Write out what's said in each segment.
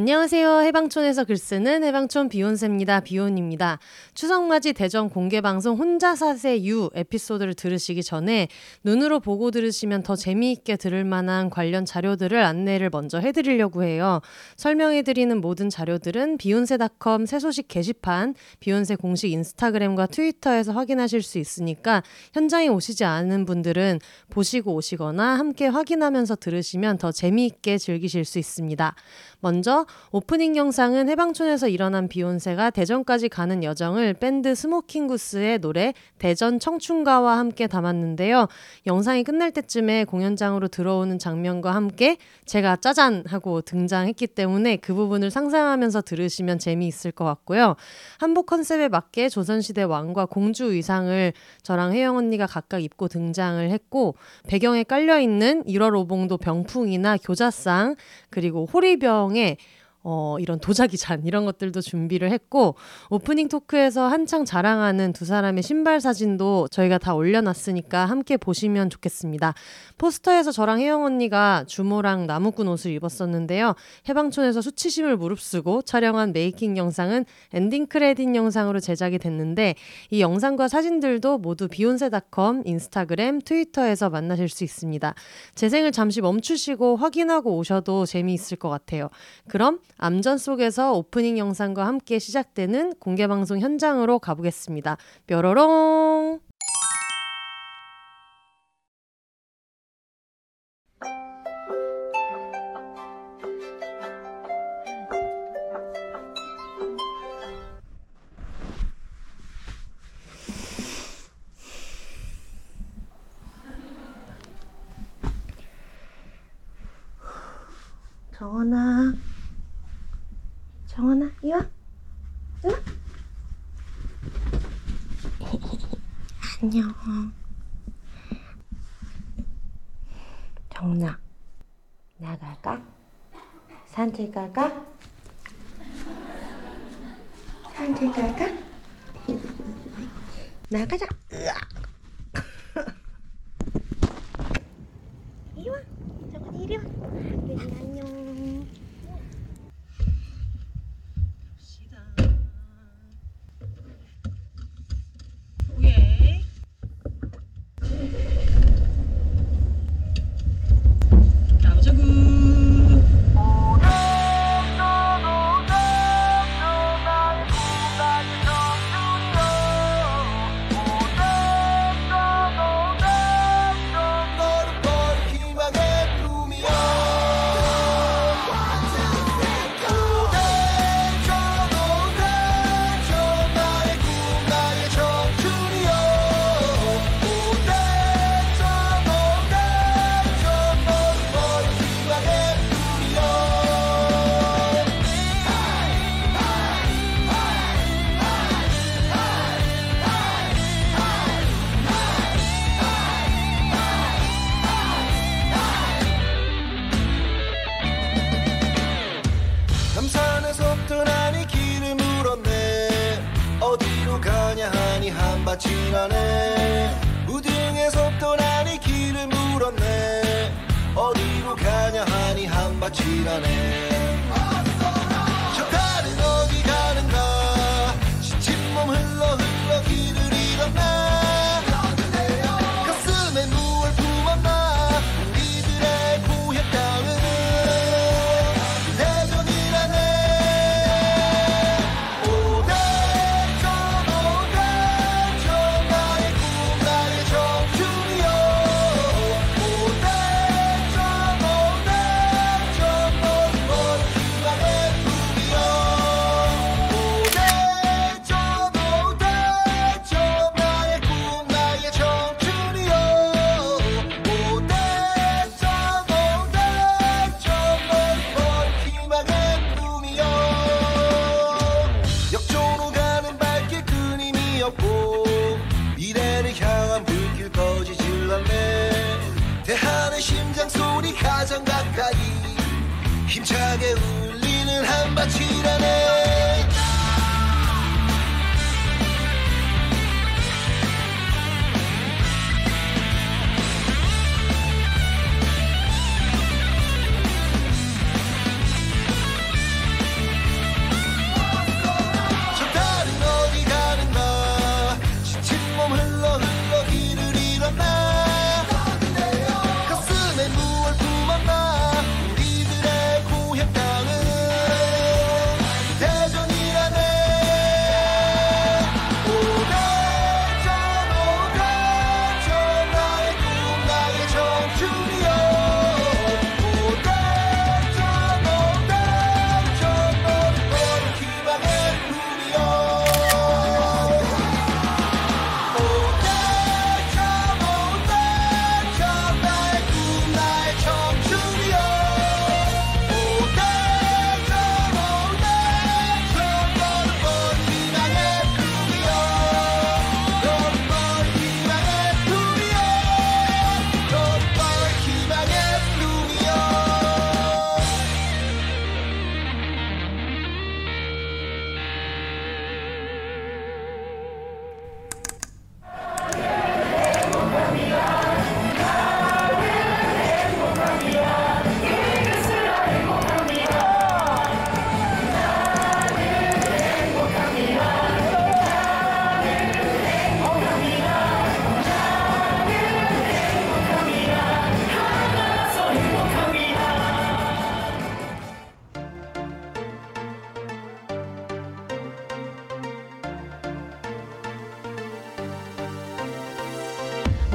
안녕하세요. 해방촌에서 글 쓰는 해방촌 비욘세입니다. 비욘입니다. 추석맞이 대전 공개방송 혼자 사세 유 에피소드를 들으시기 전에 눈으로 보고 들으시면 더 재미있게 들을 만한 관련 자료들을 안내를 먼저 해드리려고 해요. 설명해드리는 모든 자료들은 비욘세닷컴 새소식 게시판, 비욘세 공식 인스타그램과 트위터에서 확인하실 수 있으니까 현장에 오시지 않은 분들은 보시고 오시거나 함께 확인하면서 들으시면 더 재미있게 즐기실 수 있습니다. 먼저 오프닝 영상은 해방촌에서 일어난 비욘세가 대전까지 가는 여정을 밴드 스모킹구스의 노래 대전 청춘가와 함께 담았는데요. 영상이 끝날 때쯤에 공연장으로 들어오는 장면과 함께 제가 짜잔 하고 등장했기 때문에 그 부분을 상상하면서 들으시면 재미있을 것 같고요. 한복 컨셉에 맞게 조선시대 왕과 공주 의상을 저랑 혜영 언니가 각각 입고 등장을 했고 배경에 깔려 있는 일월오봉도 병풍이나 교자상 그리고 호리병 에 어, 이런 도자기 잔 이런 것들도 준비를 했고 오프닝 토크에서 한창 자랑하는 두 사람의 신발 사진도 저희가 다 올려놨으니까 함께 보시면 좋겠습니다. 포스터에서 저랑 혜영 언니가 주모랑 나무꾼 옷을 입었었는데요. 해방촌에서 수치심을 무릅쓰고 촬영한 making 영상은 엔딩 크레딧 영상으로 제작이 됐는데 이 영상과 사진들도 모두 비욘세닷컴, 인스타그램, 트위터에서 만나실 수 있습니다. 재생을 잠시 멈추시고 확인하고 오셔도 재미있을 것 같아요. 그럼 암전 속에서 오프닝 영상과 함께 시작되는 공개 방송 현장으로 가보겠습니다. 뾰로롱! 정원아 이리 와 이리 와 안녕 정훈아 나갈까? 산책 갈까? 산책 갈까? 나가자 으악.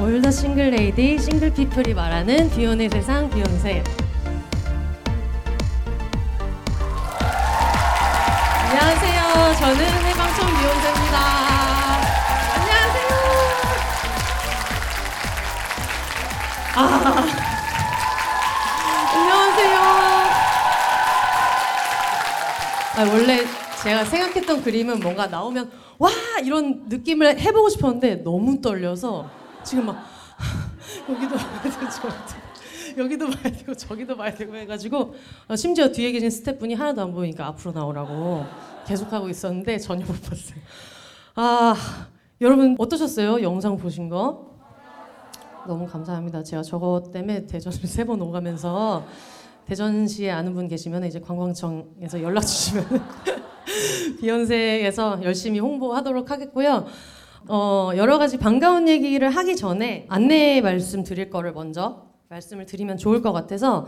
All the single lady single people이 말하는 비혼의 세상 비욘세 안녕하세요. 저는 해방촌 비욘세입니다. 안녕하세요 아 안녕하세요. 아, 원래 제가 생각했던 그림은 뭔가 나오면 와! 이런 느낌을 해보고 싶었는데 너무 떨려서 지금 막 여기도 봐야 되고 저기도 여기도 봐야 되고 저기도 봐야 되고 해가지고 어, 심지어 뒤에 계신 스태프분이 하나도 안 보이니까 앞으로 나오라고 계속 하고 있었는데 전혀 못 봤어요. 아 여러분 어떠셨어요? 영상 보신 거? 너무 감사합니다. 제가 저거 때문에 대전을 세 번 오가면서 대전시에 아는 분 계시면 이제 관광청에서 연락 주시면 비욘세에서 열심히 홍보하도록 하겠고요. 어, 여러 가지 반가운 얘기를 하기 전에 안내 말씀 드릴 거를 먼저 말씀을 드리면 좋을 것 같아서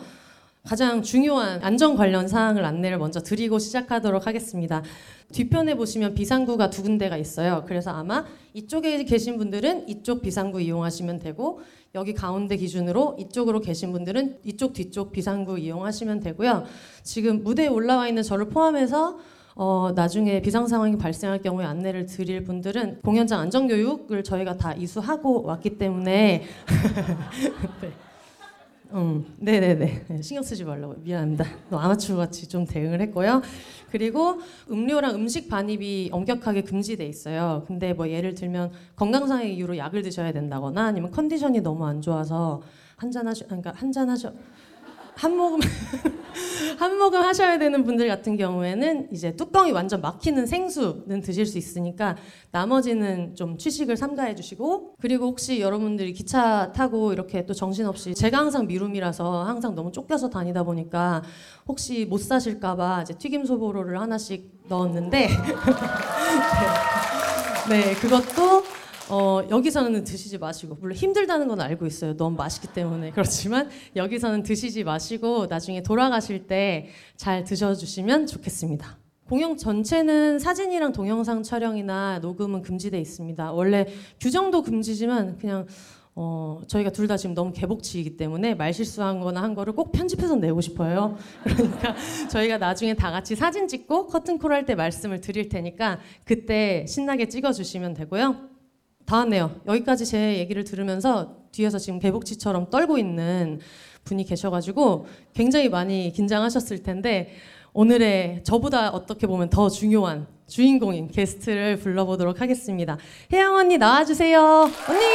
가장 중요한 안전 관련 사항을 안내를 먼저 드리고 시작하도록 하겠습니다. 뒤편에 보시면 비상구가 두 군데가 있어요. 그래서 아마 이쪽에 계신 분들은 이쪽 비상구 이용하시면 되고 여기 가운데 기준으로 이쪽으로 계신 분들은 이쪽 뒤쪽 비상구 이용하시면 되고요. 지금 무대에 올라와 있는 저를 포함해서 어, 나중에 비상 상황이 발생할 경우에 안내를 드릴 분들은 공연장 안전 교육을 저희가 다 이수하고 왔기 때문에 네. 음, 네네네. 네, 신경 쓰지 말라고 미안합니다. 너 아마추어 같이 좀 대응을 했고요. 그리고 음료랑 음식 반입이 엄격하게 금지돼 있어요. 근데 뭐 예를 들면 건강상의 이유로 약을 드셔야 된다거나 아니면 컨디션이 너무 안 좋아서 한잔 하셔, 그러니까 한잔 하셔, 한 모금 한 모금 하셔야 되는 분들 같은 경우에는 이제 뚜껑이 완전 막히는 생수는 드실 수 있으니까 나머지는 좀 취식을 삼가해 주시고 그리고 혹시 여러분들이 기차 타고 이렇게 또 정신없이 제가 항상 미룸이라서 항상 너무 쫓겨서 다니다 보니까 혹시 못 사실까봐 이제 튀김 소보로를 하나씩 넣었는데 네, 네 그것도 어, 여기서는 드시지 마시고 물론 힘들다는 건 알고 있어요. 너무 맛있기 때문에 그렇지만 여기서는 드시지 마시고 나중에 돌아가실 때 잘 드셔주시면 좋겠습니다. 공연 전체는 사진이랑 동영상 촬영이나 녹음은 금지돼 있습니다. 원래 규정도 금지지만 그냥 어, 저희가 둘 다 지금 너무 개복치이기 때문에 말 실수한 거나 한 거를 꼭 편집해서 내고 싶어요. 그러니까 저희가 나중에 다 같이 사진 찍고 커튼콜 할 때 말씀을 드릴 테니까 그때 신나게 찍어주시면 되고요. 다 왔네요. 여기까지 제 얘기를 들으면서 뒤에서 지금 개복치처럼 떨고 있는 분이 계셔가지고 굉장히 많이 긴장하셨을 텐데 오늘의 저보다 어떻게 보면 더 중요한 주인공인 게스트를 불러보도록 하겠습니다. 혜영 언니 나와주세요. 언니!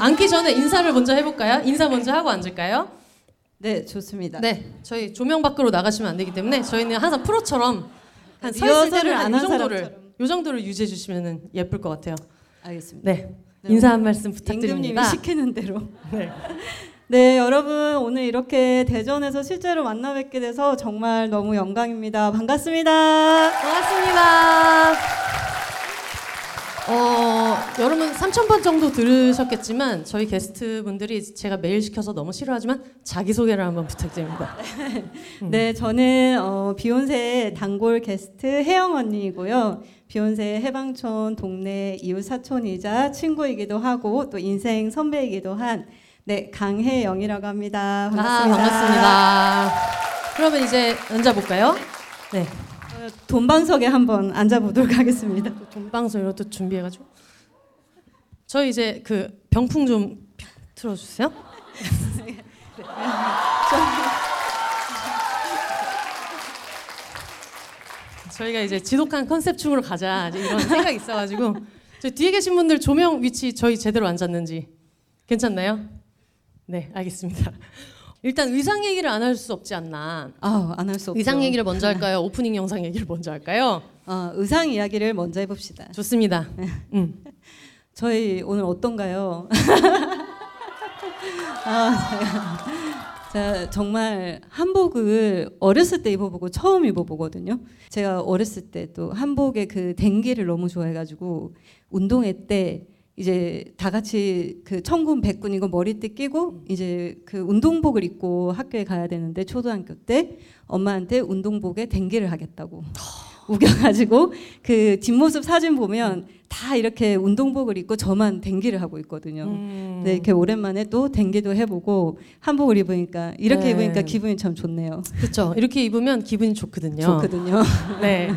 앉기 전에 인사를 먼저 해볼까요? 인사 먼저 하고 앉을까요? 네, 좋습니다. 네, 저희 조명 밖으로 나가시면 안 되기 때문에 저희는 항상 프로처럼 한 리허설을 안한 정도를 사람처럼. 요 정도를 유지해 주시면 예쁠 것 같아요. 알겠습니다. 네, 네, 인사 한 말씀 임금님이 부탁드립니다. 시키는 대로. 네. 네, 여러분 오늘 이렇게 대전에서 실제로 만나 뵙게 돼서 정말 너무 영광입니다. 반갑습니다. 반갑습니다. 어, 여러분 3,000번 정도 들으셨겠지만 저희 게스트 분들이 제가 메일 시켜서 너무 싫어하지만 자기 소개를 한번 부탁드립니다. 네, 저는 어, 비욘세의 단골 게스트 혜영 언니이고요. 비욘세 해방촌 동네 이웃 사촌이자 친구이기도 하고 또 인생 선배이기도 한 네, 강혜영이라고 합니다. 반갑습니다. 아, 반갑습니다. 그러면 이제 앉아 볼까요? 네. 어, 돈방석에 한번 앉아보도록 하겠습니다. 돈방송 이런 또 준비해가지고 저희 이제 그 병풍 좀 틀어주세요. 저희가 이제 지독한 컨셉충으로 가자 이런 생각이 있어가지고 저 뒤에 계신 분들 조명 위치 저희 제대로 앉았는지 괜찮나요? 네 알겠습니다. 일단 의상 얘기를 안 할 수 없지 않나. 아, 안 할 수 없죠. 의상 얘기를 먼저 할까요? 오프닝 영상 얘기를 먼저 할까요? 어, 의상 이야기를 먼저 해봅시다. 좋습니다. 음. 저희 오늘 어떤가요? 아, 제가 자, 정말 한복을 어렸을 때 입어보고 처음 입어보거든요. 제가 어렸을 때 또 한복의 그 댕기를 너무 좋아해가지고 운동회 때 이제 다 같이 그 청군 백군 이거 머리띠 끼고 이제 그 운동복을 입고 학교에 가야 되는데 초등학교 때 엄마한테 운동복에 댕기를 하겠다고 우겨가지고 그 뒷모습 사진 보면 다 이렇게 운동복을 입고 저만 댕기를 하고 있거든요. 음. 네, 이렇게 오랜만에 또 댕기도 해보고 한복을 입으니까 이렇게 네. 입으니까 기분이 참 좋네요. 그렇죠. 이렇게 입으면 기분이 좋거든요. 좋거든요. 네.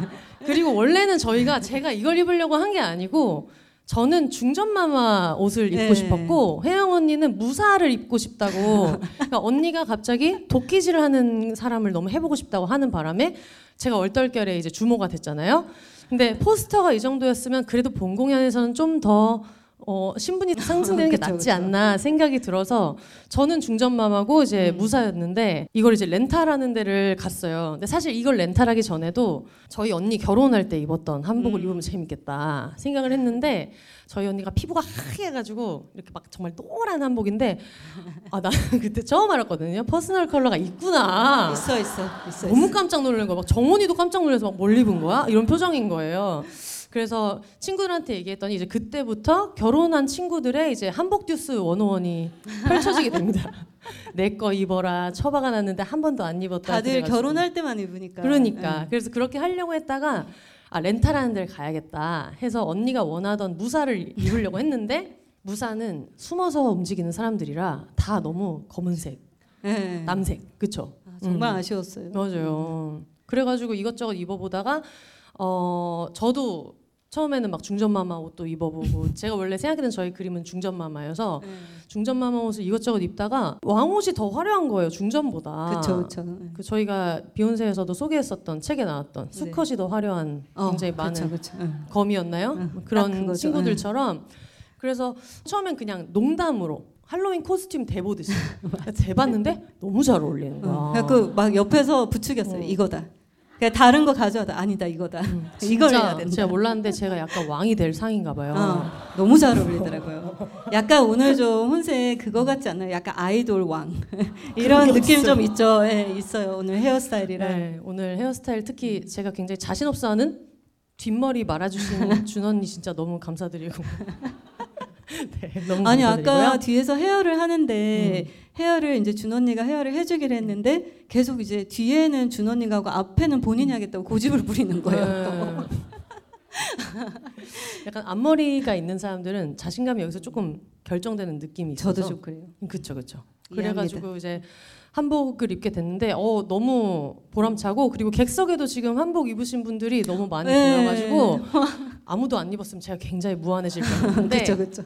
그리고 원래는 저희가 제가 이걸 입으려고 한 게 아니고 저는 중전마마 옷을 입고 네. 싶었고 혜영 언니는 무사를 입고 싶다고 그러니까 언니가 갑자기 도끼질을 하는 사람을 너무 해보고 싶다고 하는 바람에 제가 얼떨결에 이제 주모가 됐잖아요. 근데 포스터가 이 정도였으면 그래도 본 공연에서는 좀더 어, 신분이 상승되는 게 낫지. 않나 생각이 들어서 저는 중전마마고 이제 음. 무사였는데 이걸 이제 렌탈하는 데를 갔어요. 근데 사실 이걸 렌탈하기 전에도 저희 언니 결혼할 때 입었던 한복을 음. 입으면 재밌겠다 생각을 했는데 저희 언니가 피부가 하얘가지고 이렇게 막 정말 노란 한복인데 아 나는 그때 처음 알았거든요. personal color가 있구나. 있어 있어 있어. 너무 깜짝 놀란 거야. 막 정원이도 깜짝 놀라서 막 뭘 입은 거야? 이런 표정인 거예요. 그래서 친구들한테 얘기했더니 이제 그때부터 결혼한 친구들의 이제 한복 듀스 101이 펼쳐지게 됩니다. 내 거 입어라. 처박아 놨는데 한 번도 안 입었다. 다들 그래가지고. 결혼할 때만 입으니까. 그러니까 네. 그래서 그렇게 하려고 했다가 아 렌탈하는 데를 가야겠다 해서 언니가 원하던 무사를 입으려고 했는데 무사는 숨어서 움직이는 사람들이라 다 너무 검은색, 네. 남색, 그쵸? 아, 정말 음. 아쉬웠어요. 맞아요. 그래가지고 이것저것 입어보다가 어 저도 처음에는 막 중전마마 옷도 입어보고 제가 원래 생각했던 저희 그림은 중전마마여서 네. 중전마마 옷을 이것저것 입다가 왕옷이 더 화려한 거예요 중전보다. 그렇죠 그렇죠. 그 저희가 비욘세에서도 소개했었던 책에 나왔던 수컷이 더 화려한 굉장히 많은 그렇죠 그렇죠. 응. 검이었나요? 응, 딱 그런 그거죠. 친구들처럼 그래서 처음엔 그냥 농담으로 할로윈 코스튬 대보듯이 대봤는데 너무 잘 어울리는 거야. 그래서 막 옆에서 부추겼어요. 어. 이거다. 그냥 다른 거 가져와다 아니다 이거다. 이걸 진짜 해야 된다. 제가 몰랐는데 제가 약간 왕이 될 상인가 봐요. 어, 너무 잘 어울리더라고요. 약간 오늘 좀 혼세 그거 같지 않나요? 약간 아이돌 왕 이런 느낌 있어요. 좀 있죠. 예, 있어요. 오늘 헤어스타일이랑 네, 오늘 헤어스타일 특히 제가 굉장히 자신 없어하는 뒷머리 말아주신 준 언니 진짜 너무 감사드리고. 네, 너무 아니 감사드리고요. 아까 뒤에서 헤어를 하는데 음. 헤어를 이제 준 언니가 헤어를 해주기로 했는데 계속 이제 뒤에는 준 언니가 하고 앞에는 본인이 하겠다고 고집을 부리는 거예요. 또. 네. 약간 앞머리가 있는 사람들은 자신감이 여기서 조금 결정되는 느낌이 있어서. 저도 좀 그래요. 그쵸. 이해합니다. 그래가지고 이제 한복을 입게 됐는데 어 너무 보람차고 그리고 객석에도 지금 한복 입으신 분들이 너무 많이 네. 보여가지고 아무도 안 입었으면 제가 굉장히 무안해질 뻔했는데 그렇죠, 그렇죠.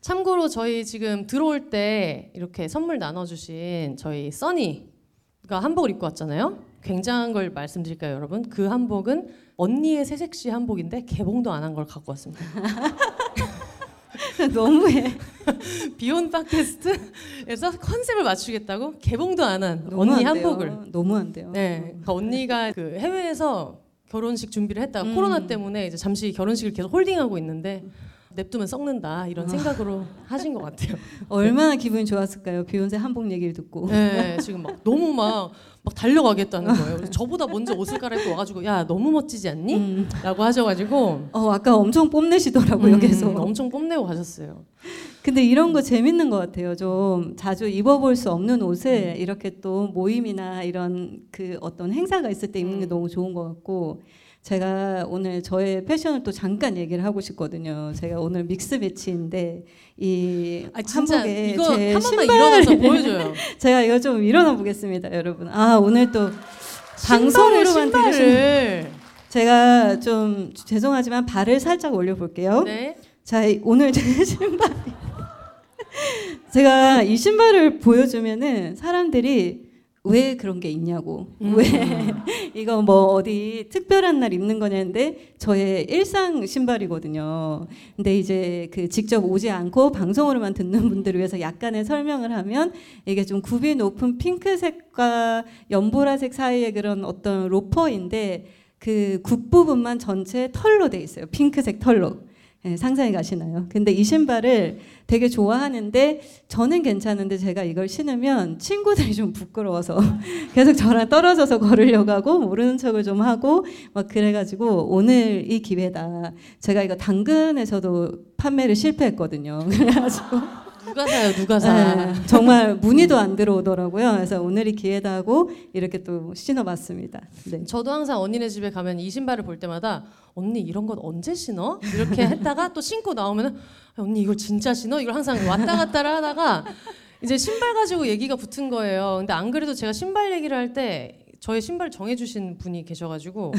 참고로 저희 지금 들어올 때 이렇게 선물 나눠주신 저희 써니가 한복을 입고 왔잖아요. 굉장한 걸 말씀드릴까요, 여러분? 그 한복은 언니의 새색시 한복인데 개봉도 안 한 걸 갖고 왔습니다. 너무해. 비욘 팟캐스트에서 컨셉을 맞추겠다고 개봉도 안 한 언니 너무한데요. 한복을. 너무 안 돼요. 네, 그러니까 언니가 그 해외에서 결혼식 준비를 했다가 음. 코로나 때문에 이제 잠시 결혼식을 계속 홀딩하고 있는데 냅두면 썩는다 아. 이런 생각으로 하신 것 같아요. 얼마나 기분이 좋았을까요? 비욘세 한복 얘기를 듣고. 네, 지금 막 너무 막, 막 달려가겠다는 거예요. 저보다 먼저 옷을 갈아입고 와가지고 야 너무 멋지지 않니? 음. 라고 하셔가지고 어 아까 엄청 뽐내시더라고요. 음, 계속. 엄청 뽐내고 가셨어요. 근데 이런 거 재밌는 것 같아요. 좀 자주 입어볼 수 없는 옷을 이렇게 또 모임이나 이런 그 어떤 행사가 있을 때 입는 게 음. 너무 좋은 것 같고 제가 오늘 저의 패션을 또 잠깐 얘기를 하고 싶거든요. 제가 오늘 믹스 매치인데 이 아 한복에 이거 제 신발 일어나서 보여줘요. 제가 이거 좀 일어나 보겠습니다, 여러분. 아 오늘 또 방송으로만 신발을, 들으시는 제가 좀 죄송하지만 발을 살짝 올려 볼게요. 네. 자, 이- 오늘 제 신발이 제가 이 신발을 보여주면은 사람들이 왜 그런 게 있냐고 음. 왜 이거 뭐 어디 특별한 날 입는 거냐는데 저의 일상 신발이거든요. 근데 이제 그 직접 오지 않고 방송으로만 듣는 분들을 위해서 약간의 설명을 하면 이게 좀 굽이 높은 핑크색과 연보라색 사이의 그런 어떤 로퍼인데 그 굽 부분만 전체 털로 돼 있어요. 핑크색 털로. 예, 상상이 가시나요? 근데 이 신발을 되게 좋아하는데 저는 괜찮은데 제가 이걸 신으면 친구들이 좀 부끄러워서 계속 저랑 떨어져서 걸으려고 하고 모르는 척을 좀 하고 막 그래가지고 오늘 이 기회다. 제가 이거 당근에서도 판매를 실패했거든요. 그래가지고 누가 사요? 누가 사? 네, 정말 문의도 안 들어오더라고요. 그래서 오늘이 기회다 하고 이렇게 또 신어봤습니다. 네. 저도 항상 언니네 집에 가면 이 신발을 볼 때마다 언니 이런 건 언제 신어? 이렇게 했다가 또 신고 나오면은 언니 이걸 진짜 신어? 이걸 항상 왔다 갔다를 하다가 이제 신발 가지고 얘기가 붙은 거예요. 근데 안 그래도 제가 신발 얘기를 할 때 저의 신발 정해주신 분이 계셔가지고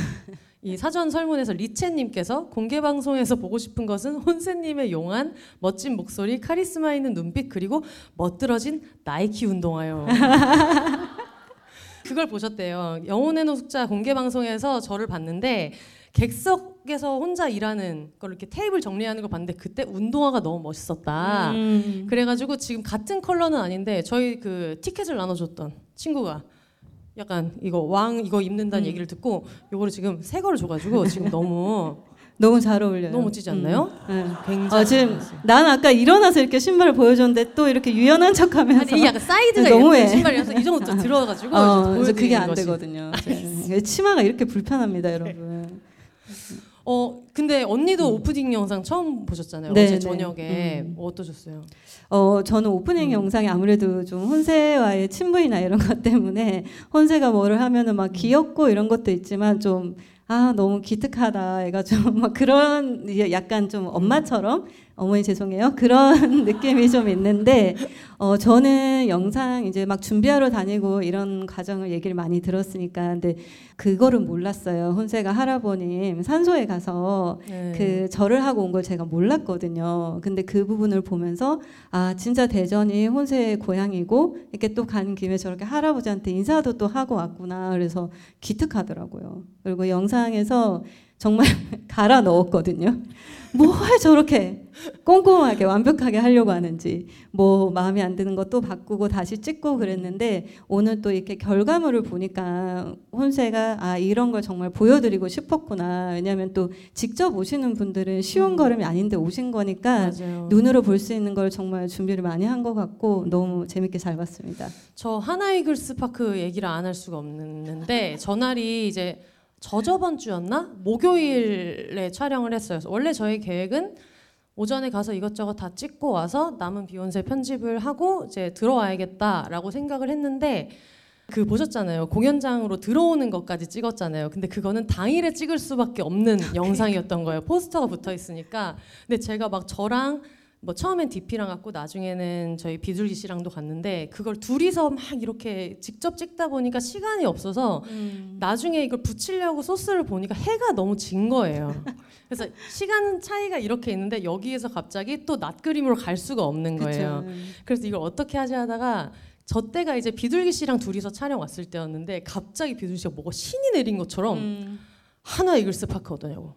이 사전 설문에서 리체님께서 공개 방송에서 보고 싶은 것은 혼세님의 용한 멋진 목소리, 카리스마 있는 눈빛 그리고 멋들어진 나이키 운동화요. 그걸 보셨대요. 영혼의 노숙자 공개 방송에서 저를 봤는데 객석에서 혼자 일하는 걸 이렇게 테이블 정리하는 걸 봤는데 그때 운동화가 너무 멋있었다. 음. 그래가지고 지금 같은 컬러는 아닌데 저희 그 티켓을 나눠줬던 친구가 약간 이거 왕 이거 입는다는 음. 얘기를 듣고 요거를 지금 새 거를 줘가지고 지금 너무 너무 잘 어울려요. 너무 멋지지 않나요? 음. 네. 굉장히 어, 지금. 난 아까 일어나서 이렇게 신발을 보여줬는데 또 이렇게 유연한 척하면서 아니 약간 사이드가 너무해. 예쁜 신발이라서 이 정도 좀 들어가지고 어, 그게 안 것이. 되거든요. 네. 치마가 이렇게 불편합니다, 여러분. 어 근데 언니도 오프닝 영상 처음 보셨잖아요 네, 어제 네. 저녁에 음. 어떠셨어요? 어, 저는 오프닝 음. 영상이 아무래도 좀 혼세와의 친분이나 이런 것 때문에 혼세가 뭐를 하면은 음. 막 귀엽고 이런 것도 있지만 좀 아, 너무 기특하다. 애가 좀 막 그런 약간 좀 엄마처럼 어머니 죄송해요. 그런 느낌이 좀 있는데 어, 저는 영상 이제 막 준비하러 다니고 이런 과정을 얘기를 많이 들었으니까 근데 그거를 몰랐어요. 혼세가 할아버님 산소에 가서 네. 그 절을 하고 온 걸 제가 몰랐거든요. 근데 그 부분을 보면서 아 진짜 대전이 혼세의 고향이고 이렇게 또 가는 김에 저렇게 할아버지한테 인사도 또 하고 왔구나. 그래서 기특하더라고요. 그리고 영상에서 정말 갈아 넣었거든요. 뭘 저렇게 꼼꼼하게 완벽하게 하려고 하는지 뭐 마음에 안 드는 것도 바꾸고 다시 찍고 그랬는데 오늘 또 이렇게 결과물을 보니까 혼세가 아 이런 걸 정말 보여드리고 싶었구나 왜냐하면 또 직접 오시는 분들은 쉬운 음. 걸음이 아닌데 오신 거니까 맞아요. 눈으로 볼 수 있는 걸 정말 준비를 많이 한 것 같고 너무 재밌게 잘 봤습니다. 저 하나이글스 파크 얘기를 안 할 수가 없는데 전날이 이제 저저번 주였나 목요일에 촬영을 했어요. 원래 저희 계획은 오전에 가서 이것저것 다 찍고 와서 남은 비욘세 편집을 하고 이제 들어와야겠다라고 생각을 했는데 그 보셨잖아요. 공연장으로 들어오는 것까지 찍었잖아요. 근데 그거는 당일에 찍을 수밖에 없는 영상이었던 거예요. 포스터가 붙어 있으니까. 근데 제가 막 저랑 뭐 처음엔 DP랑 갔고 나중에는 저희 비둘기 씨랑도 갔는데 그걸 둘이서 막 이렇게 직접 찍다 보니까 시간이 없어서 나중에 이걸 붙이려고 소스를 보니까 해가 너무 진 거예요. 그래서 시간 차이가 이렇게 있는데 여기에서 갑자기 또 낮 그림으로 갈 수가 없는 거예요. 그쵸? 그래서 이걸 어떻게 하지 하다가 저 때가 이제 비둘기 씨랑 둘이서 촬영 왔을 때였는데 갑자기 비둘기 씨가 뭐가 신이 내린 것처럼 음. 하나 이글스 파크 어떠냐고.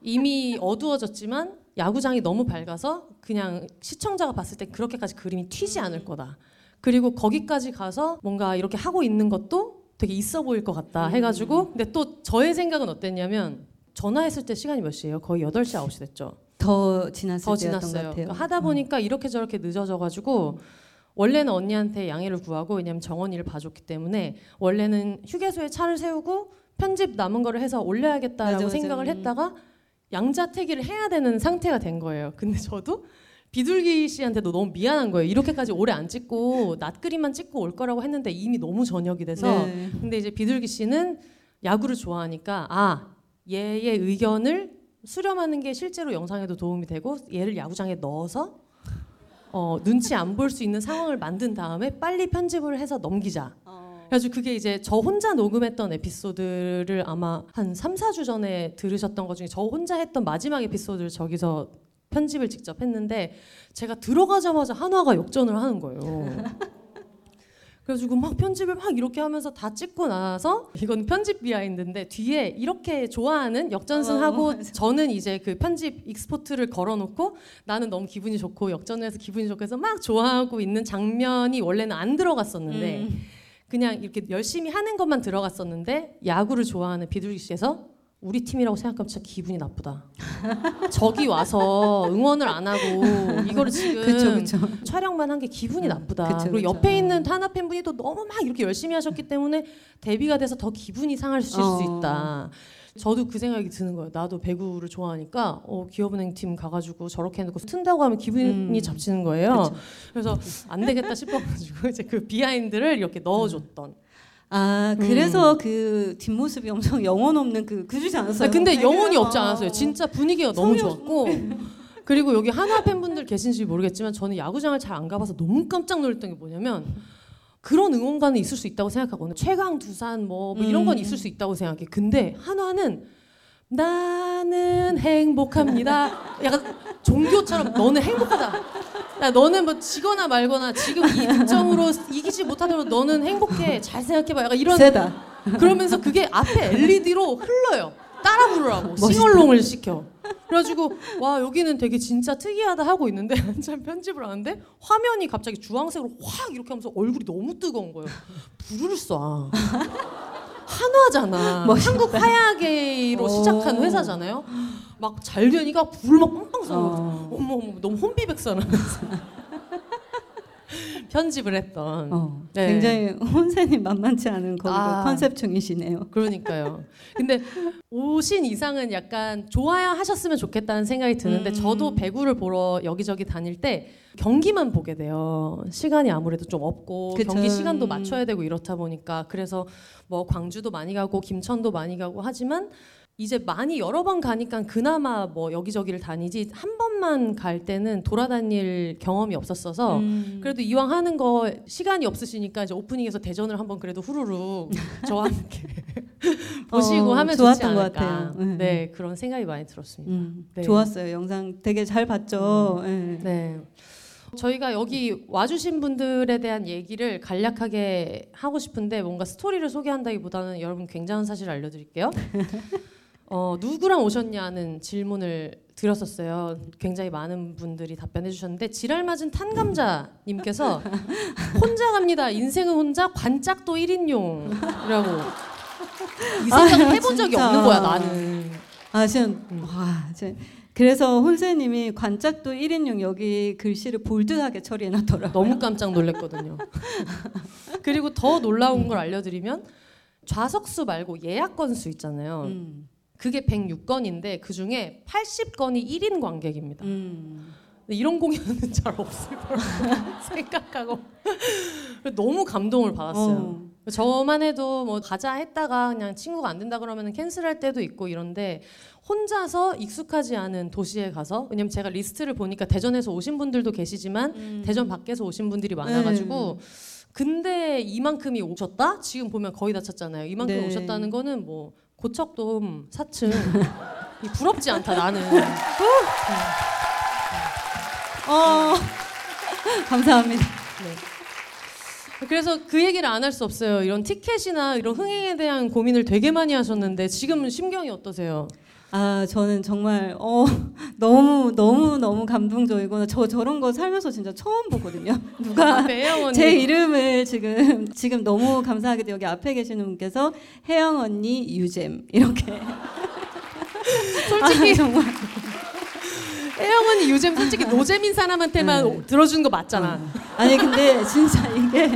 이미 어두워졌지만 야구장이 너무 밝아서 그냥 시청자가 봤을 때 그렇게까지 그림이 튀지 않을 거다. 그리고 거기까지 가서 뭔가 이렇게 하고 있는 것도 되게 있어 보일 것 같다 해가지고 근데 또 저의 생각은 어땠냐면 전화했을 때 시간이 몇 시예요? 거의 8시 9시 됐죠. 더 지났을 더 때였던 것 지났어요. 같아요. 그러니까 하다 보니까 이렇게 저렇게 늦어져가지고 원래는 언니한테 양해를 구하고 왜냐면 정원이를 봐줬기 때문에 원래는 휴게소에 차를 세우고 편집 남은 거를 해서 올려야겠다라고 맞아, 맞아. 생각을 음. 했다가 양자택일을 해야 되는 상태가 된 거예요. 근데 저도 비둘기 씨한테도 너무 미안한 거예요. 이렇게까지 오래 안 찍고 낮 그림만 찍고 올 거라고 했는데 이미 너무 저녁이 돼서 네. 근데 이제 비둘기 씨는 야구를 좋아하니까 아 얘의 의견을 수렴하는 게 실제로 영상에도 도움이 되고 얘를 야구장에 넣어서 어, 눈치 안 볼 수 있는 상황을 만든 다음에 빨리 편집을 해서 넘기자. 그래가지고 그게 이제 저 혼자 녹음했던 에피소드를 아마 한 3, 4주 전에 들으셨던 것 중에 저 혼자 했던 마지막 에피소드를 저기서 편집을 직접 했는데 제가 들어가자마자 한화가 역전을 하는 거예요. 그래가지고 막 편집을 막 이렇게 하면서 다 찍고 나서 이건 편집 비하인드인데 뒤에 이렇게 좋아하는 역전승하고 어. 저는 이제 그 편집 익스포트를 걸어놓고 나는 너무 기분이 좋고 역전을 해서 기분이 좋고 해서 막 좋아하고 있는 장면이 원래는 안 들어갔었는데 음. 그냥 이렇게 열심히 하는 것만 들어갔었는데 야구를 좋아하는 비둘기 씨에서 우리 팀이라고 생각하면 진짜 기분이 나쁘다. 저기 와서 응원을 안 하고 이거를 지금 그쵸 그쵸. 촬영만 한 게 기분이 음, 나쁘다. 그쵸, 그리고. 옆에 있는 타나 팬분이 또 너무 막 이렇게 열심히 하셨기 때문에 데뷔가 돼서 더 기분이 어. 수 있다. 저도 그 생각이 드는 거예요. 나도 배구를 좋아하니까 어, 기업은행 팀 가가지고 저렇게 해놓고 튼다고 하면 기분이 음. 잡치는 거예요. 그래서 안 되겠다 싶어가지고 이제 그 비하인드를 이렇게 넣어줬던. 아 그래서 그 뒷모습이 엄청 영혼 없는 그 그러지 않았어요? 아, 근데 영혼이 없지 아. 않았어요. 진짜 분위기가 너무 좋았고. 그리고 여기 한화 팬분들 계신지 모르겠지만 저는 야구장을 잘 안 가봐서 너무 깜짝 놀랐던 게 뭐냐면 그런 응원가는 있을 수 있다고 생각하거든요. 최강 두산 뭐, 뭐 이런 건 음. 있을 수 있다고 생각해. 근데 한화는 나는 행복합니다. 약간 종교처럼 너는 행복하다. 야, 너는 뭐 지거나 말거나 지금 이 득점으로 이기지 못하더라도 너는 행복해. 잘 생각해봐. 약간 이런 세다. 그러면서 그게 앞에 LED로 흘러요. 따라 부르라고. 싱얼롱을 시켜. 그래가지고 와 여기는 되게 진짜 특이하다 하고 있는데 한참 편집을 하는데 화면이 갑자기 주황색으로 확 이렇게 하면서 얼굴이 너무 뜨거운 거예요. 불을 쏴. 한화잖아. 한국 오. 시작한 회사잖아요. 막 잘 되니까 불을 막 빵빵 쏴. 어. 어머 어머 너무 혼비백산하면서 편집을 했던. 어, 네. 굉장히 혼세님 만만치 않은 거기가 아. 컨셉 중이시네요. 그러니까요. 근데 오신 이상은 약간 좋아야 하셨으면 좋겠다는 생각이 드는데 음. 저도 배구를 보러 여기저기 다닐 때 경기만 보게 돼요. 시간이 아무래도 좀 없고 그쵸. 경기 시간도 음. 맞춰야 되고 이렇다 보니까 그래서 뭐 광주도 많이 가고 김천도 많이 가고 하지만 이제 많이 여러 번 가니까 그나마 뭐 여기저기를 다니지 한 번만 갈 때는 돌아다닐 경험이 없었어서 음. 그래도 이왕 하는 거 시간이 없으시니까 이제 오프닝에서 대전을 한번 그래도 후루룩 저와 함께 보시고 어, 하면 좋았던. 것 같아요. 네. 네. 그런 생각이 많이 들었습니다. 음, 네. 좋았어요. 영상 되게 잘 봤죠. 예. 네. 저희가 여기 와주신 분들에 대한 얘기를 간략하게 하고 싶은데 뭔가 스토리를 소개한다기보다는 여러분 굉장한 사실을 알려드릴게요. 어, 누구랑 오셨냐는 질문을 드렸었어요. 굉장히 많은 분들이 답변해 주셨는데 지랄 맞은 탄감자님께서 혼자 갑니다. 인생은 혼자 관짝도 1인용이라고 이 생각 아, 해본 적이 진짜. 없는 거야 나는. 아, 지금 음. 와, 제 그래서 혼세님이 관짝도 1인용 여기 글씨를 볼드하게 처리해놨더라고요. 너무 깜짝 놀랐거든요. 그리고 더 놀라운 걸 알려드리면 좌석수 말고 예약 건수 있잖아요. 음, 그게 106건인데 그 중에 80건이 1인 관객입니다. 음. 이런 공연은 잘 없을 거라고 생각하고 너무 감동을 받았어요. 어. 저만 해도 뭐 가자 했다가 그냥 친구가 안 된다 그러면 캔슬할 때도 있고 이런데 혼자서 익숙하지 않은 도시에 가서 왜냐면 제가 리스트를 보니까 대전에서 오신 분들도 계시지만 음. 대전 밖에서 오신 분들이 많아가지고 근데 이만큼이 오셨다? 지금 보면 거의 다 찼잖아요. 이만큼 네. 오셨다는 거는 뭐 고척돔 4층 이 부럽지 않다 나는. 어. 감사합니다. 그래서 그 얘기를 안 할 수 없어요. 이런 티켓이나 이런 흥행에 대한 고민을 되게 많이 하셨는데 지금은 심경이 어떠세요? 아, 저는 정말 어 너무 너무 너무 감동적이고 저 저런 거 살면서 진짜 처음 보거든요. 누가 언니. 제 이름을 지금 지금 너무 감사하게도 여기 앞에 계시는 분께서 혜영 언니 유잼 이렇게 솔직히 아, 정말 혜영 언니 요즘 솔직히 노잼인 사람한테만 네. 들어주는 거 맞잖아. 아니 근데 진짜 이게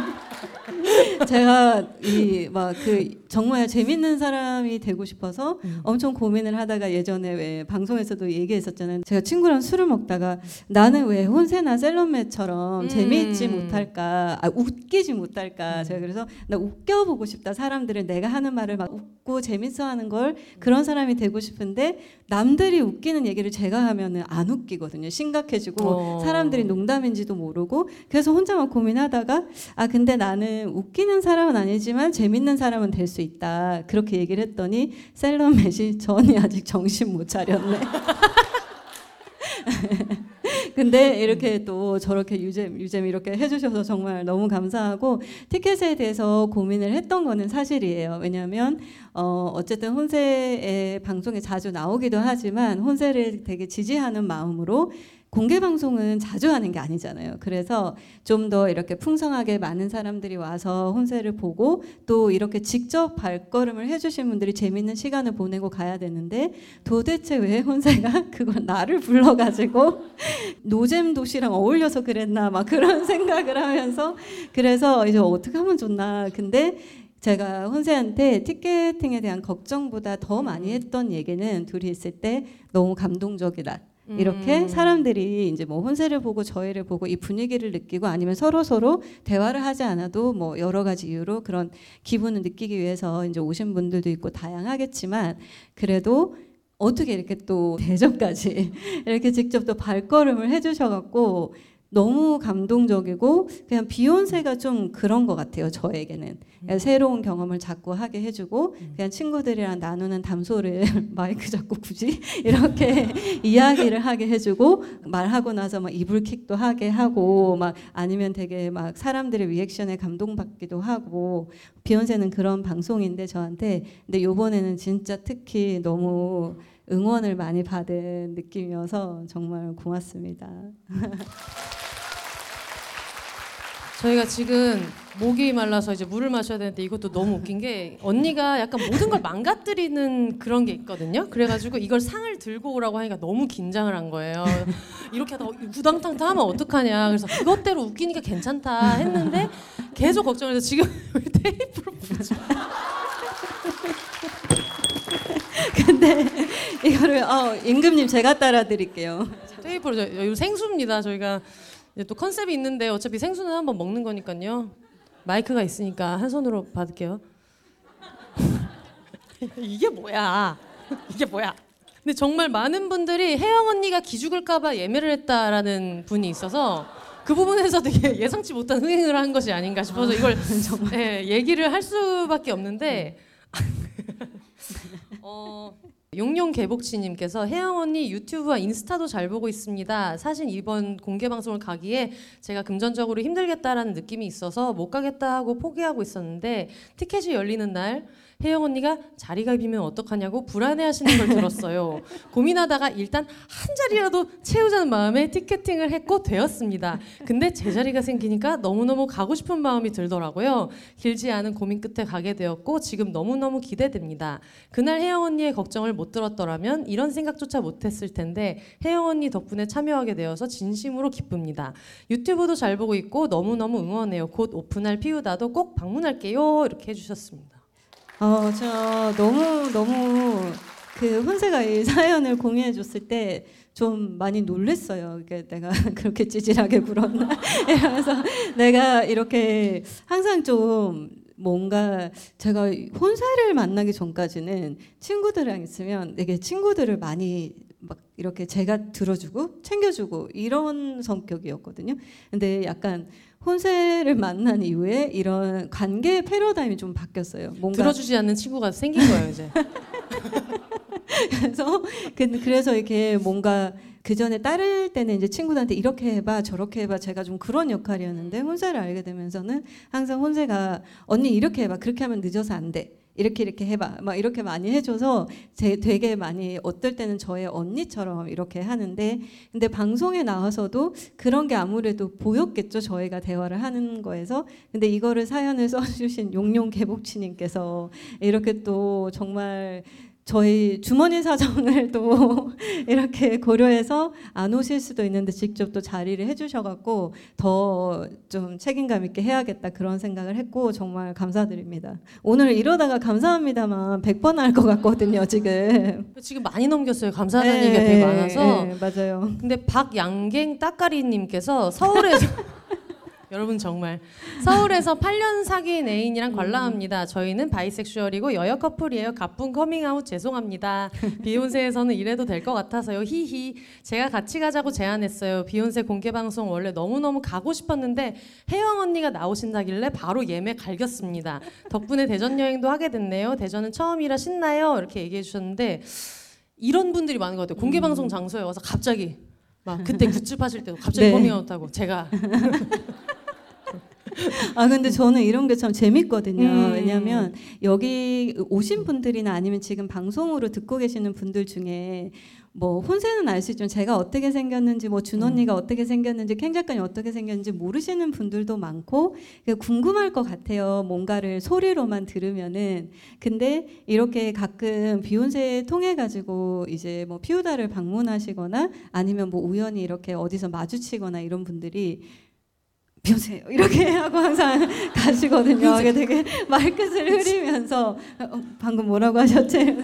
제가 이 막그 정말 재밌는 사람이 되고 싶어서 음. 엄청 고민을 하다가 예전에 왜 방송에서도 얘기했었잖아요. 제가 친구랑 술을 먹다가 나는 왜 혼세나 셀럽매처럼 음. 재미있지 못할까, 아, 웃기지 음. 못할까. 제가 그래서 나 웃겨보고 싶다. 사람들을 내가 하는 말을 막 웃고 재밌어하는 걸 그런 사람이 되고 싶은데 남들이 웃기는 얘기를 제가 하면은 안 웃기거든요. 심각해지고 어. 사람들이 농담인지도 모르고 그래서 혼자만 고민하다가 아 근데 나는 웃기는 사람은 아니지만 재밌는 사람은 될 수 있다 그렇게 얘기를 했더니 셀럽맷이 저 언니 아직 정신 못 차렸네. 근데 이렇게 또 저렇게 유잼 유잼 이렇게 해주셔서 정말 너무 감사하고 티켓에 대해서 고민을 했던 거는 사실이에요. 왜냐하면 어 어쨌든 혼세의 방송에 자주 나오기도 하지만 혼세를 되게 지지하는 마음으로 공개 방송은 자주 하는 게 아니잖아요. 그래서 좀 더 이렇게 풍성하게 많은 사람들이 와서 혼세를 보고 또 이렇게 직접 발걸음을 해주신 분들이 재밌는 시간을 보내고 가야 되는데 도대체 왜 혼세가 그걸 나를 불러가지고 노잼 도시랑 어울려서 그랬나 막 그런 생각을 하면서 그래서 이제 어떻게 하면 좋나 근데 제가 혼세한테 티켓팅에 대한 걱정보다 더 많이 했던 얘기는 둘이 있을 때 너무 감동적이다. 이렇게 음. 사람들이 이제 뭐 혼세를 보고 저희를 보고 이 분위기를 느끼고 아니면 서로 서로 대화를 하지 않아도 뭐 여러 가지 이유로 그런 기분을 느끼기 위해서 이제 오신 분들도 있고 다양하겠지만 그래도 어떻게 이렇게 또 대전까지 이렇게 직접 또 발걸음을 해주셔갖고 너무 감동적이고 그냥 비욘세가 좀 그런 것 같아요 저에게는. 그냥 새로운 경험을 자꾸 하게 해주고 그냥 친구들이랑 나누는 담소를 마이크 잡고 굳이 이렇게 이야기를 하게 해주고 말하고 나서 막 이불킥도 하게 하고 막 아니면 되게 막 사람들의 리액션에 감동받기도 하고 비욘세는 그런 방송인데 저한테 근데 요번에는 진짜 특히 너무 응원을 많이 받은 느낌이어서 정말 고맙습니다. 저희가 지금 목이 말라서 이제 물을 마셔야 되는데 이것도 너무 웃긴 게 언니가 약간 모든 걸 망가뜨리는 그런 게 있거든요. 그래가지고 이걸 상을 들고 오라고 하니까 너무 긴장을 한 거예요. 이렇게 하다가 구당탕탕 하면 어떡하냐. 그래서 그것대로 웃기니까 괜찮다 했는데 계속 걱정해서 지금 테이프로 붙여. 근데 이거를 어, 임금님 제가 따라 드릴게요. 테이프로 저, 생수입니다. 저희가 이제 또 컨셉이 있는데 어차피 생수는 한번 먹는 거니까요. 마이크가 있으니까 한 손으로 받을게요. 이게 뭐야? 이게 뭐야? 근데 정말 많은 분들이 혜영 언니가 기죽을까봐 예매를 했다라는 분이 있어서 그 부분에서 되게 예상치 못한 흥행을 한 것이 아닌가 싶어서 이걸 예, 얘기를 할 수밖에 없는데 어, 용용 개복치님께서 혜영 언니 유튜브와 인스타도 잘 보고 있습니다. 사실 이번 공개 방송을 가기에 제가 금전적으로 힘들겠다라는 느낌이 있어서 못 가겠다 하고 포기하고 있었는데 티켓이 열리는 날 혜영 언니가 자리가 비면 어떡하냐고 불안해하시는 걸 들었어요. 고민하다가 일단 한 자리라도 채우자는 마음에 티켓팅을 했고 되었습니다. 근데 제 자리가 생기니까 너무너무 가고 싶은 마음이 들더라고요. 길지 않은 고민 끝에 가게 되었고 지금 너무너무 기대됩니다. 그날 혜영 언니의 걱정을 못 들었더라면 이런 생각조차 못했을 텐데 혜영 언니 덕분에 참여하게 되어서 진심으로 기쁩니다. 유튜브도 잘 보고 있고 너무너무 응원해요. 곧 오픈할 피우다도 꼭 방문할게요. 이렇게 해주셨습니다. 어, 저 너무 너무 그 혼세가 이 사연을 공유해 줬을 때 좀 많이 놀랬어요. 이게 내가 그렇게 찌질하게 굴었나 이러면서 내가 이렇게 항상 좀 뭔가 제가 혼세를 만나기 전까지는 친구들이랑 있으면 되게 친구들을 많이 막 이렇게 제가 들어주고 챙겨주고 이런 성격이었거든요. 근데 약간 혼세를 만난 이후에 이런 관계 패러다임이 좀 바뀌었어요. 뭔가 들어주지 않는 친구가 생긴 거예요 이제. 그래서 그- 그래서 이렇게 뭔가 그 전에 따를 때는 이제 친구들한테 이렇게 해봐 저렇게 해봐 제가 좀 그런 역할이었는데 혼세를 알게 되면서는 항상 혼세가 언니 이렇게 해봐 그렇게 하면 늦어서 안 돼. 이렇게 이렇게 해봐. 막 이렇게 많이 해줘서 제 되게 많이 어떨 때는 저의 언니처럼 이렇게 하는데 근데 방송에 나와서도 그런 게 아무래도 보였겠죠 저희가 대화를 하는 거에서. 근데 이거를 사연을 써주신 용용 개복치님께서 이렇게 또 정말 저희 주머니 사정을 또 이렇게 고려해서 안 오실 수도 있는데 직접 또 자리를 해주셔갖고 더 좀 책임감 있게 해야겠다 그런 생각을 했고 정말 감사드립니다. 오늘 이러다가 감사합니다만 100번 할 것 같거든요 지금. 지금 많이 넘겼어요. 감사하다는 얘기가 되게 많아서. 네, 맞아요. 근데 박양갱 따까리님께서 서울에서 여러분 정말 서울에서 8년 사귄 애인이랑 관람합니다. 저희는 bisexual이고 여여 커플이에요. 갑분 커밍아웃 죄송합니다. 비욘세에서는 이래도 될 것 같아서요. 히히. 제가 같이 가자고 제안했어요. 비욘세 공개 방송 원래 너무너무 가고 싶었는데 혜영 언니가 나오신다길래 바로 예매 갈겼습니다. 덕분에 대전 여행도 하게 됐네요. 대전은 처음이라 신나요. 이렇게 얘기해 주셨는데 이런 분들이 많은 것 같아요. 공개 방송 장소에 와서 갑자기 막 그때 굿즈 파실 때도 갑자기 네. 커밍아웃하고 제가 아 근데 저는 이런 게 참 재밌거든요. 음. 왜냐하면 여기 오신 분들이나 아니면 지금 방송으로 듣고 계시는 분들 중에 뭐 혼세는 알 수 있지만 제가 어떻게 생겼는지 뭐 준 언니가 어떻게 생겼는지 캥 작가님 어떻게 생겼는지 모르시는 분들도 많고 그게 궁금할 것 같아요. 뭔가를 소리로만 들으면은 근데 이렇게 가끔 비욘세 통해 가지고 이제 뭐 피우다를 방문하시거나 아니면 뭐 우연히 이렇게 어디서 마주치거나 이런 분들이 비욘세 이렇게 하고 항상 가시거든요. 이게 되게 말끝을 흐리면서 어, 방금 뭐라고 하셨지?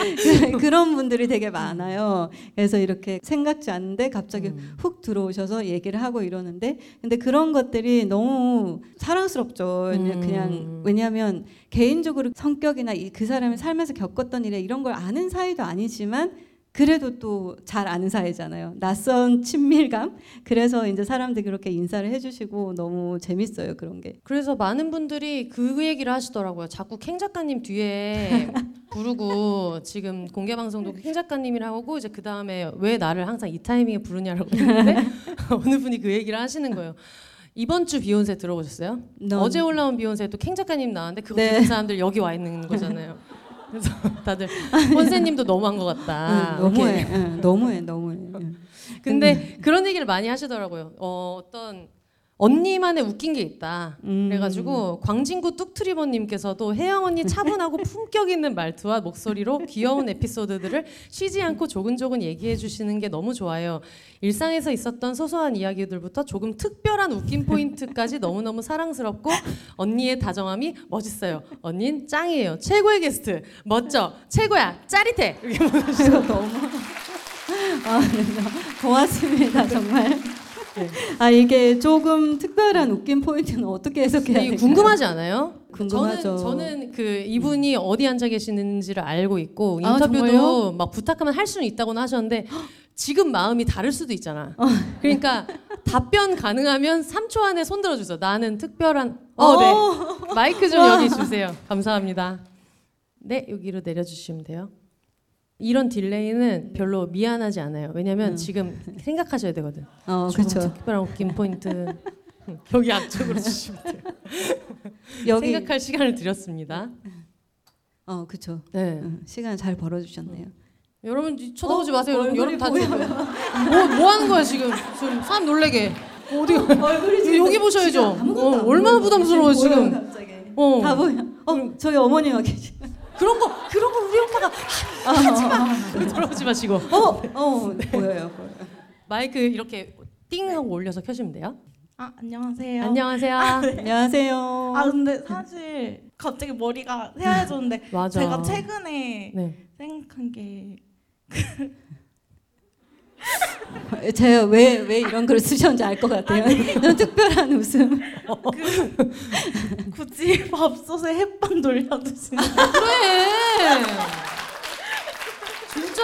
그런 분들이 되게 많아요. 그래서 이렇게 생각지 않는데 갑자기 음. 훅 들어오셔서 얘기를 하고 이러는데 근데 그런 것들이 너무 사랑스럽죠. 음. 그냥 왜냐하면 개인적으로 성격이나 이- 그 사람이 살면서 겪었던 일에 이런 걸 아는 사이도 아니지만 그래도 또 잘 아는 사이잖아요. 낯선 친밀감. 그래서 이제 사람들이 그렇게 인사를 해주시고 너무 재밌어요 그런 게. 그래서 많은 분들이 그 얘기를 하시더라고요. 자꾸 캥 작가님 뒤에 부르고 지금 공개 방송도 캥 작가님이라고 하고 이제 그 다음에 왜 나를 항상 이 타이밍에 부르냐라고 했는데 어느 분이 그 얘기를 하시는 거예요. 이번 주 비욘세 들어보셨어요? 너무- 어제 올라온 비욘세 또캥 작가님 나왔는데 그거 네. 듣는 사람들 여기 와 있는 거잖아요. 그래서 다들 혼세님도 너무한 것 같다. 응, 너무해. 응, 너무해, 너무해. 응. 근데 그런 얘기를 많이 하시더라고요. 어, 어떤 언니만의 웃긴 게 있다. 음. 그래가지고 광진구 뚝트리버님께서도 혜영 언니 차분하고 품격 있는 말투와 목소리로 귀여운 에피소드들을 쉬지 않고 조근조근 얘기해 주시는 게 너무 좋아요. 일상에서 있었던 소소한 이야기들부터 조금 특별한 웃긴 포인트까지 너무너무 사랑스럽고 언니의 다정함이 멋있어요. 언닌 짱이에요. 최고의 게스트. 멋져. 최고야. 짜릿해. 이렇게 이거 너무 아, 네, 고맙습니다 정말. 아 이게 조금 특별한 웃긴 포인트는 어떻게 해석해야 될까요? 궁금하지 않아요? 궁금하죠. 저는, 저는 그 이분이 어디 앉아 계시는지를 알고 있고 아, 인터뷰도 정말요? 막 부탁하면 할 수는 있다고는 하셨는데 지금 마음이 다를 수도 있잖아. 어. 그러니까 답변 가능하면 3초 안에 손 들어주세요. 나는 특별한. 어, 네. 마이크 좀 여기 주세요. 감사합니다. 네, 여기로 내려주시면 돼요. 이런 delay는 별로 미안하지 않아요. 왜냐면 음. 지금 생각하셔야 되거든. 어 그렇죠. 특별한 웃긴 포인트. 여기 앞쪽으로 주시면 돼요. 여기 생각할 시간을 드렸습니다. 어 그렇죠. 네. 응, 시간 잘 벌어 주셨네요. 여러분 쳐다보지 어? 마세요. 여러분, 여러분 다 지금 뭐, 뭐 하는 거야 지금? 지금 사람 놀래게. 어디 얼굴이 여기 보셔야죠. 어, 얼마나 부담스러워 지금. 어. 다 보여. 어 저희 어머니가 계시. 그런 거 그런 거 우리 엄마가 하지 마. 돌아보지 마시고 어, 어 보여요. 보여요. 마이크 이렇게 띵 하고 올려서 켜시면 돼요. 아 안녕하세요. 안녕하세요. 안녕하세요. 아 근데 사실 갑자기 머리가 새하얘졌는데 맞아. 제가 최근에 네. 생각한 게 제가 왜 왜 이런 글을 쓰셨는지 알 것 같아요. 너무 특별한 웃음. 굳이 밥솥에 햇반 돌려두시는 그래. 진짜.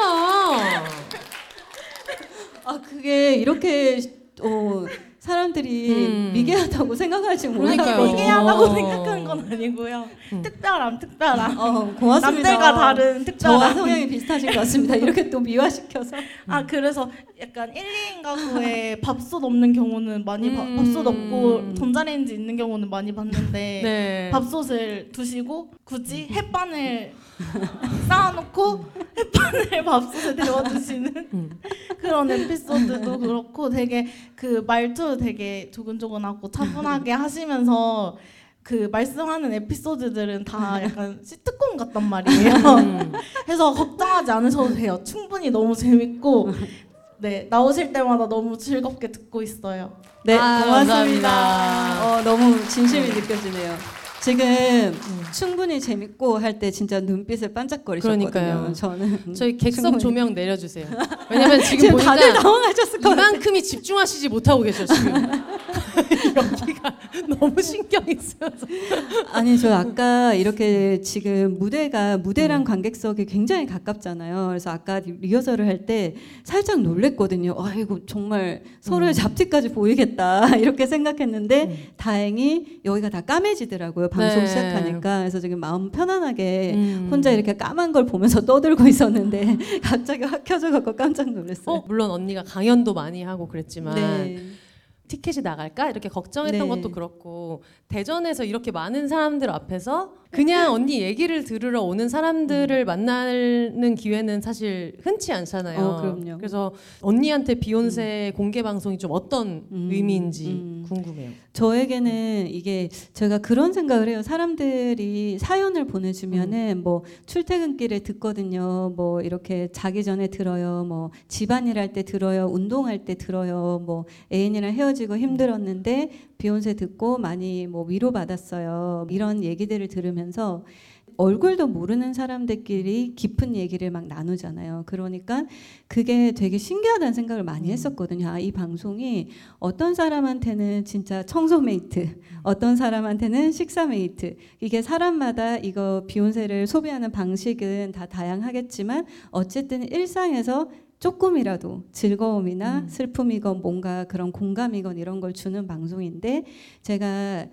아 그게 이렇게 어, 사람들이 음. 미개하다고 생각할지. 몰라요. 이게하다고 어. 생각한 건 아니고요. 음. 특별함 특별함. 어, 고맙습니다. 남들과 다른 저와 특별함. 성향이 비슷하신 것 같습니다. 이렇게 또 미화시켜서. 아 그래서 약간 1, 2인 가구에 밥솥 없는 경우는 많이 봐- 음. 밥솥 없고 전자레인지 있는 경우는 많이 봤는데 네. 밥솥을 두시고 굳이 햇반을 쌓아놓고 햇반을 밥솥에 데워두시는 음. 그런 에피소드도 그렇고 되게 그 말투 되게 조근조근하고 차분하게 하시면서 그 말씀하는 에피소드들은 다 약간 시트콤 같단 말이에요. 음. 그래서 걱정하지 않으셔도 돼요. 충분히 너무 재밌고 네 나오실 때마다 너무 즐겁게 듣고 있어요. 네, 아, 고맙습니다. 감사합니다. 어, 너무 진심이 느껴지네요. 지금 충분히 재밌고 할 때 진짜 눈빛을 반짝거리셨거든요. 그러니까요. 저는 저희 객석 충분히. 조명 내려주세요. 왜냐면 지금 지금 보니까 다들 당황하셨을 것 같아요. 이만큼이 집중하시지 못하고 계셔 지금. 여기가 너무 신경이 쓰여서. 아니 저 아까 이렇게 지금 무대가 무대랑 관객석이 굉장히 가깝잖아요. 그래서 아까 리- 리허설을 할 때 살짝 놀랬거든요. 아이고 정말 서로의 잡티까지 보이겠다 이렇게 생각했는데 다행히 여기가 다 까매지더라고요. 방송 네. 시작하니까 그래서 지금 마음 편안하게 음. 혼자 이렇게 까만 걸 보면서 떠들고 있었는데 갑자기 확 켜져 갖고 깜짝 놀랐어요. 어, 물론 언니가 강연도 많이 하고 그랬지만 네. 티켓이 나갈까 이렇게 걱정했던 네. 것도 그렇고 대전에서 이렇게 많은 사람들 앞에서 그냥 언니 얘기를 들으러 오는 사람들을 만나는 기회는 사실 흔치 않잖아요. 어, 그럼요. 그래서 언니한테 비욘세 공개 방송이 좀 어떤 음, 의미인지 음. 궁금해요. 저에게는 이게 제가 그런 생각을 해요. 사람들이 사연을 음. 보내주면은 뭐 출퇴근길에 듣거든요. 뭐 이렇게 자기 전에 들어요. 뭐 집안일 할 때 들어요. 운동할 때 들어요. 뭐 애인이랑 헤어지고 힘들었는데 비욘세 듣고 많이 뭐 위로 받았어요. 이런 얘기들을 들으면서 얼굴도 모르는 사람들끼리 깊은 얘기를 막 나누잖아요. 그러니까 그게 되게 신기하다는 생각을 많이 했었거든요. 아, 이 방송이 어떤 사람한테는 진짜 청소 mate, 어떤 사람한테는 식사 mate. 이게 사람마다 이거 비욘세를 소비하는 방식은 다 다양하겠지만 어쨌든 일상에서 조금이라도 즐거움이나 슬픔이건 뭔가 그런 공감이건 이런 걸 주는 방송인데 제가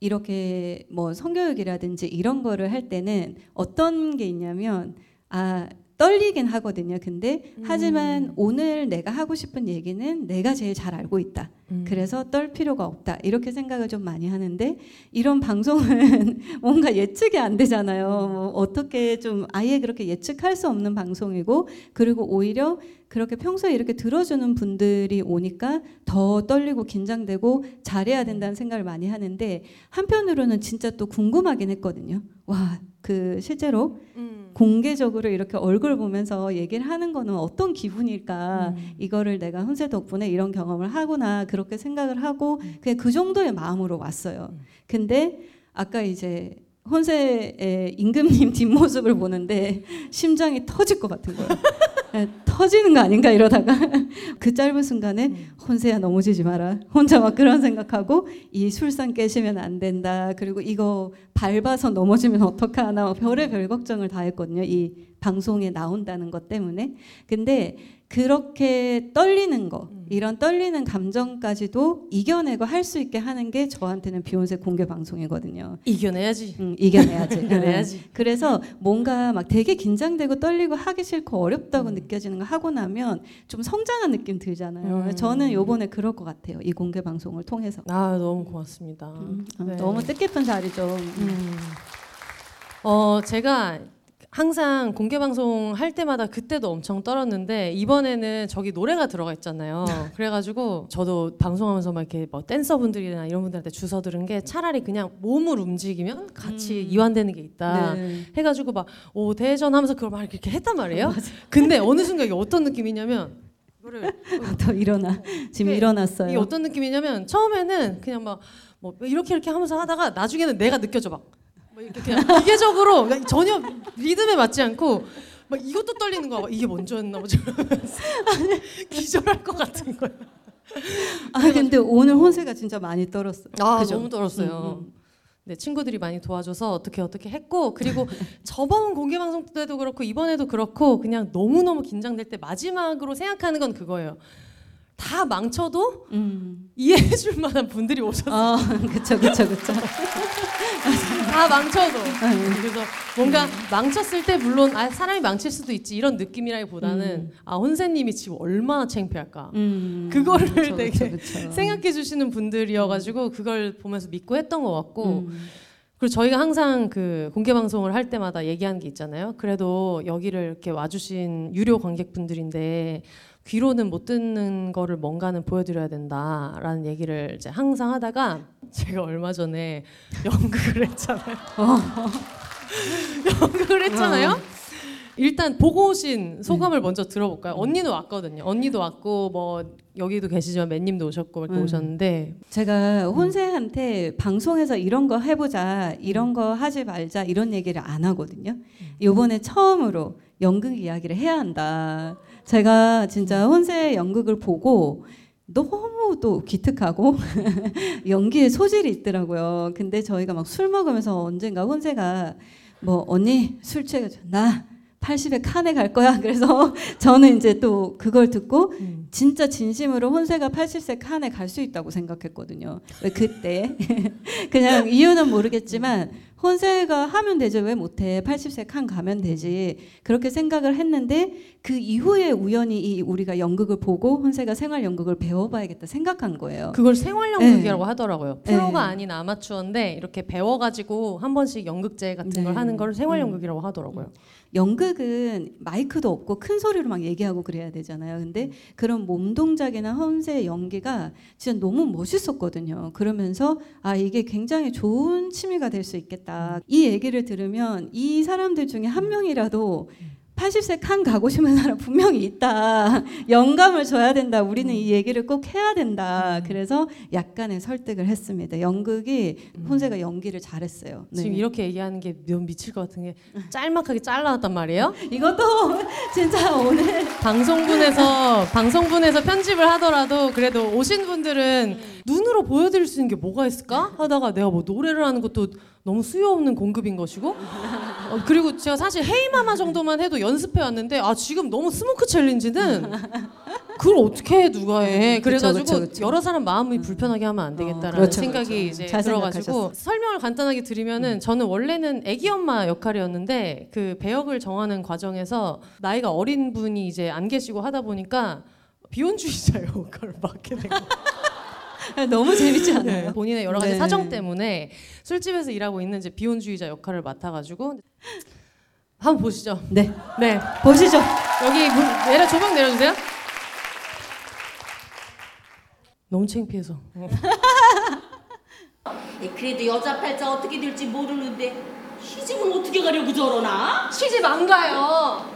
이렇게 뭐 성교육이라든지 이런 거를 할 때는 어떤 게 있냐면 아 떨리긴 하거든요. 근데 하지만 오늘 내가 하고 싶은 얘기는 내가 제일 잘 알고 있다. 그래서 떨 필요가 없다. 이렇게 생각을 좀 많이 하는데 이런 방송은 뭔가 예측이 안 되잖아요. 뭐 어떻게 좀 아예 그렇게 예측할 수 없는 방송이고 그리고 오히려 그렇게 평소에 이렇게 들어주는 분들이 오니까 더 떨리고 긴장되고 잘해야 된다는 생각을 많이 하는데 한편으로는 진짜 또 궁금하긴 했거든요. 와, 그 실제로 음. 공개적으로 이렇게 얼굴 보면서 얘기를 하는 거는 어떤 기분일까? 음. 이거를 내가 혼세 덕분에 이런 경험을 하구나 그렇게 생각을 하고 그냥 그 정도의 마음으로 왔어요. 근데 아까 이제 혼세의 임금님 뒷모습을 보는데 심장이 터질 것 같은 거예요. 예, 터지는 거 아닌가 이러다가 그 짧은 순간에 혼세야 넘어지지 마라. 혼자 막 그런 생각하고 이 술상 깨시면 안 된다. 그리고 이거 밟아서 넘어지면 어떡하나 막 별의 별 걱정을 다 했거든요. 이 방송에 나온다는 것 때문에. 근데 그렇게 떨리는 거, 이런 떨리는 감정까지도 이겨내고 할 수 있게 하는 게 저한테는 비욘세 공개 방송이거든요. 이겨내야지. 음, 이겨내야지. 이겨내야지. 음. 그래서 뭔가 막 되게 긴장되고 떨리고 하기 싫고 어렵다고 느껴지는 거 하고 나면 좀 성장한 느낌 들잖아요. 음. 저는 요번에 그럴 것 같아요. 이 공개 방송을 통해서. 아 너무 고맙습니다. 음, 어, 네. 너무 뜻깊은 자리죠. 음. 어 제가 항상 공개 방송 할 때마다 그때도 엄청 떨었는데 이번에는 저기 노래가 들어가 있잖아요. 그래가지고 저도 방송하면서 막 이렇게 뭐 댄서분들이나 이런 분들한테 주워 들은 게 차라리 그냥 몸을 움직이면 같이 이완되는 게 있다. 네. 해가지고 막 오 대전하면서 그걸 막 이렇게 했단 말이에요. 근데 어느 순간 이게 어떤 느낌이냐면 이거를 더 일어나. 지금 이게- 일어났어요. 이게 어떤 느낌이냐면 처음에는 그냥 막 뭐 이렇게 이렇게 하면서 하다가 나중에는 내가 느껴져 막, 막 이렇게 그냥 기계적으로 그러니까 전혀 리듬에 맞지 않고 막 이것도 떨리는 거야. 막 이게 먼저였나. 이러면서 기절할 것 같은 거야. 아 근데 오늘 혼세가 진짜 많이 떨었어요. 아 그죠? 너무 떨었어요. 음, 음. 네 친구들이 많이 도와줘서 어떻게 어떻게 했고 그리고 저번 공개 방송 때도 그렇고 이번에도 그렇고 그냥 너무 너무 긴장될 때 마지막으로 생각하는 건 그거예요. 다 망쳐도 음. 이해해줄 만한 분들이 오셨어. 아, 그쵸, 그쵸, 그쵸. 다 망쳐도 그래서 뭔가 망쳤을 때 물론 아, 사람이 망칠 수도 있지 이런 느낌이라기보다는 아 혼세님이 지금 얼마나 창피할까 음. 그거를 그쵸, 되게 그쵸, 그쵸. 생각해 주시는 분들이어가지고 그걸 보면서 믿고 했던 것 같고 음. 그리고 저희가 항상 그 공개 방송을 할 때마다 얘기하는 게 있잖아요. 그래도 여기를 이렇게 와주신 유료 관객분들인데 귀로는 못 듣는 거를 뭔가는 보여드려야 된다라는 얘기를 이제 항상 하다가 제가 얼마 전에 연극을 했잖아요. 연극을 했잖아요. 일단 보고 오신 소감을 먼저 들어볼까요? 언니도 왔거든요. 언니도 왔고 뭐 여기도 계시지만 맨님도 오셨고 이렇게 음. 오셨는데 제가 혼세한테 방송에서 이런 거 해보자, 이런 거 하지 말자 이런 얘기를 안 하거든요. 요번에 처음으로 연극 이야기를 해야 한다. 제가 진짜 혼세 연극을 보고 너무 또 기특하고 연기에 소질이 있더라고요. 근데 저희가 막 술 먹으면서 언젠가 혼세가 뭐 언니 술 취해가지고 나 80에 칸에 갈 거야. 그래서 저는 이제 또 그걸 듣고 진짜 진심으로 혼세가 80세 칸에 갈 수 있다고 생각했거든요. 왜 그때 그냥 이유는 모르겠지만 혼세가 하면 되지 왜 못해 80세 칸 가면 되지 그렇게 생각을 했는데 그 이후에 우연히 이 우리가 연극을 보고 혼세가 생활 연극을 배워봐야겠다 생각한 거예요. 그걸 생활 연극이라고 네. 하더라고요. 프로가 네. 아닌 아마추어인데 이렇게 배워가지고 한 번씩 연극제 같은 네. 걸 하는 걸 생활 음. 연극이라고 하더라고요. 연극은 마이크도 없고 큰 소리로 막 얘기하고 그래야 되잖아요. 근데 그런 몸 동작이나 혼세 연기가 진짜 너무 멋있었거든요. 그러면서 아 이게 굉장히 좋은 취미가 될 수 있겠다. 이 얘기를 들으면 이 사람들 중에 한 명이라도 80세 칸 가고 싶은 사람 분명히 있다. 영감을 줘야 된다. 우리는 이 얘기를 꼭 해야 된다. 그래서 약간의 설득을 했습니다. 연극이 혼세가 연기를 잘했어요. 네. 지금 이렇게 얘기하는 게면 미칠 것 같은 게 짤막하게 잘라놨단 말이에요. 이것도 진짜 오늘 방송분에서 방송분에서 편집을 하더라도 그래도 오신 분들은 눈으로 보여드릴 수 있는 게 뭐가 있을까 하다가 내가 뭐 노래를 하는 것도 너무 수요 없는 공급인 것이고 어, 그리고 제가 사실 Hey Mama 정도만 해도 연습해 왔는데 아 지금 너무 Smoke challenge는 그걸 어떻게 해 누가 해 그쵸, 그래가지고 그쵸, 그쵸. 여러 사람 마음이 불편하게 하면 안 되겠다라는 그렇죠, 생각이 그렇죠. 이제 잘 들어가지고 생각하셨어. 음. 설명을 간단하게 드리면은 저는 원래는 애기 엄마 역할이었는데 그 배역을 정하는 과정에서 나이가 어린 분이 이제 안 계시고 하다 보니까 비혼주의자 역할을 맡게 된 거예요. 너무 재밌지 네, 않아요? 본인의 여러 가지 네. 사정 때문에 술집에서 일하고 있는 이제 비혼주의자 역할을 맡아가지고 한번 보시죠. 네, 네, 보시죠. 여기 문, 내려 조명 내려주세요. 너무 창피해서. 네, 그래도 여자 팔자 어떻게 될지 모르는데 시집은 어떻게 가려고 저러나? 시집 안 가요.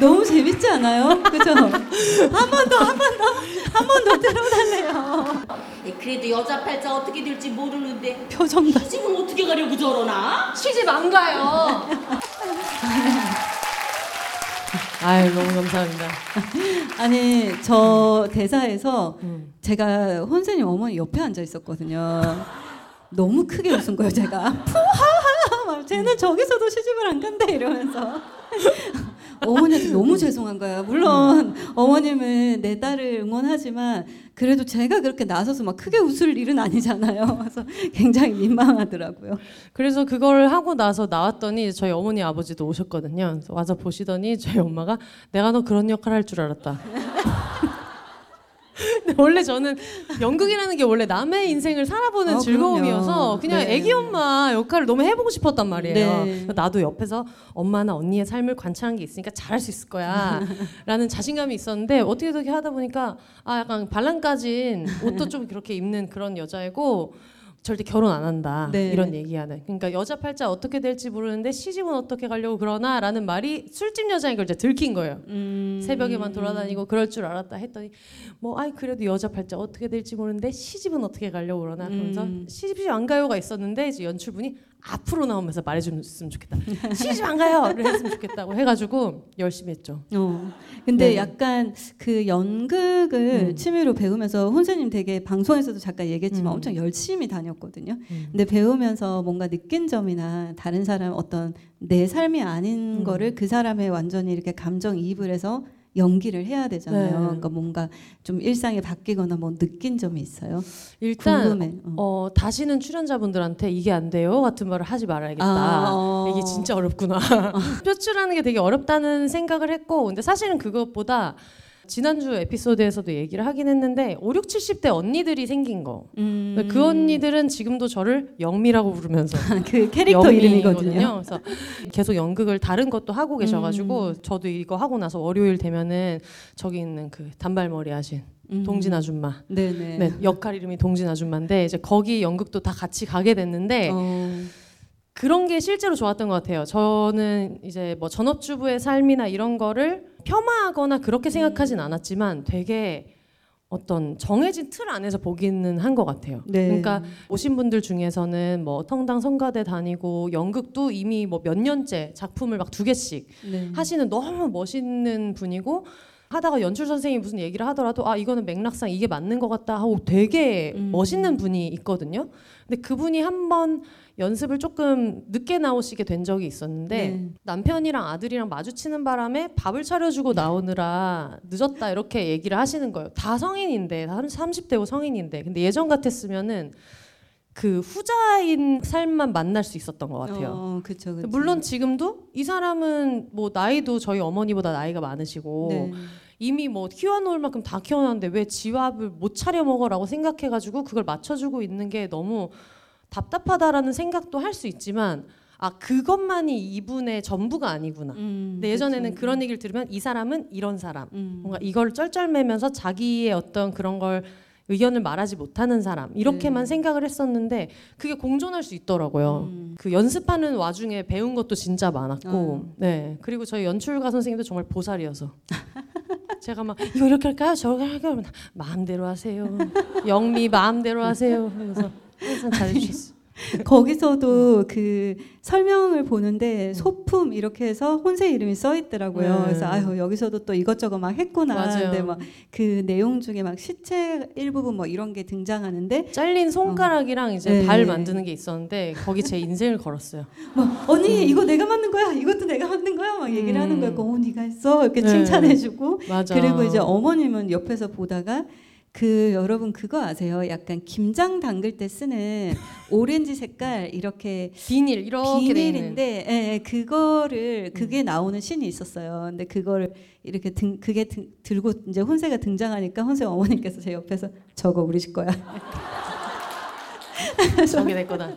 너무 재밌지 않아요? 그죠? 한 번 더, 한 번 더, 한 번 더 들어달래요. 네, 그래도 여자 팔자 어떻게 될지 모르는데 표정 봐. 시집은 어떻게 가려고 저러나? 시집 안 가요. 아유 너무 감사합니다. 아니, 저 대사에서 음. 제가 혼세님 어머니 옆에 앉아 있었거든요. 너무 크게 웃은 거예요, 제가. 푸하하! 막 쟤는 저기서도 시집을 안 간대 이러면서. 어머니한테 너무 죄송한 거예요. 물론 어머님은 내 딸을 응원하지만 그래도 제가 그렇게 나서서 막 크게 웃을 일은 아니잖아요. 그래서 굉장히 민망하더라고요. 그래서 그걸 하고 나서 나왔더니 저희 어머니 아버지도 오셨거든요. 와서 보시더니 저희 엄마가 내가 너 그런 역할 할 줄 알았다. 근데 원래 저는 연극이라는 게 원래 남의 인생을 살아보는 어, 즐거움이어서 그럼요. 그냥 네. 애기 엄마 역할을 너무 해보고 싶었단 말이에요. 네. 나도 옆에서 엄마나 언니의 삶을 관찰한 게 있으니까 잘할 수 있을 거야 라는 자신감이 있었는데 어떻게 어떻게 하다 보니까 아 약간 반란 까진 옷도 좀 그렇게 입는 그런 여자이고 절대 결혼 안 한다 네. 이런 얘기하는 그러니까 여자 팔자 어떻게 될지 모르는데 시집은 어떻게 가려고 그러나라는 말이 술집 여자인 걸 이제 들킨 거예요. 음. 새벽에만 돌아다니고 그럴 줄 알았다 했더니 뭐 아이 그래도 여자 팔자 어떻게 될지 모르는데 시집은 어떻게 가려고 그러나 그러면서 음. 시집이 안 가요가 있었는데 이제 연출분이 앞으로 나오면서 말해줬으면 좋겠다 시집 안 가요 를 했으면 좋겠다고 해가지고 열심히 했죠. 어. 근데 네. 약간 그 연극을 음. 취미로 배우면서 혼세님 되게 방송에서도 잠깐 얘기했지만 음. 엄청 열심히 다녔거든요. 음. 근데 배우면서 뭔가 느낀 점이나 다른 사람 어떤 내 삶이 아닌 음. 거를 그 사람의 완전히 이렇게 감정 이입을 해서 연기를 해야 되잖아요. 네. 그러니까 뭔가 좀 일상이 바뀌거나 뭐 느낀 점이 있어요. 일단 궁금해. 어. 어, 다시는 출연자분들한테 이게 안 돼요 같은 말을 하지 말아야겠다. 아, 어. 이게 진짜 어렵구나. 표출하는 게 되게 어렵다는 생각을 했고, 근데 사실은 그것보다 지난주 에피소드에서도 얘기를 하긴 했는데 5, 6, 70대 언니들이 생긴 거. 음. 그 언니들은 지금도 저를 영미라고 부르면서 그 캐릭터. 이름이거든요. 그래서 계속 연극을 다른 것도 하고 계셔가지고 음. 저도 이거 하고 나서 월요일 되면은 저기 있는 그 단발머리 하신 음. 동진 아줌마 네네. 네, 역할 이름이 동진 아줌마인데 이제 거기 연극도 다 같이 가게 됐는데 어. 그런 게 실제로 좋았던 것 같아요. 저는 이제 뭐 전업주부의 삶이나 이런 거를 폄하하거나 그렇게 생각하진 않았지만 되게 어떤 정해진 틀 안에서 보기는 한 것 같아요. 네. 그러니까 오신 분들 중에서는 뭐 성당 성가대 다니고 연극도 이미 뭐 몇 년째 작품을 막 두 개씩 네. 하시는 너무 멋있는 분이고 하다가 연출 선생님이 무슨 얘기를 하더라도 아 이거는 맥락상 이게 맞는 것 같다 하고 되게 음. 멋있는 분이 있거든요. 근데 그분이 한번 연습을 조금 늦게 나오시게 된 적이 있었는데 네. 남편이랑 아들이랑 마주치는 바람에 밥을 차려주고 나오느라 늦었다 이렇게 얘기를 하시는 거예요. 다 성인인데 다 30대고 성인인데 근데 예전 같았으면은 그 후자인 삶만 만날 수 있었던 것 같아요. 어, 그쵸, 그쵸. 물론 지금도 이 사람은 뭐 나이도 저희 어머니보다 나이가 많으시고 네. 이미 뭐 키워놓을 만큼 다 키워놨는데 왜 지밥을 못 차려 먹어라고 생각해가지고 그걸 맞춰주고 있는 게 너무 답답하다라는 생각도 할 수 있지만 아 그것만이 이분의 전부가 아니구나. 음, 근데 예전에는 그쵸. 그런 얘기를 들으면 이 사람은 이런 사람, 음. 뭔가 이걸 쩔쩔매면서 자기의 어떤 그런 걸 의견을 말하지 못하는 사람 이렇게만 네. 생각을 했었는데 그게 공존할 수 있더라고요. 음. 그 연습하는 와중에 배운 것도 진짜 많았고, 어. 네 그리고 저희 연출가 선생님도 정말 보살이어서 제가 막 이거 이렇게 할까요? 저렇게 할까요? 마음대로 하세요. 영미 마음대로 하세요. 그래서 항상 잘해주셨어. 거기서도 그 설명을 보는데 소품 이렇게 해서 혼세 이름이 써 있더라고요. 네. 그래서 아유 여기서도 또 이것저것 막 했구나. 맞아요. 근데 막 그 내용 중에 막 시체 일부분 뭐 이런 게 등장하는데 잘린 손가락이랑 이제 네. 발 만드는 게 있었는데 거기 제 인생을 걸었어요. 막 언니 이거 내가 만든 거야. 이것도 내가 만든 거야. 막 얘기를 음. 하는 거예요. 어 네가 했어. 이렇게 네. 칭찬해주고 맞아. 그리고 이제 어머님은 옆에서 보다가 그 여러분 그거 아세요? 약간 김장 담글 때 쓰는 오렌지 색깔 이렇게 비닐 이렇게. 비닐인데 예, 예, 그거를 그게 나오는 신이 있었어요. 근데 그거를 이렇게 등 그게 등, 들고 이제 혼세가 등장하니까 혼세 어머니께서 제 옆에서 저거 우리 집 거야. 저게 내 거다.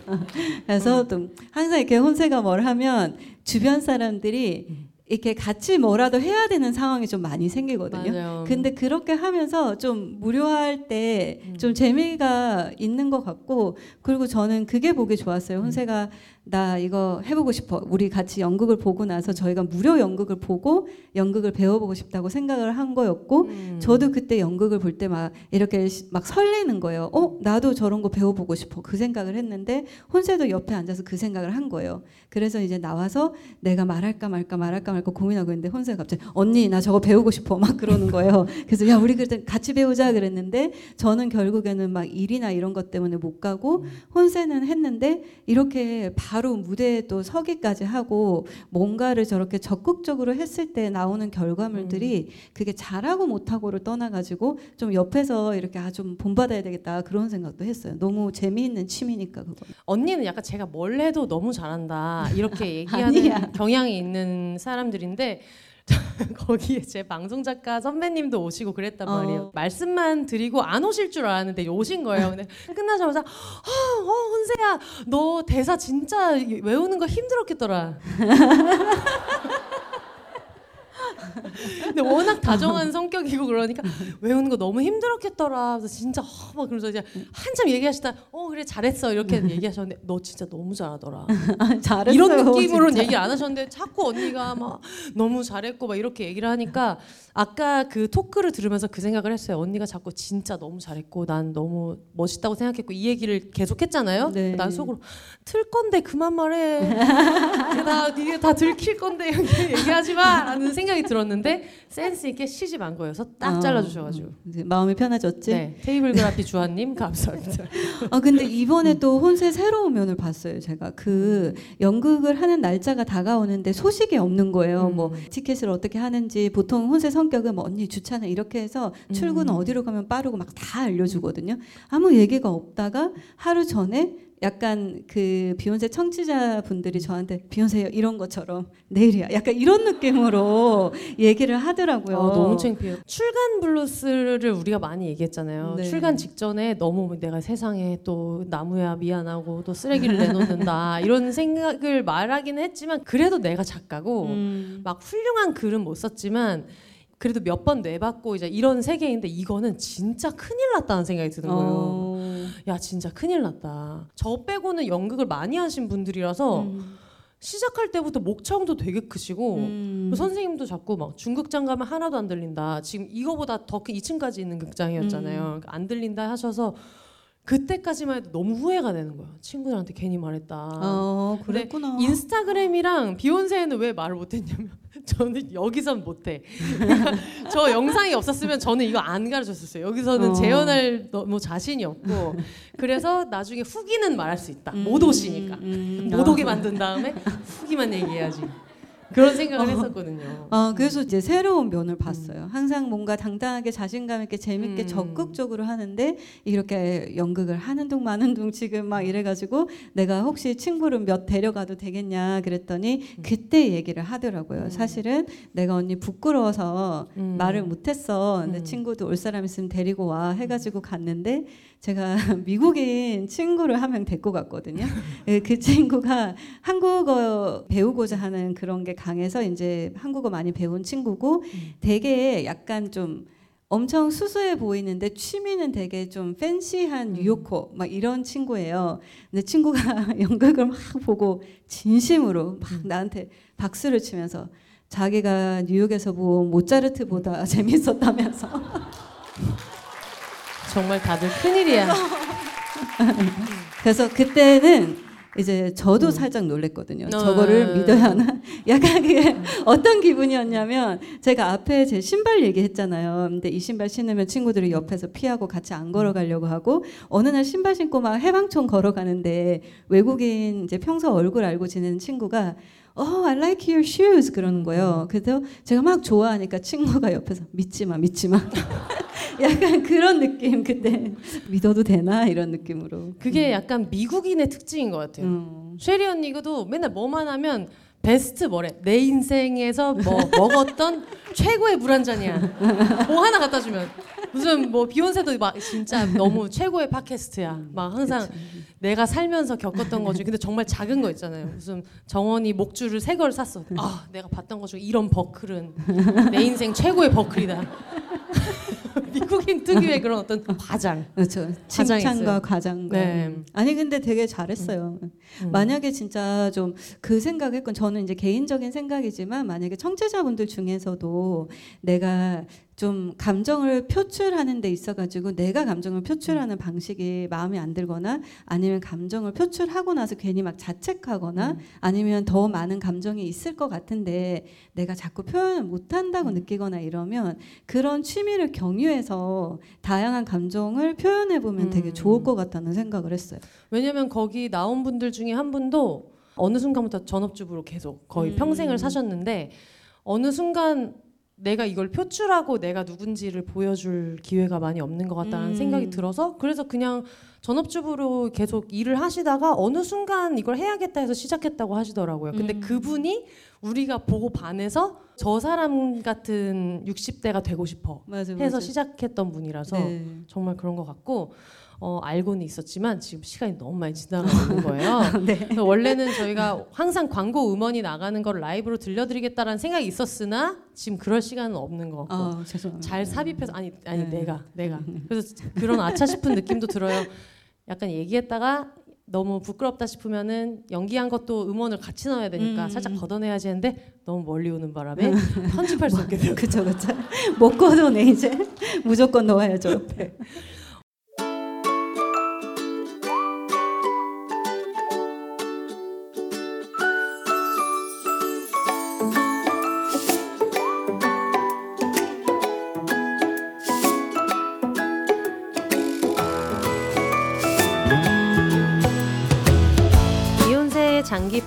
그래서 또 항상 이렇게 혼세가 뭘 하면 주변 사람들이 이렇게 같이 뭐라도 해야 되는 상황이 좀 많이 생기거든요. 맞아요. 근데 그렇게 하면서 좀 무료할 때좀 재미가 있는 것 같고 그리고 저는 그게 보기 좋았어요. 혼세가 나 이거 해보고 싶어. 우리 같이 연극을 보고 나서 저희가 무료 연극을 보고 연극을 배워보고 싶다고 생각을 한 거였고 음. 저도 그때 연극을 볼 때 막 이렇게 시- 막 설레는 거예요. 어 나도 저런 거 배워보고 싶어. 그 생각을 했는데 혼세도 옆에 앉아서 그 생각을 한 거예요. 그래서 이제 나와서 내가 말할까 말까 말할까 말까 고민하고 있는데 혼세가 갑자기 언니 나 저거 배우고 싶어 막 그러는 거예요. 그래서 야 우리 그때 같이 배우자 그랬는데 저는 결국에는 막 일이나 이런 것 때문에 못 가고 혼세는 했는데 이렇게 바로 무대에 또 서기까지 하고 뭔가를 저렇게 적극적으로 했을 때 나오는 결과물들이 그게 잘하고 못하고를 떠나가지고 좀 옆에서 이렇게 아 좀 본받아야 되겠다 그런 생각도 했어요. 너무 재미있는 취미니까 그거. 언니는 약간 제가 뭘 해도 너무 잘한다 이렇게 얘기하는. 경향이 있는 사람들인데 거기에 제 방송 작가 선배님도 오시고 그랬단 어. 말이에요. 말씀만 드리고 안 오실 줄 알았는데 오신 거예요. 근데 끝나자마자 아, 어, 혼세야 너 대사 진짜 외우는 거 힘들었겠더라. 근데 워낙 다정한 성격이고 그러니까 외우는 거 너무 힘들었겠더라. 그래서 진짜 어, 막 그러면서 이제 한참 얘기하시다 어 그래 잘했어 이렇게 얘기하셨는데 너 진짜 너무 잘하더라. 잘했어요. 이런 느낌으로는. 얘기를 안 하셨는데 자꾸 언니가 막 너무 잘했고 막 이렇게 얘기를 하니까 아까 그 토크를 들으면서 그 생각을 했어요. 언니가 자꾸 진짜 너무 잘했고 난 너무 멋있다고 생각했고 이 얘기를 계속 했잖아요. 네. 난 속으로 틀 건데 그만 말해. 나 이게 다 들킬 건데 이렇게 얘기하지 마라는 생각이 들었는데 센스 있게 시집 안 거여서 딱 어, 잘라주셔가지고. 이제 마음이 편해졌지. 네, 테이블 그라피 주한님 감사합니다. 아 근데 이번에 또 혼세 새로운 면을 봤어요. 제가 그 연극을 하는 날짜가 다가오는데 소식이 없는 거예요. 음. 뭐 티켓을 어떻게 하는지 보통 혼세 성격은 뭐 언니 주차는 이렇게 해서 출근 음. 어디로 가면 빠르고 막 다 알려주거든요. 아무 얘기가 없다가 하루 전에 약간 그 비욘세 청취자 분들이 저한테 비욘세 이런 것처럼 내일이야 약간 이런 느낌으로 얘기를 하더라고요. 아, 너무 창피해요. 출간 블루스를 우리가 많이 얘기했잖아요. 네. 출간 직전에 너무 내가 세상에 또 나무야 미안하고 또 쓰레기를 내놓는다 이런 생각을 말하긴 했지만 그래도 내가 작가고 음. 막 훌륭한 글은 못 썼지만 그래도 몇 번 내봤고 이제 이런 세계인데 이거는 진짜 큰일 났다는 생각이 드는 거예요. 어. 야 진짜 큰일 났다. 저 빼고는 연극을 많이 하신 분들이라서 음. 시작할 때부터 목청도 되게 크시고 음. 그 선생님도 자꾸 막 중극장 가면 하나도 안 들린다. 지금 이거보다 더 큰 2층까지 있는 극장이었잖아요. 음. 그러니까 안 들린다 하셔서 그때까지만 해도 너무 후회가 되는 거예요. 친구들한테 괜히 말했다. 어, 그랬구나. 인스타그램이랑 비욘세는 왜 말을 못했냐면 저는 여기선 못해. 저 영상이 없었으면 저는 이거 안 가르쳤었어요. 여기서는 어. 재현할 너무 자신이 없고 그래서 나중에 후기는 말할 수 있다. 못 오시니까 음, 못 아. 오게 만든 다음에 후기만 얘기해야지. 그런 생각을 했었거든요. 아, 그래서 이제 새로운 면을 봤어요. 항상 뭔가 당당하게 자신감 있게 재밌게 음. 적극적으로 하는데 이렇게 연극을 하는 둥 마는 둥 지금 막 이래가지고 내가 혹시 친구를 몇 데려가도 되겠냐 그랬더니 음. 그때 얘기를 하더라고요. 사실은 내가 언니 부끄러워서 음. 말을 못했어. 내 음. 친구도 올 사람 있으면 데리고 와 해가지고 갔는데 제가 미국인 친구를 한 명 데리고 갔거든요. 예, 그 친구가 한국어 배우고자 하는 그런 게 강해서 이제 한국어 많이 배운 친구고 되게 약간 좀 엄청 수수해 보이는데 취미는 되게 좀 팬시한 뉴요커 막 이런 친구예요. 근데 친구가 연극을 막 보고 진심으로 막 나한테 박수를 치면서 자기가 뉴욕에서 본 모차르트보다 재밌었다면서 정말 다들 큰일이야. 그래서 그때는 이제 저도 살짝 놀랬거든요. 어. 저거를 믿어야 하나? 약간 그게 어떤 기분이었냐면 제가 앞에 제 신발 얘기했잖아요. 근데 이 신발 신으면 친구들이 옆에서 피하고 같이 안 걸어가려고 하고 어느 날 신발 신고 막 해방촌 걸어가는데 외국인 이제 평소 얼굴 알고 지내는 친구가 Oh, I like your shoes 그러는 거예요. 그래서 제가 막 좋아하니까 친구가 옆에서 믿지 마, 믿지 마. 약간 그런 느낌 그때. 믿어도 되나? 이런 느낌으로. 그게 약간 미국인의 특징인 것 같아요. 음. 쉐리 언니도 맨날 뭐만 하면 베스트 뭐래? 내 인생에서 뭐 먹었던 최고의 물 한 잔이야. 뭐 하나 갖다 주면. 무슨 뭐 비욘세도 막 진짜 너무 최고의 팟캐스트야. 막 항상 내가 살면서 겪었던 거 중에 근데 정말 작은 거 있잖아요. 무슨 정원이 목줄을 새 걸 샀어. 아 내가 봤던 거 중에 이런 버클은 내 인생 최고의 버클이다 미국인 특유의 그런 어떤 과장 그렇죠. 칭찬과. 과장과. 네. 아니 근데 되게 잘했어요. 음. 만약에 진짜 좀 그 생각했건 저는 이제 개인적인 생각이지만 만약에 청취자분들 중에서도 내가 좀 감정을 표출하는 데 있어 가지고 내가 감정을 표출하는 방식이 마음에 안 들거나 아니면 감정을 표출하고 나서 괜히 막 자책하거나 아니면 더 많은 감정이 있을 것 같은데 내가 자꾸 표현을 못 한다고 느끼거나 이러면 그런 취미를 경유해서 다양한 감정을 표현해 보면 되게 음. 좋을 것 같다는 생각을 했어요. 왜냐면 거기 나온 분들 중에 한 분도 어느 순간부터 전업주부로 계속 거의 음. 평생을 사셨는데 어느 순간 내가 이걸 표출하고 내가 누군지를 보여줄 기회가 많이 없는 것 같다는 음. 생각이 들어서 그래서 그냥 전업주부로 계속 일을 하시다가 어느 순간 이걸 해야겠다 해서 시작했다고 하시더라고요. 근데 음. 그분이 우리가 보고 반해서 저 사람 같은 60대가 되고 싶어 맞아, 해서 맞아. 시작했던 분이라서 네. 정말 그런 것 같고 어, 알고는 있었지만 지금 시간이 너무 많이 지나가고 있는 거예요. 네. 원래는 저희가 항상 광고 음원이 나가는 걸 라이브로 들려드리겠다라는 생각이 있었으나 지금 그럴 시간은 없는 것 같고 아 죄송합니다. 잘 삽입해서 아니 아니 네. 내가 내가 그래서 그런 아차 싶은 느낌도 들어요. 약간 얘기했다가 너무 부끄럽다 싶으면은 연기한 것도 음원을 같이 넣어야 되니까 음. 살짝 걷어내야지 했는데 너무 멀리 오는 바람에 편집할 수 없게 돼요. 그쵸 그쵸. 못 걷어내 이제 무조건 넣어야죠. 옆에.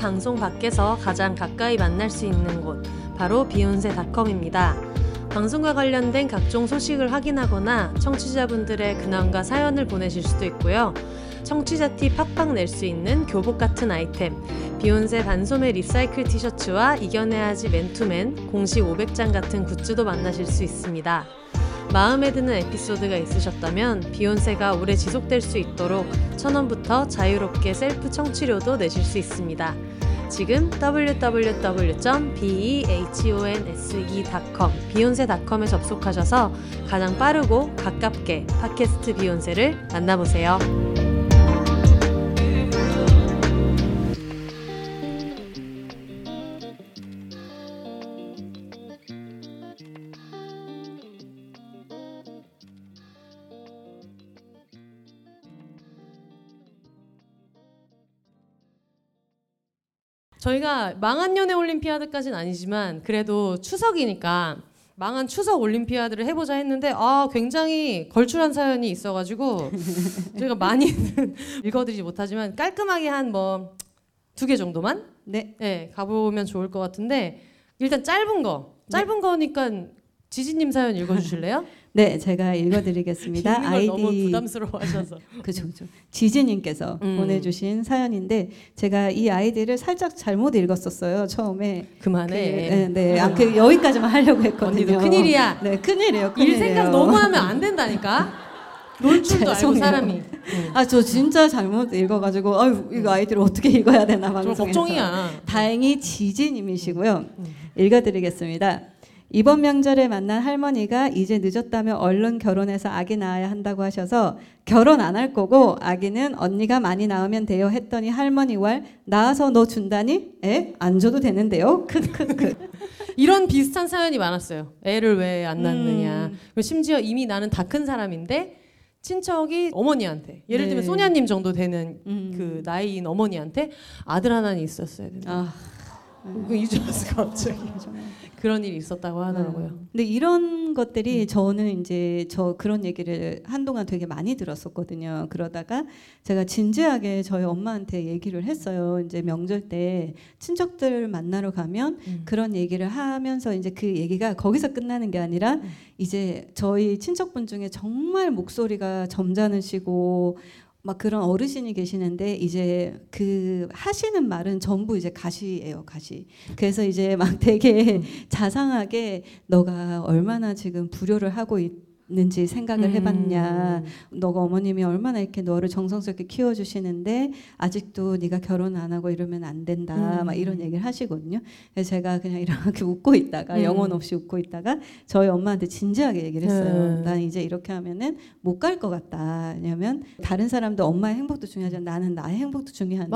방송 밖에서 가장 가까이 만날 수 있는 곳 바로 비욘세닷컴입니다. 방송과 관련된 각종 소식을 확인하거나 청취자분들의 근황과 사연을 보내실 수도 있고요. 청취자 티 팍팍 낼 수 있는 교복 같은 아이템, 비욘세 반소매 리사이클 티셔츠와 이겨내야지 맨투맨, 공식 500장 같은 굿즈도 만나실 수 있습니다. 마음에 드는 에피소드가 있으셨다면 비욘세가 오래 지속될 수 있도록 천원부터 자유롭게 셀프 청취료도 내실 수 있습니다. 지금 www.behonse.com 비욘세닷컴에 접속하셔서 가장 빠르고 가깝게 팟캐스트 비욘세를 만나보세요. 저희가 망한 연애 올림피아드까지는 아니지만 그래도 추석이니까 망한 추석 올림피아드를 해보자 했는데 아 굉장히 걸출한 사연이 있어가지고 저희가 많이는 읽어드리지 못하지만 깔끔하게 한 뭐 두 개 정도만 네. 네, 가보면 좋을 것 같은데 일단 짧은 거 짧은 거니까 지지님 사연 읽어주실래요? 네, 제가 읽어드리겠습니다. 걸 너무 부담스러워하셔서 그죠, 그죠. 지지님께서 음. 보내주신 사연인데 제가 이 아이디를 살짝 잘못 읽었었어요 처음에. 그, 그만해. 네, 네. 아, 그 여기까지만 하려고 했거든요. 언니도 큰일이야. 네, 큰일이에요. 일 큰일이에요. 생각 너무 하면 안 된다니까. 놀 줄도 알고. 사람이. 아, 저 진짜 잘못 읽어가지고 아유 이거 아이디를 어떻게 읽어야 되나 좀 방송에서. 걱정이야. 다행히 지지님이시고요. 음. 읽어드리겠습니다. 이번 명절에 만난 할머니가 이제 늦었다면 얼른 결혼해서 아기 낳아야 한다고 하셔서 결혼 안 할 거고 아기는 언니가 많이 낳으면 돼요 했더니 할머니 왈 낳아서 너 준다니? 에? 안 줘도 되는데요? 크크크. 이런 비슷한 사연이 많았어요. 애를 왜 안 낳느냐. 음. 그리고 심지어 이미 나는 다 큰 사람인데 친척이 어머니한테 예를 들면 네. 소냐님 정도 되는 음. 그 나이인 어머니한테 아들 하나는 있었어야 된다. 아, 그 잊었어 갑자기. 그런 일이 있었다고 하더라고요. 음. 근데 이런 음. 것들이 저는 이제 저 그런 얘기를 한동안 되게 많이 들었었거든요. 그러다가 제가 진지하게 저희 엄마한테 얘기를 했어요. 이제 명절 때 친척들 만나러 가면 음. 그런 얘기를 하면서 이제 그 얘기가 거기서 끝나는 게 아니라 음. 이제 저희 친척분 중에 정말 목소리가 점잖으시고 막 그런 어르신이 계시는데 이제 그 하시는 말은 전부 이제 가시예요 가시 그래서 이제 막 되게 음. 자상하게 너가 얼마나 지금 불효를 하고 있 는지 생각을 해봤냐 음. 너가 어머님이 얼마나 이렇게 너를 정성스럽게 키워주시는데 아직도 네가 결혼 안 하고 이러면 안 된다 음. 막 이런 얘기를 하시거든요 그래서 제가 그냥 이렇게 웃고 있다가 음. 영혼 없이 웃고 있다가 저희 엄마한테 진지하게 얘기를 했어요 네. 난 이제 이렇게 하면은 못 갈 것 같다 왜냐면 다른 사람도 엄마의 행복도 중요하지만 나는 나의 행복도 중요한데.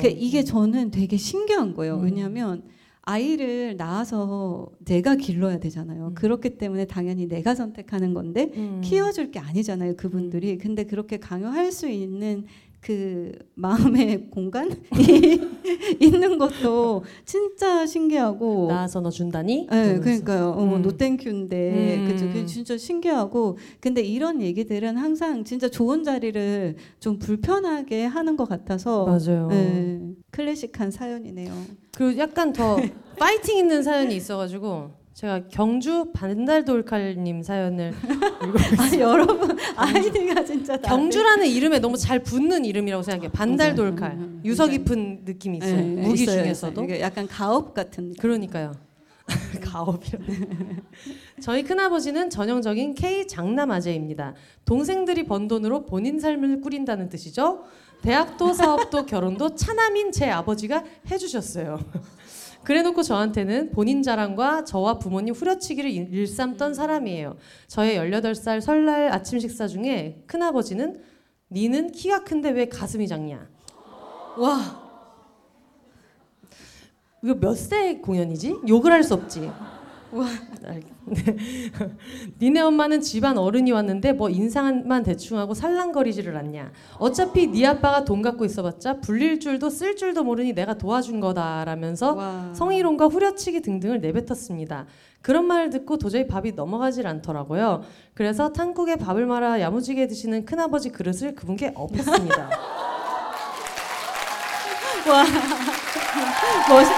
그 이게 저는 되게 신기한 거예요. 음. 왜냐하면 아이를 낳아서 내가 길러야 되잖아요. 음. 그렇기 때문에 당연히 내가 선택하는 건데 음. 키워줄 게 아니잖아요. 그분들이. 근데 그렇게 강요할 수 있는 그 마음의 공간이 있는 것도 진짜 신기하고 낳아서 너 준다니? 네. 그러니까요. 음. 노땡큐인데, 음. 그죠? 그게 진짜 신기하고, 근데 이런 얘기들은 항상 진짜 좋은 자리를 좀 불편하게 하는 것 같아서, 맞아요. 네, 클래식한 사연이네요. 그리고 약간 더 파이팅 있는 사연이 있어가지고 제가 경주 반달 돌칼님 사연을 아, 여러분 아이디가 진짜 경주라는 이름에 너무 잘 붙는 이름이라고 생각해요. 반달 돌칼 맞아요. 음, 유서 굉장히- 깊은 느낌이 있어요. 네, 무기 있어요, 중에서도 있어요. 약간 가업 같은. 느낌. 그러니까요. 가업이라. 저희 큰아버지는 전형적인 K 장남 아재입니다. 동생들이 번 돈으로 본인 삶을 꾸린다는 뜻이죠. 대학도 사업도 결혼도 차남인 제 아버지가 해주셨어요. 그래놓고 저한테는 본인 자랑과 저와 부모님 후려치기를 일- 일삼던 사람이에요. 저의 18살 설날 아침 식사 중에 큰아버지는 니는 키가 큰데 왜 가슴이 작냐? 와. 이거 몇 세 공연이지? 욕을 할 수 없지. 와. 니네 엄마는 집안 어른이 왔는데 뭐 인상만 대충 하고 살랑거리지를 않냐. 어차피 네 아빠가 돈 갖고 있어봤자 불릴 줄도 쓸 줄도 모르니 내가 도와준 거다라면서 와. 성희롱과 후려치기 등등을 내뱉었습니다. 그런 말을 듣고 도저히 밥이 넘어가질 않더라고요. 그래서 탕국에 밥을 말아 야무지게 드시는 큰아버지 그릇을 그분께 엎었습니다. 와 멋있.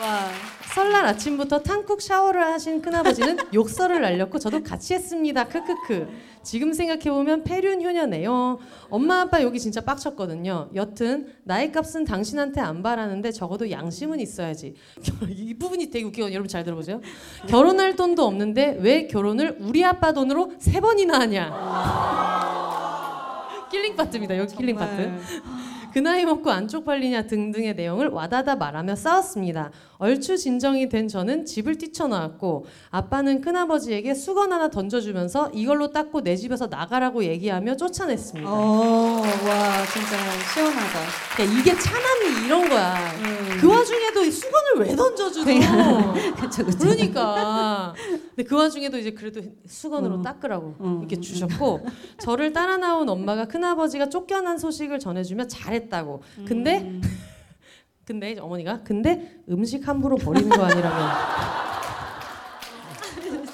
와. 설날 아침부터 탕국 샤워를 하신 큰아버지는 욕설을 날렸고 저도 같이 했습니다. 크크크. 지금 생각해보면 폐륜 효녀네요. 엄마 아빠 여기 진짜 빡쳤거든요. 여튼 나이 값은 당신한테 안 바라는데 적어도 양심은 있어야지. 이 부분이 되게 웃기거든요. 여러분 잘 들어보세요. 결혼할 돈도 없는데 왜 결혼을 우리 아빠 돈으로 세 번이나 하냐. killing part입니다. 여기 killing part. 그 나이 먹고 안 쪽 팔리냐 등등의 내용을 와다다 말하며 싸웠습니다. 얼추 진정이 된 저는 집을 뛰쳐나왔고 아빠는 큰아버지에게 수건 하나 던져주면서 이걸로 닦고 내 집에서 나가라고 얘기하며 쫓아냈습니다. 어, 와 진짜 시원하다. 그러니까 이게 차남이 이런 거야. 그 와중에도 이 수건을 왜 던져주노? 그쵸 그쵸. 그러니까. 근데 그 와중에도 이제 그래도 수건으로 음. 닦으라고 음. 이렇게 주셨고 저를 따라 나온 엄마가 큰아버지가 쫓겨난 소식을 전해주며 잘했다고. 근데 음. 근데 이제 어머니가 근데 음식 함부로 버리는 거 아니라면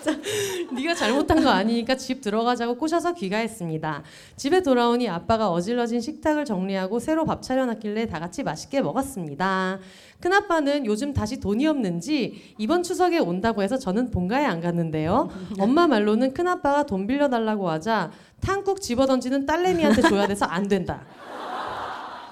네가 잘못한 거 아니니까 집 들어가자고 꼬셔서 귀가했습니다. 집에 돌아오니 아빠가 어질러진 식탁을 정리하고 새로 밥 차려놨길래 다 같이 맛있게 먹었습니다. 큰아빠는 요즘 다시 돈이 없는지 이번 추석에 온다고 해서 저는 본가에 안 갔는데요. 엄마 말로는 큰아빠가 돈 빌려달라고 하자 탕국 집어던지는 딸내미한테 줘야 돼서 안 된다.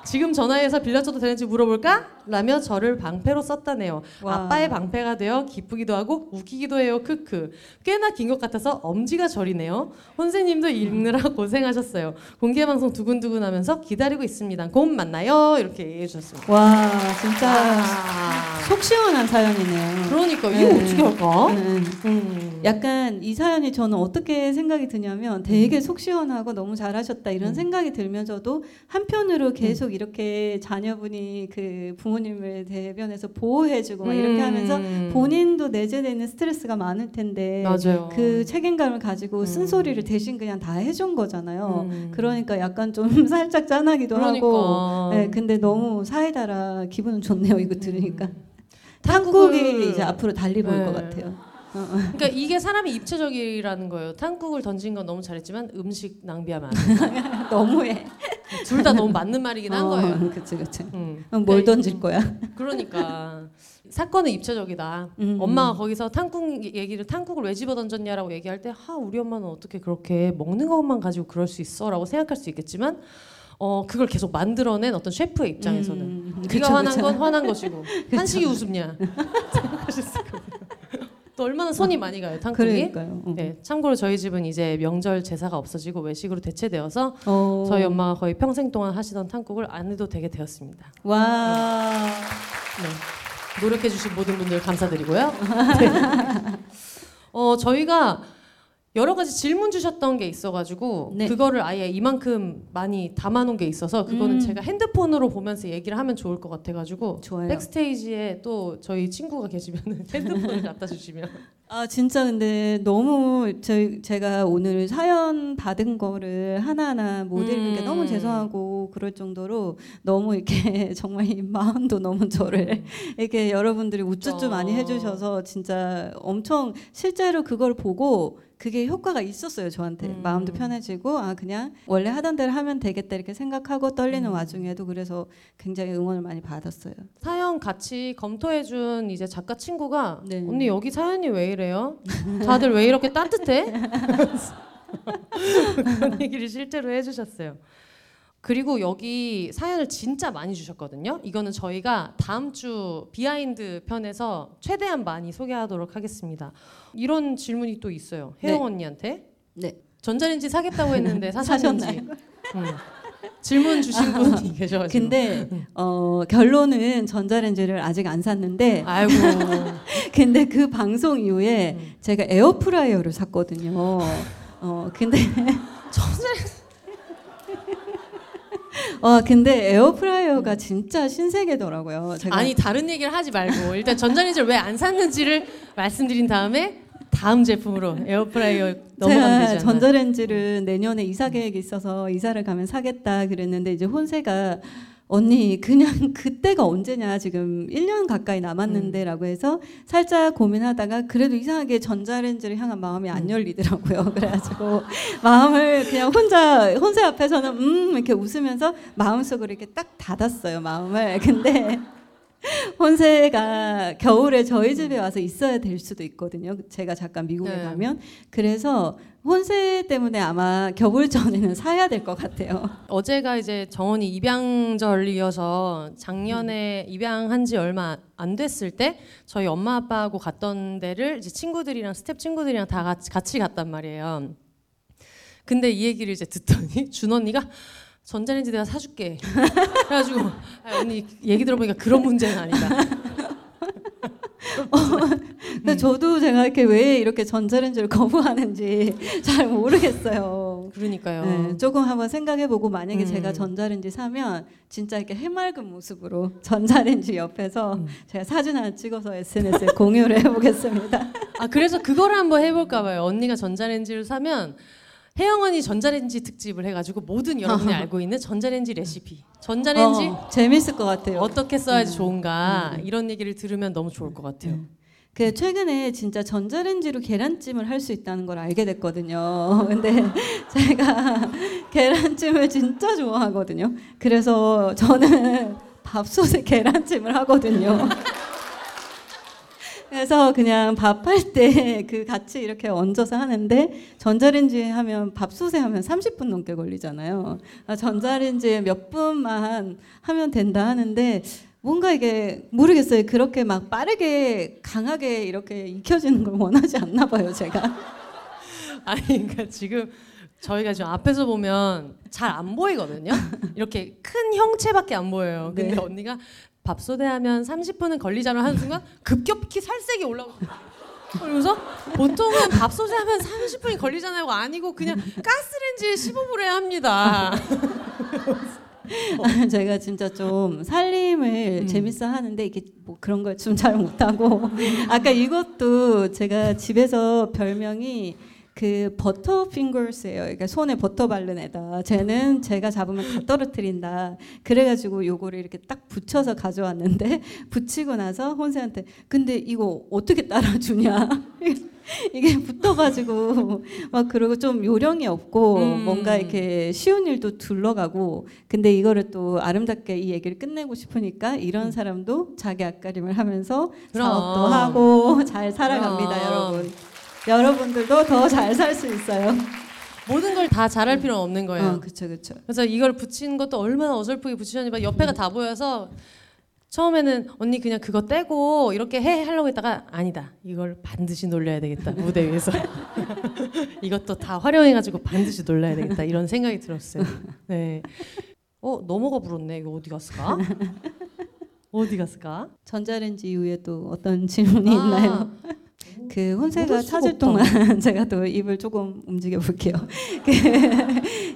지금 전화해서 빌려줘도 되는지 물어볼까? 라며 저를 방패로 썼다네요. 와. 아빠의 방패가 되어 기쁘기도 하고 웃기기도 해요. 크크. 꽤나 긴 것 같아서 엄지가 저리네요. 혼세님도 읽느라 고생하셨어요. 공개 방송 두근두근하면서 기다리고 있습니다. 곧 만나요. 이렇게 얘기해 주셨습니다. 와 진짜 아, 속 시원한 사연이네요. 그러니까 이거 네. 어떻게 할까? 네. 음. 약간 이 사연이 저는 어떻게 생각이 드냐면 되게 속 시원하고 너무 잘하셨다 이런 음. 생각이 들면서도 한편으로 계속 이렇게 자녀분이 그 부모님을 대변해서 보호해주고 막 이렇게 하면서 음. 본인도 내재되는 스트레스가 많을 텐데 맞아요. 그 책임감을 가지고 음. 쓴소리를 대신 그냥 다 해준 거잖아요. 음. 그러니까 약간 좀 살짝 짠하기도 그러니까. 하고, 네, 근데 너무 사이다라 기분은 좋네요. 이거 들으니까 탕국을- 탕국이 이제 앞으로 달리 보일 네. 것 같아요. 그러니까 이게 사람이 입체적이라는 거예요. 탕국을 던진 건 너무 잘했지만 음식 낭비하면 안 돼. 너무해. 둘 다 너무 맞는 말이긴 한 거예요. 그치 그치. 음. 그럼 뭘 그러니까 던질 거야? 그러니까 사건은 입체적이다. 음. 엄마가 거기서 탕국 얘기를 탕국을 왜 집어 던졌냐라고 얘기할 때, 하 우리 엄마는 어떻게 그렇게 먹는 것만 가지고 그럴 수 있어라고 생각할 수 있겠지만, 어 그걸 계속 만들어낸 어떤 셰프의 입장에서는 음, 네가 그쵸, 화난 그쵸. 건 화난 것이고 한식이 우습냐 생각하실 수 있거든요. 또 얼마나 손이 많이 가요 탕국이. 그러니까요. 어. 네, 참고로 저희 집은 이제 명절 제사가 없어지고 외식으로 대체되어서 어. 저희 엄마가 거의 평생 동안 하시던 탕국을 안 해도 되게 되었습니다. 와. 네. 노력해 주신 모든 분들 감사드리고요. 네. 어, 저희가 여러 가지 질문 주셨던 게 있어가지고 네. 그거를 아예 이만큼 많이 담아놓은 게 있어서 그거는 음. 제가 핸드폰으로 보면서 얘기를 하면 좋을 것 같아가지고 좋아요. 백스테이지에 또 저희 친구가 계시면 핸드폰을 갖다 주시면 아 진짜 근데 너무 저 제가 오늘 사연 받은 거를 하나하나 못 읽은 게 음. 너무 죄송하고 그럴 정도로 너무 이렇게 정말 이 마음도 너무 저를 이렇게 여러분들이 우쭈쭈. 많이 해주셔서 진짜 엄청 실제로 그걸 보고 그게 효과가 있었어요 저한테 음. 마음도 편해지고 아 그냥 원래 하던 대로 하면 되겠다 이렇게 생각하고 떨리는 음. 와중에도 그래서 굉장히 응원을 많이 받았어요. 사연 같이 검토해준 이제 작가 친구가 네. 언니 여기 사연이 왜 이래요? 다들 왜 이렇게 따뜻해? 그런 얘기를 실제로 해주셨어요. 그리고 여기 사연을 진짜 많이 주셨거든요. 이거는 저희가 다음 주 behind 편에서 최대한 많이 소개하도록 하겠습니다. 이런 질문이 또 있어요. 혜영 네. 언니한테 네. 전자레인지 사겠다고 했는데 사셨는지. 음. 질문 주신 분이 계셔가지고. 근데 어, 결론은 전자레인지를 아직 안 샀는데 아이고. 근데 그 방송 이후에 음. 제가 에어프라이어를 샀거든요. 어 근데 어 근데 에어프라이어가 진짜 신세계더라고요. 제가 아니 다른 얘기를 하지 말고 일단 전자레인지를 왜 안 샀는지를 말씀드린 다음에 다음 제품으로 에어프라이어 제가. 전자레인지를 내년에 이사 계획이 있어서 이사를 가면 사겠다 그랬는데 이제 혼세가 언니 그냥 그때가 언제냐 지금 1년 가까이 음. 남았는데라고 해서 살짝 고민하다가 그래도 이상하게 전자레인지를 향한 마음이 음. 안 열리더라고요. 그래가지고 마음을 그냥 혼자 혼세 앞에서는 음 이렇게 웃으면서 마음속으로 이렇게 딱 닫았어요 마음을. 근데 혼세가 겨울에 저희 집에 와서 있어야 될 수도 있거든요. 제가 잠깐 미국에 네. 가면 그래서 혼세 때문에 아마 겨울 전에는 사야 될 것 같아요. 어제가 이제 정원이 입양절이어서 작년에 입양한 지 얼마 안 됐을 때 저희 엄마 아빠하고 갔던 데를 이제 친구들이랑 스태프 친구들이랑 다 같이, 같이 갔단 말이에요. 근데 이 얘기를 이제 듣더니 준 언니가 전자레인지 내가 사줄게. 그래가지고 아, 언니 얘기 들어보니까 그런 문제는 아니다. 근데 저도 제가 이렇게 왜 이렇게 전자레인지를 거부하는지 잘 모르겠어요. 그러니까요. 네, 조금 한번 생각해보고 만약에 음. 제가 전자레인지 사면 진짜 이렇게 해맑은 모습으로 전자레인지 옆에서 음. 제가 사진 하나 찍어서 SNS에 공유를 해보겠습니다. 아 그래서 그거를 한번 해볼까 봐요. 언니가 전자레인지를 사면 혜영 언니 전자레인지 특집을 해가지고 모든 여러분이 알고 있는 전자레인지 레시피, 전자레인지 어, 재밌을 것 같아요. 어떻게 써야지 좋은가 이런 얘기를 들으면 너무 좋을 것 같아요. 그 최근에 진짜 전자레인지로 계란찜을 할 수 있다는 걸 알게 됐거든요. 근데 제가 계란찜을 진짜 좋아하거든요. 그래서 저는 밥솥에 계란찜을 하거든요. 그래서 그냥 밥할 때 그 같이 이렇게 얹어서 하는데 전자레인지에 하면 밥솥에 하면 30분 넘게 걸리잖아요. 아, 전자레인지에 몇 분만 하면 된다 하는데 뭔가 이게 모르겠어요. 그렇게 막 빠르게 강하게 이렇게 익혀지는 걸 원하지 않나 봐요, 제가. 아니 그러니까 지금 저희가 지금 앞에서 보면 잘 안 보이거든요. 이렇게 큰 형체밖에 안 보여요. 근데 네. 언니가 밥솥에 하면 30분은 걸리잖아 하는 순간 급격히 살색이 올라오고 그러면서 보통은 밥솥에 하면 30분이 걸리잖아요. 아니고 그냥 가스레인지에 15분에 합니다. 제가 진짜 좀 살림을 재밌어 하는데 이게 뭐 그런 걸 좀 잘 못하고 아까 이것도 제가 집에서 별명이 그 버터 핑거스예요. 그러니까 손에 버터 바른 애다. 쟤는 제가 잡으면 다 떨어뜨린다. 그래가지고 요거를 이렇게 딱 붙여서 가져왔는데 붙이고 나서 혼세한테 근데 이거 어떻게 따라주냐? 이게 붙어가지고 막 그러고 좀 요령이 없고 음. 뭔가 이렇게 쉬운 일도 둘러가고 근데 이거를 또 아름답게 이 얘기를 끝내고 싶으니까 이런 사람도 자기 앞가림을 하면서 그럼. 사업도 하고 잘 살아갑니다 그럼. 여러분 여러분들도 더 잘 살 수 있어요 모든 걸 다 잘할 필요는 없는 거예요. 어, 그쵸 그쵸 그래서 이걸 붙이는 것도 얼마나 어설프게 붙이셨는지 옆에가 다 보여서 처음에는 언니 그냥 그거 떼고 이렇게 해 하려고 했다가 아니다 이걸 반드시 놀려야 되겠다 무대 위에서 이것도 다 활용해가지고 반드시 놀려야 되겠다 이런 생각이 들었어요. 네. 어 넘어가 불었네 이거 어디 갔을까? 어디 갔을까? 전자레인지 이후에 또 어떤 질문이 있나요? 그 혼세가 찾을. 동안 제가 또 입을 조금 움직여 볼게요. 그,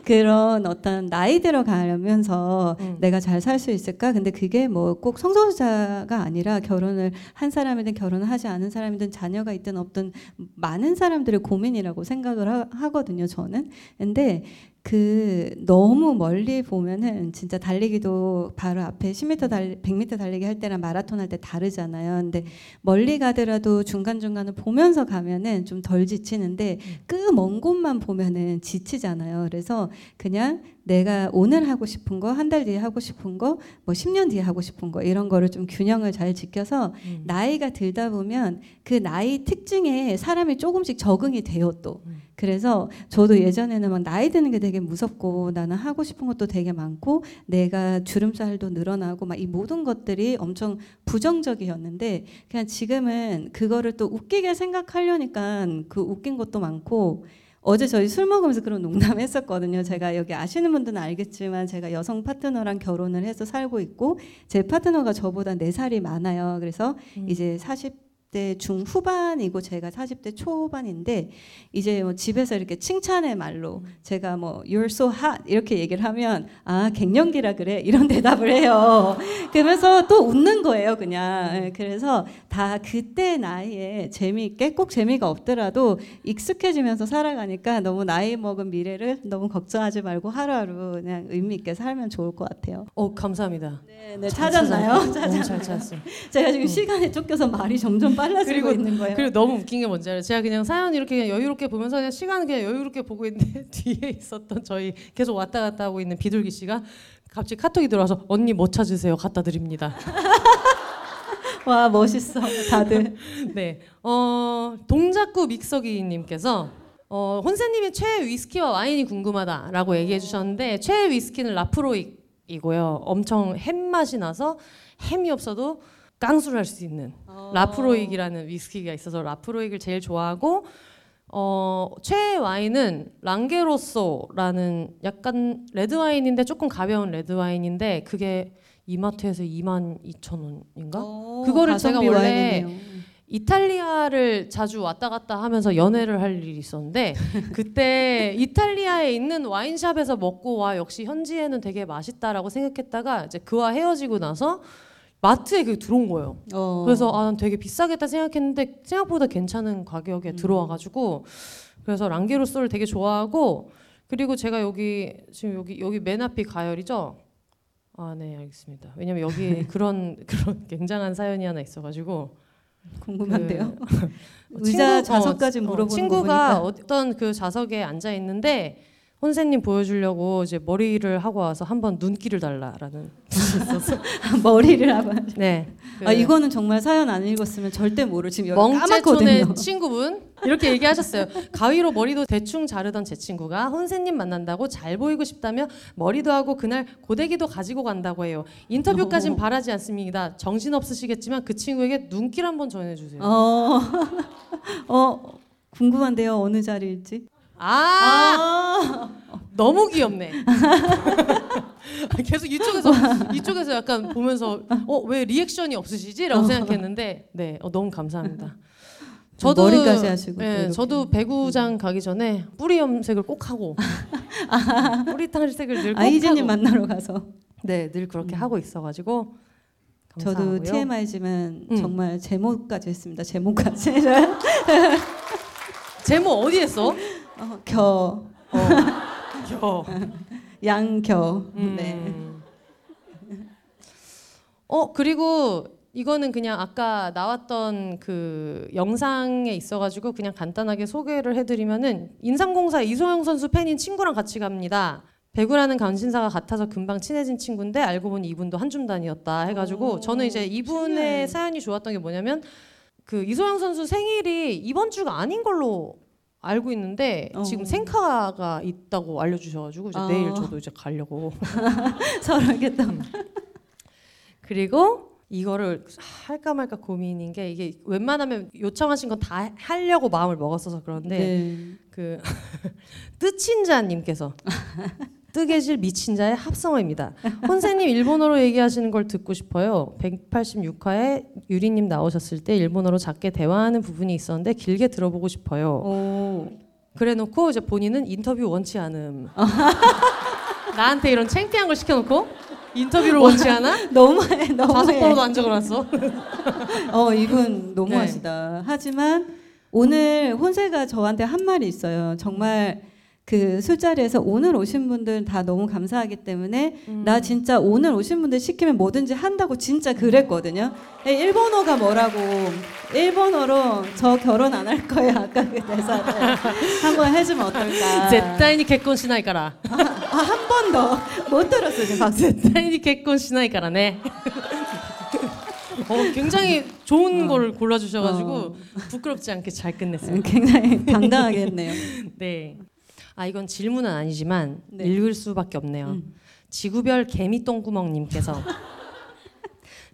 그런 어떤 나이 들어가면서 음. 내가 잘 살 수 있을까? 근데 그게 뭐 꼭 성소수자가 아니라 결혼을 한 사람이든 결혼을 하지 않은 사람이든 자녀가 있든 없든 많은 사람들의 고민이라고 생각을 하, 하거든요. 저는. 근데 그 너무 멀리 보면은 진짜 달리기도 바로 앞에 10m 달 100m 달리기 할 때랑 마라톤 할 때 다르잖아요. 근데 멀리 가더라도 중간 중간을 보면서 가면은 좀 덜 지치는데 그 먼 곳만 보면은 지치잖아요. 그래서 그냥 내가 오늘 하고 싶은 거, 한 달 뒤에 하고 싶은 거, 뭐 10년 뒤에 하고 싶은 거 이런 거를 좀 균형을 잘 지켜서 음. 나이가 들다 보면 그 나이 특징에 사람이 조금씩 적응이 돼요 또. 그래서 저도 예전에는 막 나이 드는 게 되게 무섭고 나는 하고 싶은 것도 되게 많고 내가 주름살도 늘어나고 막 이 모든 것들이 엄청 부정적이었는데 그냥 지금은 그거를 또 웃기게 생각하려니까 그 웃긴 것도 많고 어제 저희 술 먹으면서 그런 농담 했었거든요. 제가 여기 아시는 분들은 알겠지만 제가 여성 파트너랑 결혼을 해서 살고 있고 제 파트너가 저보다 4살이 많아요. 그래서 이제 40 대 중후반이고 제가 40대 초반인데 이제 뭐 집에서 이렇게 칭찬의 말로 제가 뭐 you're so hot 이렇게 얘기를 하면 아 갱년기라 그래 이런 대답을 해요. 그러면서 또 웃는 거예요, 그냥. 예, 그래서 다 그때 나이에 재미있게 꼭 재미가 없더라도 익숙해지면서 살아가니까 너무 나이 먹은 미래를 너무 걱정하지 말고 하루하루 그냥 의미 있게 살면 좋을 것 같아요. 어 감사합니다. 네, 네 찾았나요? 너무 잘 찾았나요? 찾았어요. 제가 지금 시간에 쫓겨서 말이 점점 빨라지고 그리고- 있는 거예요. 그리고 너무 웃긴 게 뭔지 알아요? 제가 그냥 사연 이렇게 그냥 여유롭게 보면서 그냥 시간 그냥 여유롭게 보고 있는데 뒤에 있었던 저희 계속 왔다 갔다 하고 있는 비둘기 씨가 갑자기 카톡이 들어와서 언니 뭐 찾으세요? 갖다 드립니다. 와 멋있어, 다들. 네, 어, 동작구 믹서기님께서 어, 혼세님의 최애 위스키와 와인이 궁금하다라고 얘기해 주셨는데 최애 위스키는 라프로익이고요. 엄청 햄 맛이 나서 햄이 없어도 깡술을 할 수 있는 라프로익이라는 위스키가 있어서 라프로익을 제일 좋아하고 어, 최애 와인은 랑게로소라는 약간 레드 와인인데 조금 가벼운 레드 와인인데 그게 이마트에서 2만 2천 원인가? 오, 그거를 가성비 제가 원래 와인이네요. 이탈리아를 자주 왔다 갔다 하면서 연애를 할 일이 있었는데 그때 이탈리아에 있는 와인샵에서 먹고 와 역시 현지에는 되게 맛있다라고 생각했다가 이제 그와 헤어지고 나서 마트에 그게 들어온 거예요. 어. 그래서 아, 난 되게 비싸겠다 생각했는데 생각보다 괜찮은 가격에 들어와가지고 그래서 랑게로소를 되게 좋아하고 그리고 제가 여기 지금 여기 여기 맨 앞이 가열이죠. 아, 네, 알겠습니다. 왜냐면 여기 그런 그런 굉장한 사연이 하나 있어가지고 궁금한데요. 그 의자 친구- 자석까지 어, 물어보는 거 친구가. 어떤 그 좌석에 앉아 있는데 혼세님 보여주려고 이제 머리를 하고 와서 한번 눈길을 달라라는 머리를 하고. 네. 그 아 이거는 정말 사연 안 읽었으면 절대 모르 지금 여기 까맣거든요. 멍제촌의 친구분 이렇게 얘기하셨어요. 가위로 머리도 대충 자르던 제 친구가 혼세님 만난다고 잘 보이고 싶다며 머리도 하고 그날 고데기도 가지고 간다고 해요. 인터뷰까진 바라지 않습니다. 정신 없으시겠지만 그 친구에게 눈길 한번 전해주세요. 어, 어 궁금한데요 어느 자리일지. 아, 너무 귀엽네. 계속 이쪽에서 이쪽에서 약간 보면서 어 왜 리액션이 없으시지?라고 생각했는데 네 어, 너무 감사합니다. 저도 머리까지 하시고 또 네. 저도 배구장 가기 전에 뿌리 염색을 꼭 하고 뿌리 탈색을 늘꼭 아이즈님 하고 만나러 가서. 네, 늘 그렇게 하고 있어가지고 저도 감사하고요. TMI지만 음. 정말 제목까지 했습니다. 제목까지. 제목 어디 했어? 어, 겨 겨. 양겨. 음. 네. 어 그리고 이거는 그냥 아까 나왔던 그 영상에 있어가지고 그냥 간단하게 소개를 해드리면은 인삼공사 이소영 선수 팬인 친구랑 같이 갑니다. 배구라는 관심사가 같아서 금방 친해진 친구인데 알고 보니 이분도 한줌단이었다 해가지고 오, 저는 이제 이분의 신기하네. 사연이 좋았던 게 뭐냐면 그 이소영 선수 생일이 이번 주가 아닌 걸로 알고 있는데 어. 지금 생카가 있다고 알려주셔가지고 이제 어. 내일 저도 이제 가려고 이렇게 또. 그리고 이거를 할까 말까 고민인 게 이게 웬만하면 요청하신 건 다 하려고 마음을 먹었어서 그런데 네. 그 뜨친자님께서 뜨개질 미친 자의 합성어입니다. 혼세님 일본어로 얘기하시는 걸 듣고 싶어요. 186화에 유리님 나오셨을 때 일본어로 작게 대화하는 부분이 있었는데 길게 들어보고 싶어요. 오. 그래놓고 이제 본인은 인터뷰 원치 않음. 나한테 이런 창피한 걸 시켜놓고 인터뷰를 원치 않아? 너무해 너무해. 좌석번호도 안 적어놨어. 어 이분 네. 너무하시다. 하지만 오늘 혼세가 저한테 한 말이 있어요. 정말 그 술자리에서 오늘 오신 분들 다 너무 감사하기 때문에 음. 나 진짜 오늘 오신 분들 시키면 뭐든지 한다고 진짜 그랬거든요. 예, 일본어가 뭐라고 일본어로 저 결혼 안 할 거야 아까 그 대사를 한번 해주면 어떨까? 絶対に結婚しないから。 아한 번 더 못 들었어요 지금 박수. 絶対に結婚しないからね。 어, 굉장히 좋은 걸 골라주셔가지고 어. 부끄럽지 않게 잘 끝냈어요. 음, 굉장히 당당하게 했네요. 네. 아 이건 질문은 아니지만 네. 읽을 수밖에 없네요. 음. 지구별 개미 똥구멍님께서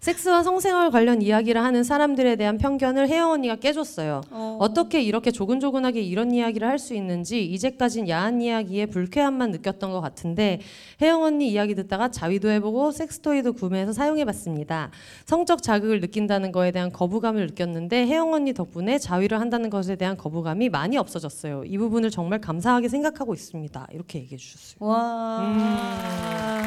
섹스와 성생활 관련 이야기를 하는 사람들에 대한 편견을 혜영 언니가 깨줬어요. 어 떻게 이렇게 조근조근하게 이런 이야기를 할 수 있는지 이제까진 야한 이야기에 불쾌함만 느꼈던 것 같은데 혜영 언니 이야기 듣다가 자위도 해보고 섹스토이도 구매해서 사용해봤습니다. 성적 자극을 느낀다는 거에 대한 거부감을 느꼈는데 혜영 언니 덕분에 자위를 한다는 것에 대한 거부감이 많이 없어졌어요. 이 부분을 정말 감사하게 생각하고 있습니다. 이렇게 얘기해 주셨어요. 와.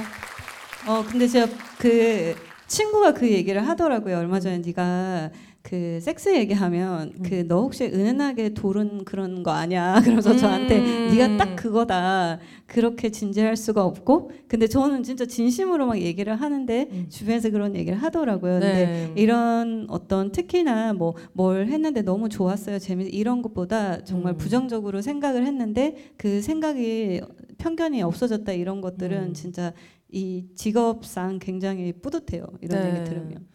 어 근데 제가 그 친구가 그 얘기를 하더라고요. 얼마 전에 네가 그 섹스 얘기하면 그너 혹시 은은하게 돌은 그런 거 아니야? 그러면서 저한테 음. 네가 딱 그거다. 그렇게 진지할 수가 없고 근데 저는 진짜 진심으로 막 얘기를 하는데 주변에서 그런 얘기를 하더라고요. 근데 네. 이런 어떤 특히나 뭐 뭘 했는데 너무 좋았어요. 재미 이런 것보다 정말 음. 부정적으로 생각을 했는데 그 생각이 편견이 없어졌다 이런 것들은 음. 진짜 이 직업상 굉장히 뿌듯해요. 이런 네. 얘기 들으면.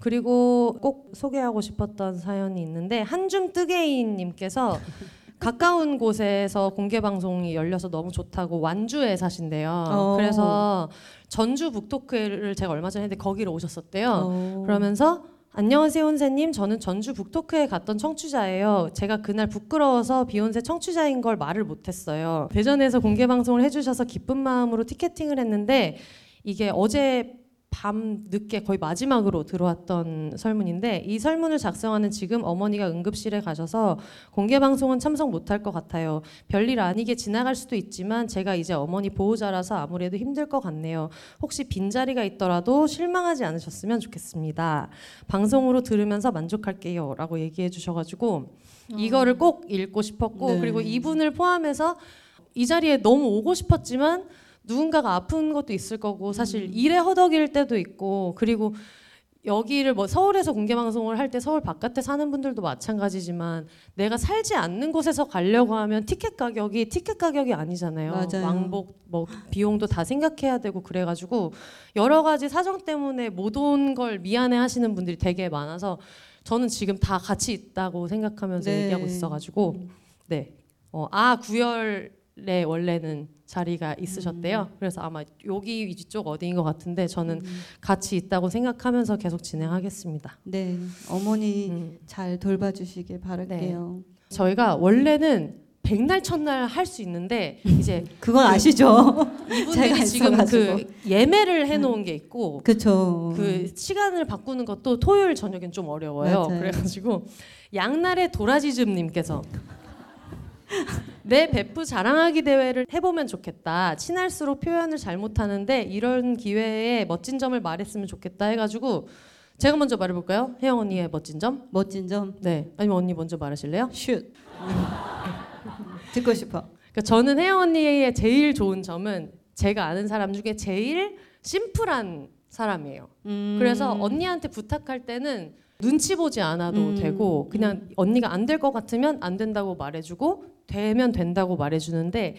그리고 꼭 소개하고 싶었던 사연이 있는데 한줌 뜨개인님께서 가까운 곳에서 공개 방송이 열려서 너무 좋다고 완주에 사신대요. 어. 그래서 전주 북토크를 제가 얼마 전에 했는데 거기로 오셨었대요. 어. 그러면서 안녕하세요 혼세님. 저는 전주 북토크에 갔던 청취자예요. 제가 그날 부끄러워서 비욘세 청취자인 걸 말을 못했어요. 대전에서 공개 방송을 해주셔서 기쁜 마음으로 티켓팅을 했는데 이게 어제 밤 늦게 거의 마지막으로 들어왔던 설문인데 이 설문을 작성하는 지금 어머니가 응급실에 가셔서 공개 방송은 참석 못할 것 같아요. 별일 아니게 지나갈 수도 있지만 제가 이제 어머니 보호자라서 아무래도 힘들 것 같네요. 혹시 빈자리가 있더라도 실망하지 않으셨으면 좋겠습니다. 방송으로 들으면서 만족할게요라고 얘기해 주셔 가지고 이거를 꼭 읽고 싶었고 네. 그리고 이분을 포함해서 이 자리에 너무 오고 싶었지만 누군가가 아픈 것도 있을 거고 사실 일에 허덕일 때도 있고 그리고 여기를 뭐 서울에서 공개 방송을 할 때 서울 바깥에 사는 분들도 마찬가지지만 내가 살지 않는 곳에서 가려고 하면 티켓 가격이 티켓 가격이 아니잖아요. 맞아요. 왕복 뭐 비용도 다 생각해야 되고 그래가지고 여러 가지 사정 때문에 못 온 걸 미안해 하시는 분들이 되게 많아서 저는 지금 다 같이 있다고 생각하면서 네. 얘기하고 있어가지고 네. 어, 아 구열 에 원래는 자리가 있으셨대요. 그래서 아마 여기 위쪽 어디인 것 같은데 저는 같이 있다고 생각하면서 계속 진행하겠습니다. 네. 어머니 음. 잘 돌봐주시길 바랄게요. 저희가 원래는 백날 첫날 할 수 있는데 이제 그건 아시죠? 제가 이분들이 지금 있어가지고. 그 예매를 해놓은 게 있고 그렇죠. 그 시간을 바꾸는 것도 토요일 저녁엔 좀 어려워요. 맞아요. 그래가지고 양날의 도라지즘님께서 내 베프 자랑하기 대회를 해보면 좋겠다. 친할수록 표현을 잘 못하는데 이런 기회에 멋진 점을 말했으면 좋겠다 해가지고 제가 먼저 말해볼까요? 혜영 언니의 멋진 점? 멋진 점. 네. 아니면 언니 먼저 말하실래요? 슛. 듣고 싶어. 그러니까 저는 혜영 언니의 제일 좋은 점은 제가 아는 사람 중에 제일 심플한 사람이에요. 음. 그래서 언니한테 부탁할 때는 눈치 보지 않아도 음. 되고 그냥 언니가 안 될 것 같으면 안 된다고 말해주고 되면 된다고 말해주는데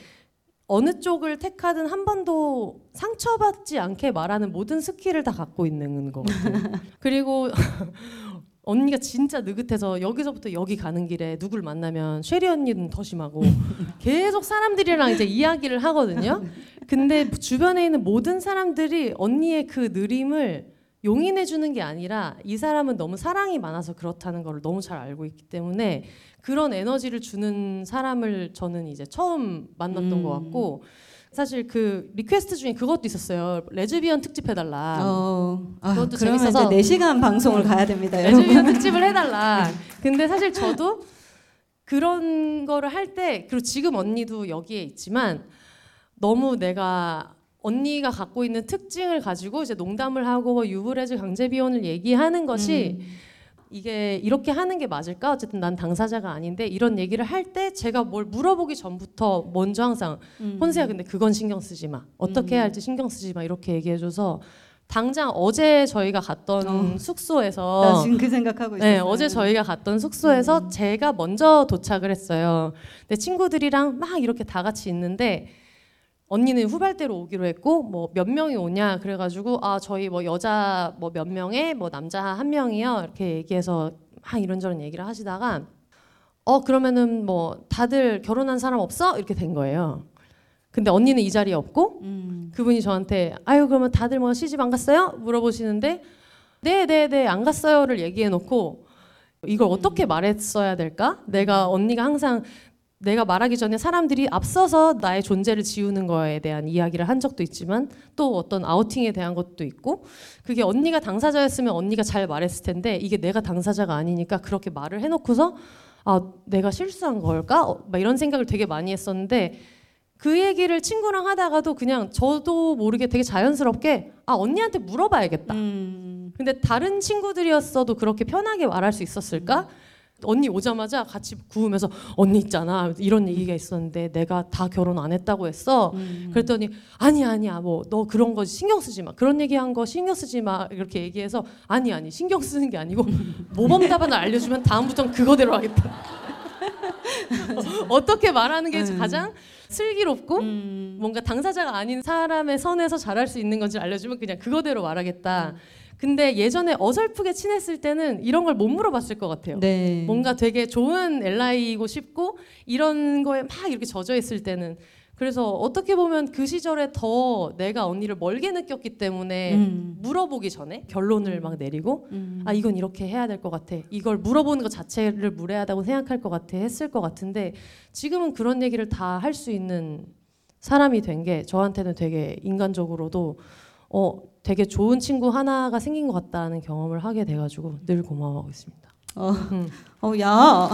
어느 쪽을 택하든 한 번도 상처받지 않게 말하는 모든 스킬을 다 갖고 있는 것 같아요. 그리고 언니가 진짜 느긋해서 여기서부터 여기 가는 길에 누굴 만나면 쉐리 언니는 더 심하고 계속 사람들이랑 이제 이야기를 하거든요. 근데 주변에 있는 모든 사람들이 언니의 그 느림을 용인해 주는 게 아니라 이 사람은 너무 사랑이 많아서 그렇다는 걸 너무 잘 알고 있기 때문에 그런 에너지를 주는 사람을 저는 이제 처음 만났던 음. 것 같고 사실 그 request 중에 그것도 있었어요. 레즈비언 특집 해달라. 어, 아, 그것도 재밌어서- 이제 4시간 방송을 가야 됩니다. 레즈비언 특집을 해달라. 근데 사실 저도 그런 거를 할 때 그리고 지금 언니도 여기에 있지만 너무 내가 언니가 갖고 있는 특징을 가지고 이제 농담을 하고 뭐 유브레즈 강제 비혼을 얘기하는 것이 음. 이게 이렇게 하는 게 맞을까? 어쨌든 난 당사자가 아닌데 이런 얘기를 할 때 제가 뭘 물어보기 전부터 먼저 항상 음. 혼세야 근데 그건 신경 쓰지 마. 어떻게 해야 할지 신경 쓰지 마. 이렇게 얘기해 줘서 당장 어제 저희가 갔던 어. 숙소에서 나 지금 그 생각하고 있었어요. 네, 어제 저희가 갔던 숙소에서 제가 먼저 도착을 했어요. 근데 친구들이랑 막 이렇게 다 같이 있는데 언니는 후발대로 오기로 했고 뭐 몇 명이 오냐 그래가지고 아 저희 뭐 여자 뭐 몇 명에 뭐 남자 한 명이요 이렇게 얘기해서 막 이런저런 얘기를 하시다가 어 그러면은 뭐 다들 결혼한 사람 없어 이렇게 된 거예요. 근데 언니는 이 자리에 없고 음. 그분이 저한테 아유 그러면 다들 뭐 시집 안 갔어요? 물어보시는데 네네네 안 갔어요를 얘기해 놓고 이걸 어떻게 말했어야 될까? 내가 언니가 항상 내가 말하기 전에 사람들이 앞서서 나의 존재를 지우는 거에 대한 이야기를 한 적도 있지만 또 어떤 아우팅에 대한 것도 있고 그게 언니가 당사자였으면 언니가 잘 말했을 텐데 이게 내가 당사자가 아니니까 그렇게 말을 해놓고서 아 내가 실수한 걸까? 어, 막 이런 생각을 되게 많이 했었는데 그 얘기를 친구랑 하다가도 그냥 저도 모르게 되게 자연스럽게 아 언니한테 물어봐야겠다. 음. 근데 다른 친구들이었어도 그렇게 편하게 말할 수 있었을까? 언니 오자마자 같이 구우면서 언니 있잖아 이런 얘기가 있었는데 내가 다 결혼 안 했다고 했어. 음. 그랬더니 아니 아니야 뭐 너 그런 거 신경 쓰지 마 그런 얘기한 거 신경 쓰지 마 이렇게 얘기해서 아니 아니 신경 쓰는 게 아니고 모범 답안을 알려주면 다음부터는 그거대로 하겠다. 어떻게 말하는 게 음. 가장 슬기롭고 음. 뭔가 당사자가 아닌 사람의 선에서 잘할 수 있는 건지 알려주면 그냥 그거대로 말하겠다. 근데 예전에 어설프게 친했을 때는 이런 걸 못 물어봤을 것 같아요. 네. 뭔가 되게 좋은 엘라이고 싶고 이런 거에 막 이렇게 젖어 있을 때는 그래서 어떻게 보면 그 시절에 더 내가 언니를 멀게 느꼈기 때문에 음. 물어보기 전에 결론을 막 내리고 음. 아 이건 이렇게 해야 될 것 같아 이걸 물어보는 것 자체를 무례하다고 생각할 것 같아 했을 것 같은데 지금은 그런 얘기를 다 할 수 있는 사람이 된 게 저한테는 되게 인간적으로도 어 되게 좋은 친구 하나가 생긴 것 같다는 경험을 하게 돼가지고 늘 고마워하고 있습니다. 어, 음. 어, 야.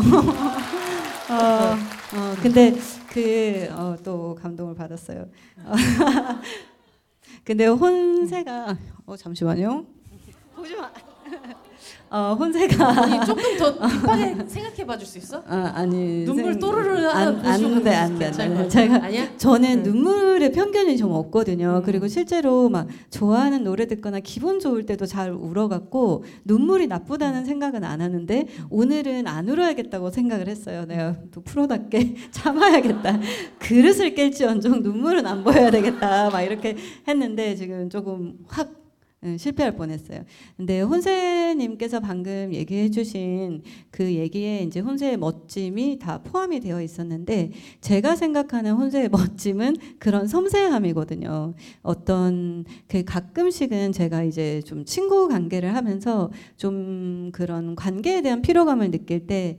어, 어, 근데 그또 감동을 받았어요. 어, 근데 혼세가 어 잠시만요. 보지 마. 어 혼세가 아니 조금 더 딥하게 생각해 봐줄 수 있어? 아 아니 눈물 생- 또르르 하나 안- 안돼 것 안돼 같아. 제가 아니야? 저는 응. 눈물에 편견이 좀 없거든요. 음. 그리고 실제로 막 좋아하는 노래 듣거나 기분 좋을 때도 잘 울어갖고 눈물이 나쁘다는 생각은 안 하는데 오늘은 안 울어야겠다고 생각을 했어요. 내가 또 프로답게 참아야겠다. 그릇을 깰지언정 눈물은 안 보여야 되겠다. 막 이렇게 했는데 지금 조금 확 음, 실패할 뻔했어요. 근데 혼세님께서 방금 얘기해주신 그 얘기에 이제 혼세의 멋짐이 다 포함이 되어 있었는데 제가 생각하는 혼세의 멋짐은 그런 섬세함이거든요. 어떤 그 가끔씩은 제가 이제 좀 친구 관계를 하면서 좀 그런 관계에 대한 피로감을 느낄 때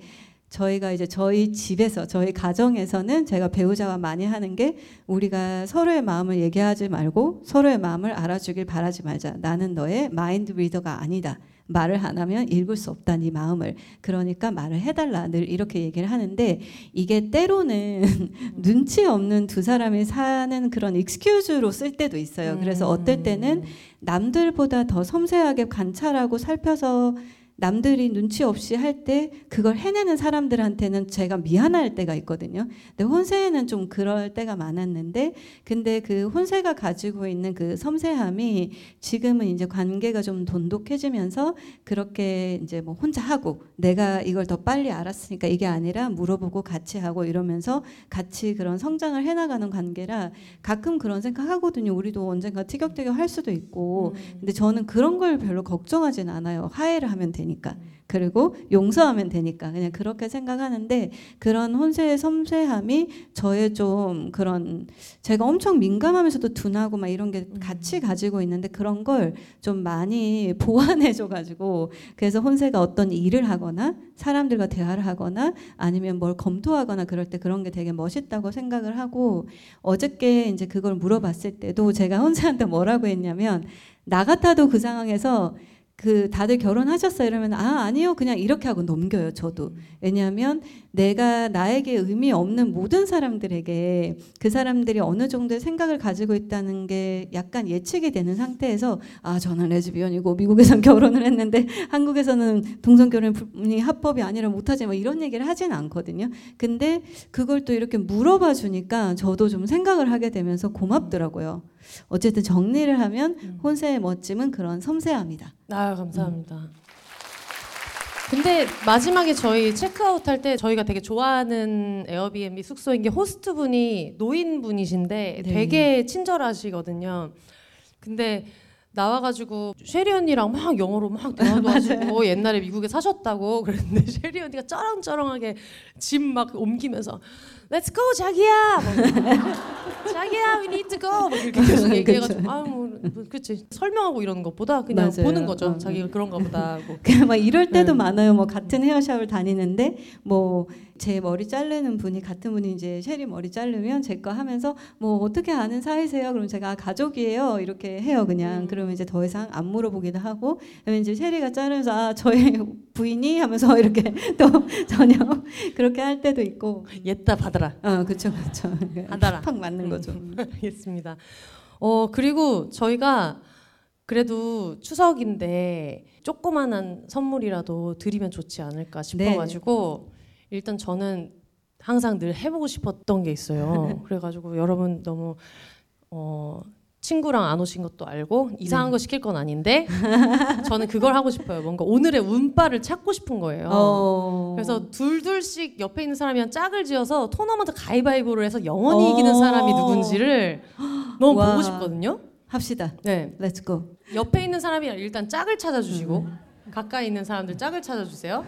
저희가 이제 저희 집에서 저희 가정에서는 제가 배우자와 많이 하는 게 우리가 서로의 마음을 얘기하지 말고 서로의 마음을 알아주길 바라지 말자. 나는 너의 마인드 리더가 아니다. 말을 안 하면 읽을 수 없다 네 마음을 그러니까 말을 해달라 늘 이렇게 얘기를 하는데 이게 때로는 눈치 없는 두 사람이 사는 그런 익스큐즈로 쓸 때도 있어요 그래서 어떨 때는 남들보다 더 섬세하게 관찰하고 살펴서 남들이 눈치 없이 할 때 그걸 해내는 사람들한테는 제가 미안할 때가 있거든요. 근데 혼세에는 좀 그럴 때가 많았는데 근데 그 혼세가 가지고 있는 그 섬세함이 지금은 이제 관계가 좀 돈독해지면서 그렇게 이제 뭐 혼자 하고 내가 이걸 더 빨리 알았으니까 이게 아니라 물어보고 같이 하고 이러면서 같이 그런 성장을 해나가는 관계라 가끔 그런 생각하거든요. 우리도 언젠가 티격태격 할 수도 있고 근데 저는 그런 걸 별로 걱정하진 않아요. 화해를 하면 되니 까. 그리고 용서하면 되니까. 그냥 그렇게 생각하는데 그런 혼세의 섬세함이 저의 좀 그런 제가 엄청 민감하면서도 둔하고 막 이런 게 같이 가지고 있는데 그런 걸 좀 많이 보완해 줘 가지고 그래서 혼세가 어떤 일을 하거나 사람들과 대화를 하거나 아니면 뭘 검토하거나 그럴 때 그런 게 되게 멋있다고 생각을 하고 어저께 이제 그걸 물어봤을 때도 제가 혼세한테 뭐라고 했냐면 나 같아도 그 상황에서 그 다들 결혼하셨어요? 이러면 아 아니요. 그냥 이렇게 하고 넘겨요 저도. 왜냐하면 내가 나에게 의미 없는 모든 사람들에게 그 사람들이 어느 정도의 생각을 가지고 있다는 게 약간 예측이 되는 상태에서 아 저는 레즈비언이고 미국에선 결혼을 했는데 한국에서는 동성 결혼이 합법이 아니라 못하지 뭐 이런 얘기를 하진 않거든요 근데 그걸 또 이렇게 물어봐 주니까 저도 좀 생각을 하게 되면서 고맙더라고요 어쨌든 정리를 하면 혼세의 멋짐은 그런 섬세함이다. 아 감사합니다. 근데 마지막에 저희 체크아웃 할 때 저희가 되게 좋아하는 에어비앤비 숙소인 게 호스트 분이 노인 분이신데 네. 되게 친절하시거든요. 근데 나와가지고 쉐리 언니랑 막 영어로 막 대화도 하시고 옛날에 미국에 사셨다고 그랬는데 쉐리 언니가 쩌렁쩌렁하게 짐 막 옮기면서 Let's go 자기야 막 자기야 we need to go 막 이렇게 계속 얘기해가지고 아뭐 그치 설명하고 이러는 것보다 그냥 맞아요. 보는 거죠 어, 자기가 그런가 보다 하고 막 이럴 때도 네. 많아요. 뭐 같은 헤어샵을 다니는데 뭐 제 머리 자르는 분이 같은 분이 이제 쉐리 머리 자르면 제 거 하면서 뭐 어떻게 아는 사이세요? 그럼 제가 아, 가족이에요 이렇게 해요 음. 그냥. 그러면 이제 더 이상 안 물어보기도 하고 그러면 이제 쉐리가 자르면서 아 저의 부인이 하면서 이렇게 또 전혀 그렇게 할 때도 있고. 옛다 받아라 어 그렇죠 그렇죠. 받아라 팍 맞는 거죠. 알겠습니다. 어 그리고 저희가 그래도 추석인데 조그만한 선물이라도 드리면 좋지 않을까 싶어가지고 일단 저는 항상 늘 해보고 싶었던 게 있어요. 그래가지고 여러분 너무 어 친구랑 안 오신 것도 알고 이상한 거 시킬 건 아닌데 저는 그걸 하고 싶어요. 뭔가 오늘의 운빨을 찾고 싶은 거예요. 어. 그래서 둘둘씩 옆에 있는 사람이랑 짝을 지어서 토너먼트 가위바위보를 해서 영원히 어. 이기는 사람이 누군지를 너무 와. 보고 싶거든요. 합시다. 네. Let's go. 옆에 있는 사람이랑 일단 짝을 찾아주시고 음. 가까이 있는 사람들 짝을 찾아주세요.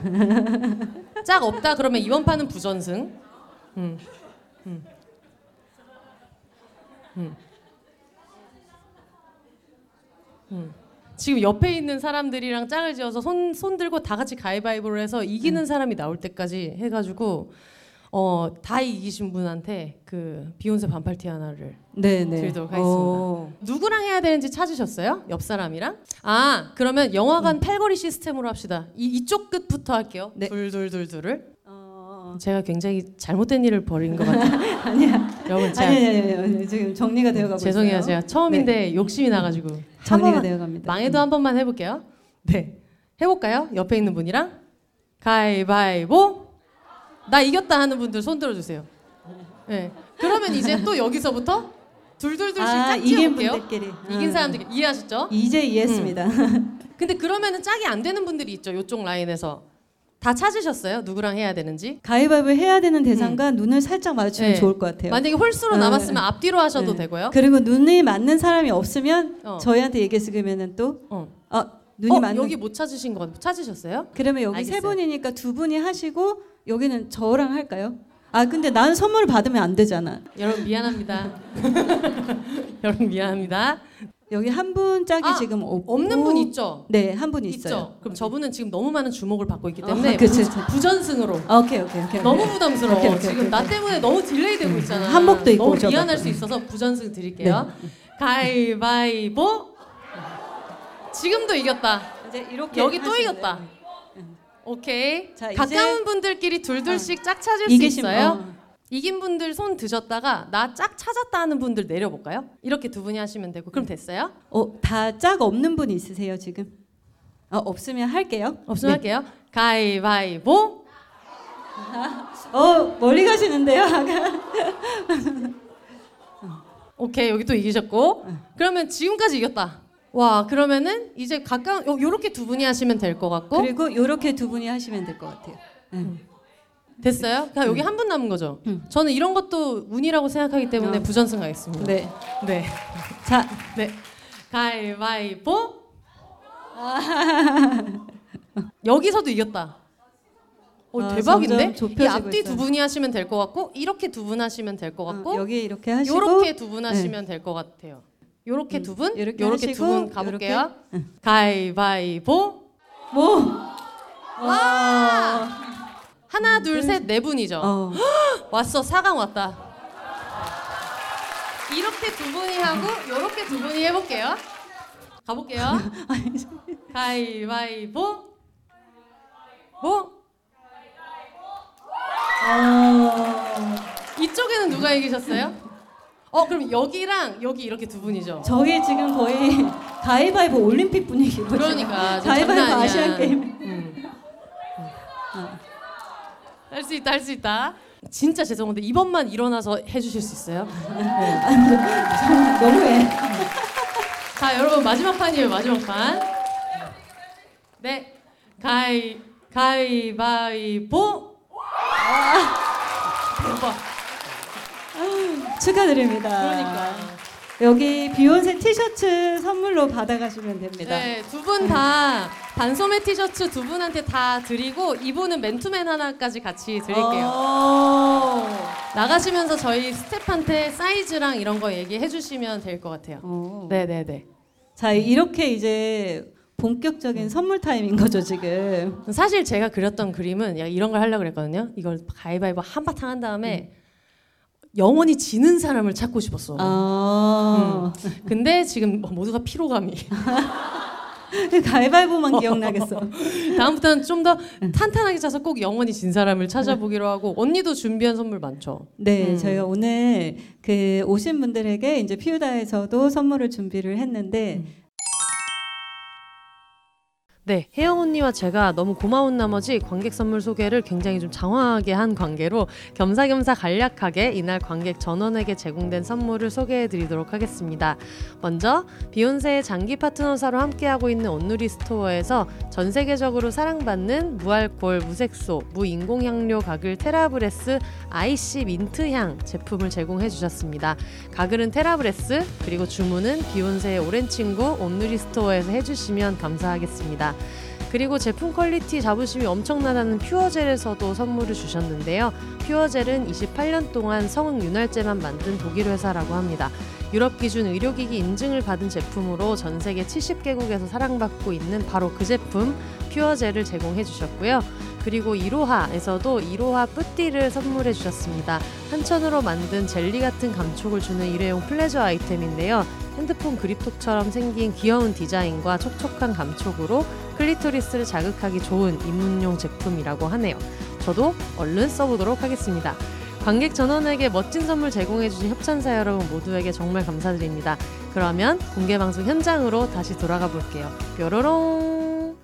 짝 없다 그러면 이번 판은 부전승. 음. 음. 음. 음. 지금 옆에 있는 사람들이랑 짝을 지어서 손, 손 들고 다 같이 가위바위보를 해서 이기는 사람이 나올 때까지 해가지고 어, 다 이기신 분한테 그 비욘세 반팔 티 하나를 네네. 드리도록 하겠습니다. 어. 누구랑 해야 되는지 찾으셨어요? 옆 사람이랑? 아 그러면 영화관 팔걸이 시스템으로 합시다. 이, 이쪽 끝부터 할게요. 네. 둘둘둘둘을. 어. 제가 굉장히 잘못된 일을 벌인 것 같아요. 아니야. 여러분 제가 아니, 아니, 아니, 지금 정리가 되어가고 죄송해요. 있어요. 제가 처음인데 욕심이 나가지고 한 정리가 되어갑니다. 망해도 한 번만 해볼게요. 네 해볼까요? 옆에 있는 분이랑 가위바위보. 나 이겼다 하는 분들 손 들어주세요. 네. 그러면 이제 또 여기서부터 둘둘둘씩 아, 짝 이긴. 분들끼리. 이긴 아. 사람들 이해하셨죠? 이제 이해했습니다. 근데 그러면은 짝이 안 되는 분들이 있죠. 요쪽 라인에서 다 찾으셨어요? 누구랑 해야 되는지? 가위바위보 해야 되는 대상과 눈을 살짝 마주치면 네. 좋을 것 같아요. 만약에 홀수로 아, 남았으면 앞뒤로 하셔도 네. 되고요. 그리고 눈이 맞는 사람이 없으면 어. 저희한테 얘기했으 그러면은 또 어. 어, 눈이 어, 맞는 여기 못 찾으신 건 찾으셨어요? 그러면 여기 세 알겠어요. 분이니까 두 분이 하시고 여기는 저랑 할까요? 아 근데 나는 선물을 받으면 안 되잖아. 여러분 미안합니다. 여러분 미안합니다. 여기 한 분 짝이 아, 지금 없고 없는 분 있죠? 네, 한 분 있어요. 있죠. 그럼 저분은 지금 너무 많은 주목을 받고 있기 어, 때문에 그치, 부, 그치. 부전승으로 아, 오케이 오케이 오케이. 너무 부담스러워. 오케이, 오케이, 지금 오케이, 나 오케이. 때문에 너무 delay 되고 있잖아. 한복도 입고 너무. 미안할 수 있어서 부전승 드릴게요. 네. 가위바위보. 지금도 이겼다. 이제 이렇게 여기 또 이겼다. 돼요. 오케이. 자, 가까운 분들끼리 둘둘씩 짝 찾을 수 있어요. 어. 이긴 분들 손 드셨다가 나 짝 찾았다 하는 분들 내려볼까요? 이렇게 두 분이 하시면 되고 그럼 됐어요? 어, 다 짝 없는 분 있으세요 지금? 어, 없으면 할게요. 없으면 할게요. 가위바위보. 어, 멀리 가시는데요. 오케이 여기 또 이기셨고 그러면 지금까지 이겼다. 와 그러면은 이제 가까운 요, 요렇게 두 분이 하시면 될 것 같고 그리고 이렇게 두 분이 하시면 될 것 같아요. 됐어요? 그냥 여기 한 분 남은 거죠. 저는 이런 것도 운이라고 생각하기 때문에 어. 부전승 가겠습니다. 네. 네. 자, 네. 가위바위보. 여기서도 이겼다. 어, 아, 대박인데? 점점 이 좁혀지고 앞뒤 두 있어요. 분이 하시면 될 것 같고 이렇게 두 분 하시면 될 것 같고 어, 여기 이렇게 하시고 요렇게 두 분 하시면 될 것 같아요. 요렇게 음, 두 분, 요렇게 요렇게 하시고, 두 분 가볼게요. 가위바위보. 뭐? 하나, 둘, 셋, 네 분이죠. 어. 왔어, 사강 왔다. 이렇게 두 분이 하고 요렇게 두 분이 해볼게요. 가볼게요. 가위바위보. 뭐? 이쪽에는 누가 이기셨어요? 어 그럼 여기랑 여기 이렇게 두 분이죠. 저기 지금 거의 가위바위보 올림픽 분위기고 그러니까 지금 가위바위보 장난 아니야. 아시안 게임. 음. 할 수 있다 할 수 있다. 진짜 죄송한데 이번만 일어나서 해주실 수 있어요? 너무해. 자 여러분 마지막 판이에요 마지막 판. 네 가위 가위바위보. 대박. 축하드립니다. 그러니까 여기 비욘세 티셔츠 선물로 받아가시면 됩니다. 네, 두 분 다 반소매 티셔츠 두 분한테 다 드리고 이분은 맨투맨 하나까지 같이 드릴게요. 어. 나가시면서 저희 스태프한테 사이즈랑 이런 거 얘기해 주시면 될 것 같아요. 어. 네, 네, 네. 자 이렇게 이제 본격적인 선물 타임인 거죠 지금. 사실 제가 그렸던 그림은 이런 걸 하려고 그랬거든요. 이걸 가위바위보 한 바탕 한 다음에 영원히 지는 사람을 찾고 싶었어. 아. 근데 지금 모두가 피로감이. 가위바위보만 기억나겠어. 다음부터는 좀 더 탄탄하게 차서 꼭 영원히 진 사람을 찾아보기로 하고 언니도 준비한 선물 많죠. 네, 음. 저희가 오늘 그 오신 분들에게 이제 피우다에서도 선물을 준비를 했는데 네, 혜영 언니와 제가 너무 고마운 나머지 관객 선물 소개를 굉장히 좀 장황하게 한 관계로 겸사겸사 간략하게 이날 관객 전원에게 제공된 선물을 소개해 드리도록 하겠습니다. 먼저 비혼세의 장기 파트너사로 함께하고 있는 온누리 스토어에서 전 세계적으로 사랑받는 무알콜, 무색소, 무인공향료 가글 테라브레스 아이씨 민트향 제품을 제공해 주셨습니다. 가글은 테라브레스 그리고 주문은 비혼세의 오랜 친구 온누리 스토어에서 해주시면 감사하겠습니다. 그리고 제품 quality 자부심이 엄청나다는 퓨어젤에서도 선물을 주셨는데요. 퓨어젤은 28년 동안 성인용 윤활제만 만든 독일 회사라고 합니다. 유럽 기준 의료기기 인증을 받은 제품으로 전 세계 70개국에서 사랑받고 있는 바로 그 제품 퓨어젤을 제공해 주셨고요. 그리고 이로하에서도 이로하 쁘띠를 선물해 주셨습니다. 한천으로 만든 젤리 같은 감촉을 주는 일회용 pleasure 아이템인데요. 핸드폰 그립톡처럼 생긴 귀여운 디자인과 촉촉한 감촉으로 클리토리스를 자극하기 좋은 입문용 제품이라고 하네요. 저도 얼른 써보도록 하겠습니다. 관객 전원에게 멋진 선물 제공해주신 협찬사 여러분 모두에게 정말 감사드립니다. 그러면 공개 방송 현장으로 다시 돌아가 볼게요. 뾰로롱.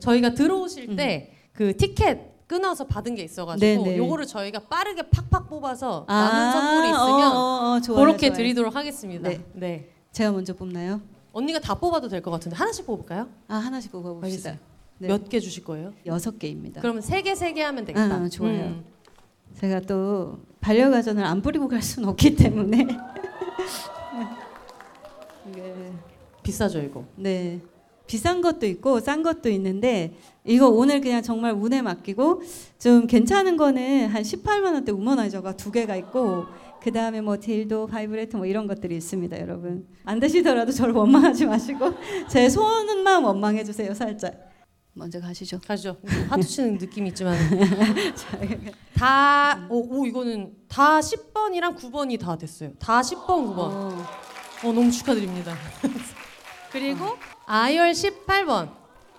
저희가 들어오실 때 그 티켓 끊어서 받은 게 있어가지고 네네. 요거를 저희가 빠르게 팍팍 뽑아서 남은 선물이 있으면 어, 어, 어, 좋아요, 그렇게 좋아요. 드리도록 하겠습니다. 네. 네. 제가 먼저 뽑나요? 언니가 다 뽑아도 될 것 같은데 하나씩 뽑을까요? 아 하나씩 뽑아봅시다. 네. 몇 개 주실 거예요? 여섯 개입니다. 그러면 세 개 세 개 하면 되겠다. 아, 좋아요. 음. 제가 또 반려가전을 안 뿌리고 갈 수는 없기 때문에 이게 비싸죠 이거. 네 비싼 것도 있고 싼 것도 있는데 이거 오늘 그냥 정말 운에 맡기고 좀 괜찮은 거는 한 18만 원대 우머나이저가 두 개가 있고 그 다음에 뭐 딜도 바이브레이터 뭐 이런 것들이 있습니다 여러분 안 되시더라도 저를 원망하지 마시고 제 손만 원망해 주세요 살짝 먼저 가시죠 가시죠. 하트 치는 느낌이 있지만 다 오, 오 이거는 다 10번이랑 9번이 다 됐어요. 다 10번 9번. 어, 너무 축하드립니다. 그리고 아열 18번.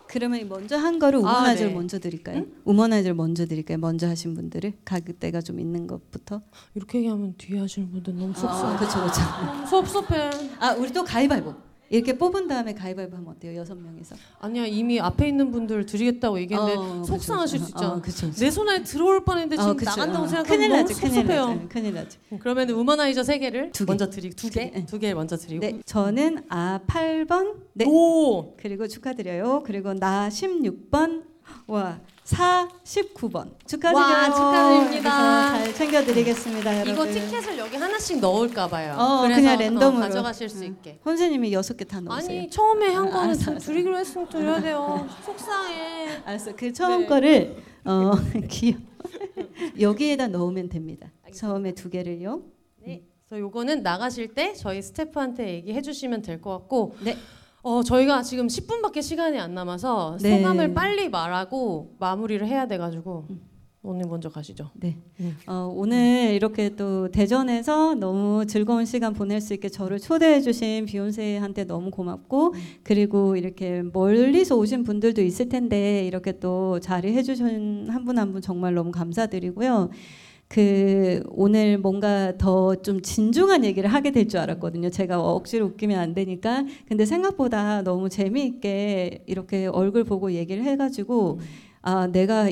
그러면 먼저 한 거를 아, 우머나이저를 네. 먼저 드릴까요? 우먼아이저를 먼저 드릴까요? 먼저 하신 분들을 가격대가 좀 있는 것부터. 이렇게 얘기하면 뒤에 하시는 분들 너무 속상해. 그렇죠, 그렇죠. 너무 섭섭해. 아, 우리 또 가위바위보. 이렇게 뽑은 다음에 가위바위보 하면 어때요? 여섯 명이서. 아니야 이미 앞에 있는 분들 드리겠다고 얘기했는데 어, 속상하실 그쵸, 수. 있잖아. 어, 그쵸, 그쵸. 내 손에 들어올 뻔했는데 지금 나간다고 생각하면 큰일 너무 나죠, 큰일 섭섭해요. 나죠. 큰일 나죠. 그러면 우먼아이저 세 개를 두 개. 먼저 드리고 두 개, 네. 두개 먼저 드리고. 네, 저는 아 8번. 네. 오, 그리고 축하드려요. 그리고 나 16번. 와, 4 19번. 축하드려요. 와, 축하드립니다. 그래서 잘 챙겨 드리겠습니다, 여러분. 이거 티켓을 여기 하나씩 넣을까 봐요. 어, 그래서 그냥 랜덤으로. 어, 가져가실 수 응. 있게. 혼세님이 여섯 개 다 넣으세요. 아니 처음에 한 아, 거는 알았어, 좀 알았어. 드리기로 했으면 드려야 돼요. 속상해. 알았어. 그 처음 네. 거를 어 귀여 여기에다 넣으면 됩니다. 처음에 두 개를요. 네. 그래서 요거는 나가실 때 저희 스태프한테 얘기해 주시면 될 것 같고. 네. 어 저희가 지금 10분밖에 시간이 안 남아서 네. 소감을 빨리 말하고 마무리를 해야 돼가지고 오늘 먼저 가시죠. 네. 음. 어, 오늘 이렇게 또 대전에서 너무 즐거운 시간 보낼 수 있게 저를 초대해 주신 비욘세한테 너무 고맙고 그리고 이렇게 멀리서 오신 분들도 있을 텐데 이렇게 또 자리해 주신 한 분 한 분 정말 너무 감사드리고요. 그 오늘 뭔가 더 좀 진중한 얘기를 하게 될 줄 알았거든요. 제가 억지로 웃기면 안 되니까. 근데 생각보다 너무 재미있게 이렇게 얼굴 보고 얘기를 해가지고 아 내가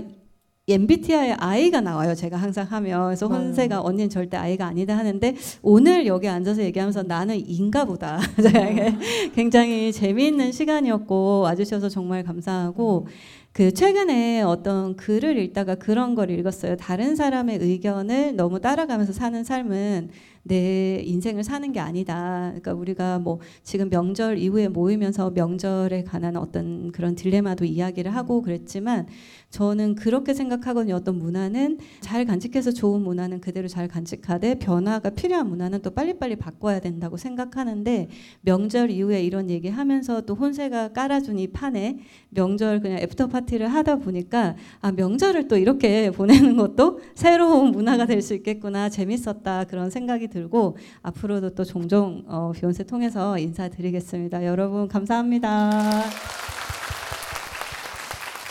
MBTI I가 나와요. 제가 항상 하면 그래서 음. 혼세가 언니는 절대 I가 아니다 하는데 오늘 여기 앉아서 얘기하면서 나는 인가 보다. 굉장히 재미있는 시간이었고 와주셔서 정말 감사하고 그 최근에 어떤 글을 읽다가 그런 걸 읽었어요. 다른 사람의 의견을 너무 따라가면서 사는 삶은 내 인생을 사는 게 아니다. 그러니까 우리가 뭐 지금 명절 이후에 모이면서 명절에 관한 어떤 그런 딜레마도 이야기를 하고 그랬지만 저는 그렇게 생각하거든요. 어떤 문화는 잘 간직해서 좋은 문화는 그대로 잘 간직하되 변화가 필요한 문화는 또 빨리빨리 바꿔야 된다고 생각하는데 명절 이후에 이런 얘기 하면서 또 혼세가 깔아준 이 판에 명절 그냥 after party를 하다 보니까 아 명절을 또 이렇게 보내는 것도 새로운 문화가 될 수 있겠구나 재밌었다 그런 생각이 들고 앞으로도 또 종종 어, 비혼세 통해서 인사드리겠습니다. 여러분 감사합니다.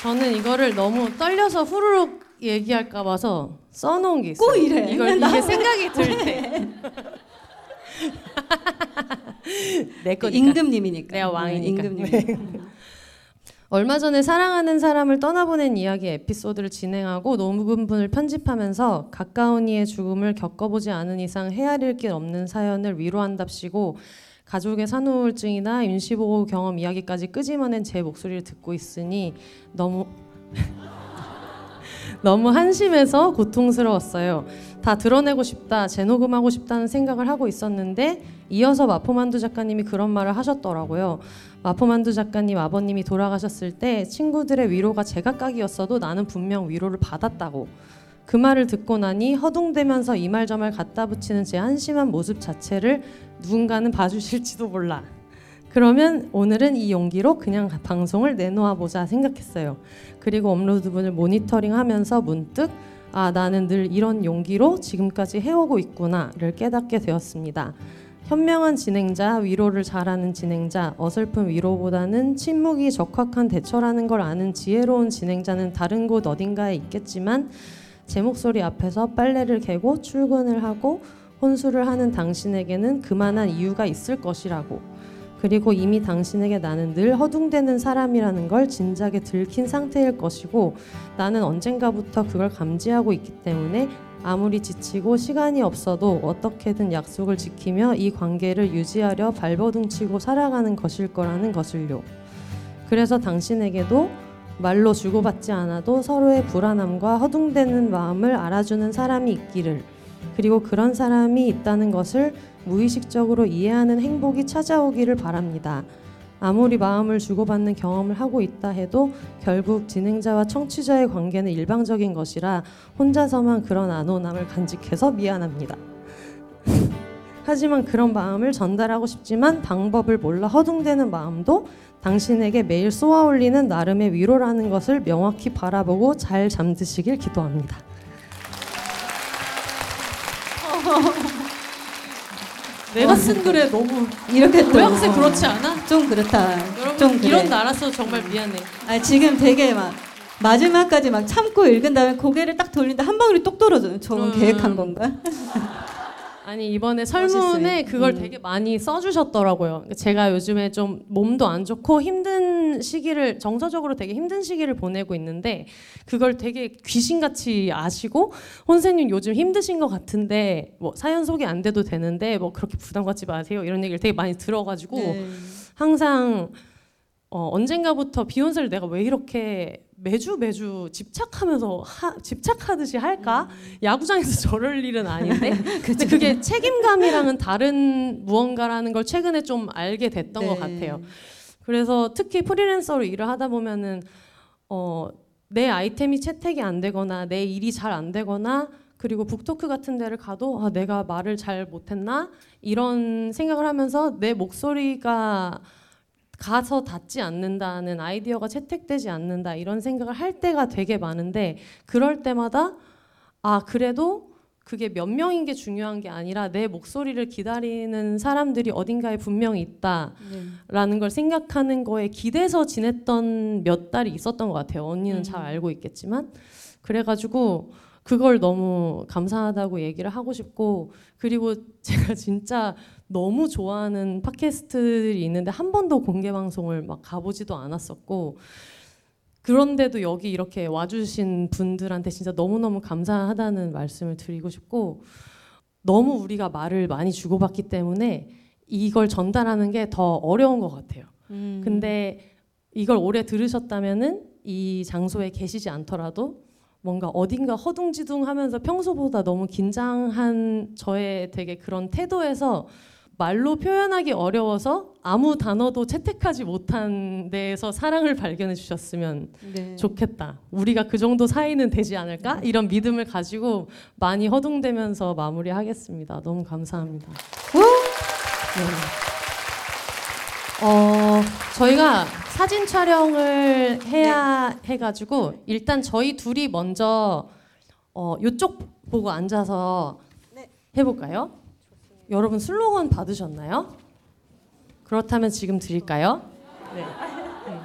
저는 이거를 너무 떨려서 후루룩 얘기할까 봐서 써놓은 게 있어요. 꼭 이래. 이걸 나- 이게 생각이 들 때. 내 거니까. 임금님이니까 내가 왕이니까. 임금님. 얼마 전에 사랑하는 사람을 떠나보낸 이야기 에피소드를 진행하고 녹음분을 편집하면서 가까운 이의 죽음을 겪어보지 않은 이상 헤아릴 길 없는 사연을 위로한답시고 가족의 산후우울증이나 임시보호 경험 이야기까지 끄집어낸 제 목소리를 듣고 있으니 너무 너무 한심해서 고통스러웠어요. 다 드러내고 싶다, 재녹음하고 싶다는 생각을 하고 있었는데 이어서 마포만두 작가님이 그런 말을 하셨더라고요. 마포만두 작가님 아버님이 돌아가셨을 때 친구들의 위로가 제각각이었어도 나는 분명 위로를 받았다고. 그 말을 듣고 나니 허둥대면서 이 말 저 말 갖다 붙이는 제 한심한 모습 자체를 누군가는 봐주실지도 몰라. 그러면 오늘은 이 용기로 그냥 방송을 내놓아 보자 생각했어요. 그리고 업로드분을 모니터링하면서 문득 아 나는 늘 이런 용기로 지금까지 해오고 있구나를 깨닫게 되었습니다. 현명한 진행자, 위로를 잘하는 진행자, 어설픈 위로보다는 침묵이 적확한 대처라는 걸 아는 지혜로운 진행자는 다른 곳 어딘가에 있겠지만 제 목소리 앞에서 빨래를 개고 출근을 하고 혼수를 하는 당신에게는 그만한 이유가 있을 것이라고. 그리고 이미 당신에게 나는 늘 허둥대는 사람이라는 걸 진작에 들킨 상태일 것이고 나는 언젠가부터 그걸 감지하고 있기 때문에 아무리 지치고 시간이 없어도 어떻게든 약속을 지키며 이 관계를 유지하려 발버둥치고 살아가는 것일 거라는 것을요. 그래서 당신에게도 말로 주고받지 않아도 서로의 불안함과 허둥대는 마음을 알아주는 사람이 있기를 그리고 그런 사람이 있다는 것을 무의식적으로 이해하는 행복이 찾아오기를 바랍니다. 아무리 마음을 주고받는 경험을 하고 있다 해도 결국 진행자와 청취자의 관계는 일방적인 것이라 혼자서만 그런 안온함을 간직해서 미안합니다. 하지만 그런 마음을 전달하고 싶지만 방법을 몰라 허둥대는 마음도 당신에게 매일 쏘아올리는 나름의 위로라는 것을 명확히 바라보고 잘 잠드시길 기도합니다. 내가 쓴 글에 너무 이렇게 또 모양새 그렇지 않아? 좀 그렇다. 여러분 좀 그래. 이런 나라서 정말 미안해. 아, 지금 되게 막 마지막까지 막 참고 읽은 다음에 고개를 딱 돌린다 한 방울이 똑 떨어져요. 저건 음. 계획한 건가? 아니 이번에 설문에. 그걸 음. 되게 많이 써주셨더라고요. 제가 요즘에 좀 몸도 안 좋고 힘든 시기를 정서적으로 되게 힘든 시기를 보내고 있는데 그걸 되게 귀신같이 아시고 혼세님 요즘 힘드신 것 같은데 뭐 사연 소개 안 돼도 되는데 뭐 그렇게 부담 갖지 마세요 이런 얘기를 되게 많이 들어가지고 네. 항상 어, 언젠가부터 비욘세를 내가 왜 이렇게 매주 매주 집착하면서 하, 집착하듯이 할까? 야구장에서 저럴 일은 아닌데. 근데 그게 책임감이랑은 다른 무언가라는 걸 최근에 좀 알게 됐던 것 네. 같아요. 그래서 특히 프리랜서로 일을 하다 보면은 어, 내 아이템이 채택이 안 되거나 내 일이 잘 안 되거나 그리고 북토크 같은 데를 가도 아, 내가 말을 잘 못했나 이런 생각을 하면서 내 목소리가 가서 닿지 않는다는 아이디어가 채택되지 않는다 이런 생각을 할 때가 되게 많은데 그럴 때마다 아 그래도 그게 몇 명인 게 중요한 게 아니라 내 목소리를 기다리는 사람들이 어딘가에 분명히 있다라는 걸 생각하는 거에 기대서 지냈던 몇 달이 있었던 것 같아요. 언니는 잘 알고 있겠지만. 그래가지고 그걸 너무 감사하다고 얘기를 하고 싶고 그리고 제가 진짜 너무 좋아하는 팟캐스트들이 있는데 한 번도 공개 방송을 막 가보지도 않았었고 그런데도 여기 이렇게 와주신 분들한테 진짜 너무너무 감사하다는 말씀을 드리고 싶고 너무 우리가 말을 많이 주고받기 때문에 이걸 전달하는 게 더 어려운 것 같아요. 음. 근데 이걸 오래 들으셨다면은 이 장소에 계시지 않더라도 뭔가 어딘가 허둥지둥 하면서 평소보다 너무 긴장한 저의 되게 그런 태도에서 말로 표현하기 어려워서 아무 단어도 채택하지 못한 데에서 사랑을 발견해 주셨으면 네. 좋겠다. 우리가 그 정도 사이는 되지 않을까? 이런 믿음을 가지고 많이 허둥대면서 마무리하겠습니다. 너무 감사합니다. 네. 어, 저희가 사진 촬영을 해야 해가지고 일단 저희 둘이 먼저 어, 이쪽 보고 앉아서 해볼까요? 여러분 슬로건 받으셨나요? 그렇다면 지금 드릴까요? 네. 네.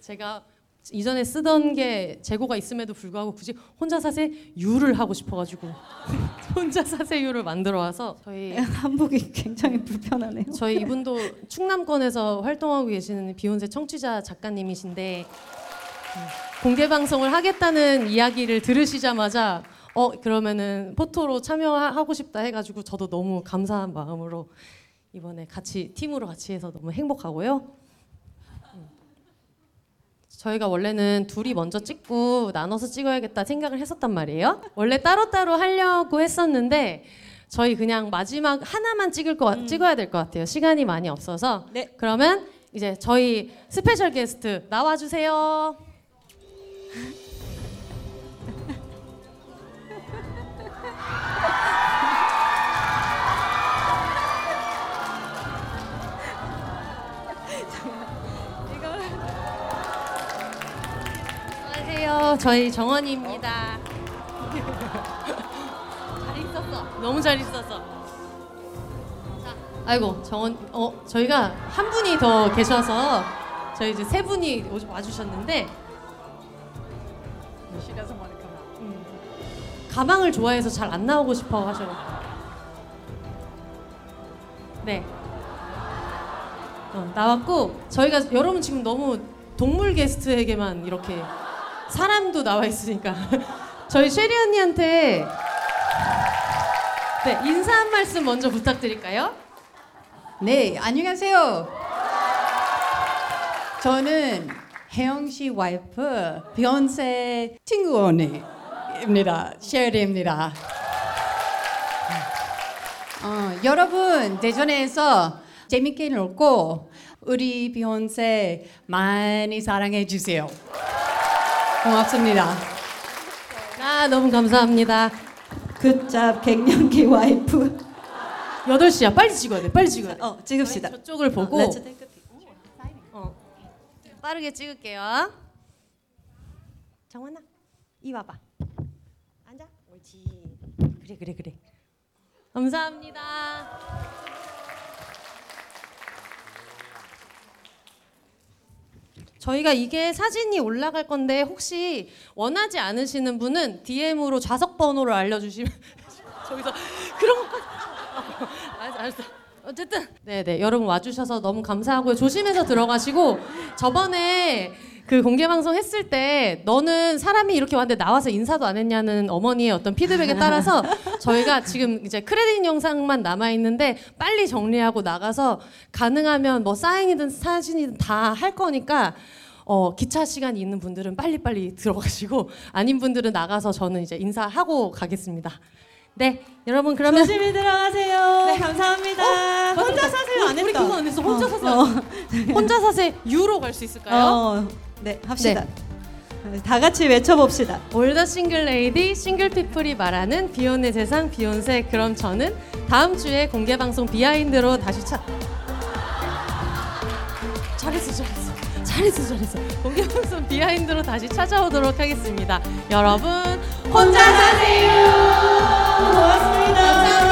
제가 이전에 쓰던 게 재고가 있음에도 불구하고 굳이 혼자 사세 유를 하고 싶어가지고 혼자 사세 유를 만들어 와서 저희 한복이 굉장히 불편하네요. 저희 이분도 충남권에서 활동하고 계시는 비욘세 청취자 작가님이신데 음, 공개 방송을 하겠다는 이야기를 들으시자마자 어 그러면은 photo로 참여하고 싶다 해가지고 저도 너무 감사한 마음으로 이번에 같이 팀으로 같이 해서 너무 행복하고요. 음. 저희가 원래는 둘이 먼저 찍고 나눠서 찍어야겠다 생각을 했었단 말이에요. 원래 따로따로 하려고 했었는데 저희 그냥 마지막 하나만 찍을 거 음. 찍어야 될 것 같아요. 시간이 많이 없어서. 네. 그러면 이제 저희 special guest 나와 주세요. 저희 정원이입니다. 잘 있었어. 너무 잘 있었어. 자, 아이고 정원. 어 저희가 한 분이 더 계셔서 저희 이제 세 분이 오- 와주셨는데. 음. 가방을 좋아해서 잘 안 나오고 싶어 하셔. 네. 어, 나왔고 저희가 여러분 지금 너무 동물 게스트에게만 이렇게 사람도 나와 있으니까 저희 쉐리 언니한테 네 인사 한 말씀 먼저 부탁드릴까요? 네, 안녕하세요. 저는 혜영 씨 와이프 비욘세 친구 언니 입니다. 셰리입니다. 어, 여러분 대전에서 재밌게 놀고 우리 비욘세 많이 사랑해 주세요. 고맙습니다. 아 너무 감사합니다. 굿잡 갱년기 와이프. 8시야 빨리 찍어야 돼 빨리 찍어야 돼 어 찍읍시다. 저쪽을 보고 pic. 어, 빠르게 찍을게요. 정원아, 이 와봐. 그래, 그래, 그래. 감사합니다. 저희가 이게 사진이 올라갈 건데 혹시 원하지 않으시는 분은 DM으로 좌석 번호를 알려주시면 저기서 그런 것까지 어, 알았어. 어쨌든 네네 여러분 와주셔서 너무 감사하고요 조심해서 들어가시고 저번에 그 공개 방송 했을 때 너는 사람이 이렇게 왔는데 나와서 인사도 안 했냐는 어머니의 어떤 피드백에 따라서 저희가 지금 이제 크레딧 영상만 남아 있는데 빨리 정리하고 나가서 가능하면 뭐 사인이든 사진이든 다 할 거니까 어, 기차 시간이 있는 분들은 빨리빨리 들어가시고 아닌 분들은 나가서 저는 이제 인사하고 가겠습니다. 네 여러분 그러면 조심히 들어가세요. 감사합니다. 혼자 사세요 안 우리 했다. 그거 안 했어. 혼자 어, 사세요. 어. 혼자 사세유로 갈 수 있을까요? 어, 네 합시다. 다 같이 외쳐봅시다. all the single ladies single people이 말하는 비혼의 세상 비혼세 그럼 저는 다음 주에 공개 방송 비하인드로 다시 차 잘했어 잘했어 잘했어 잘했어 공개 방송 비하인드로 다시 찾아오도록 하겠습니다 여러분 혼자 사세요 고맙습니다.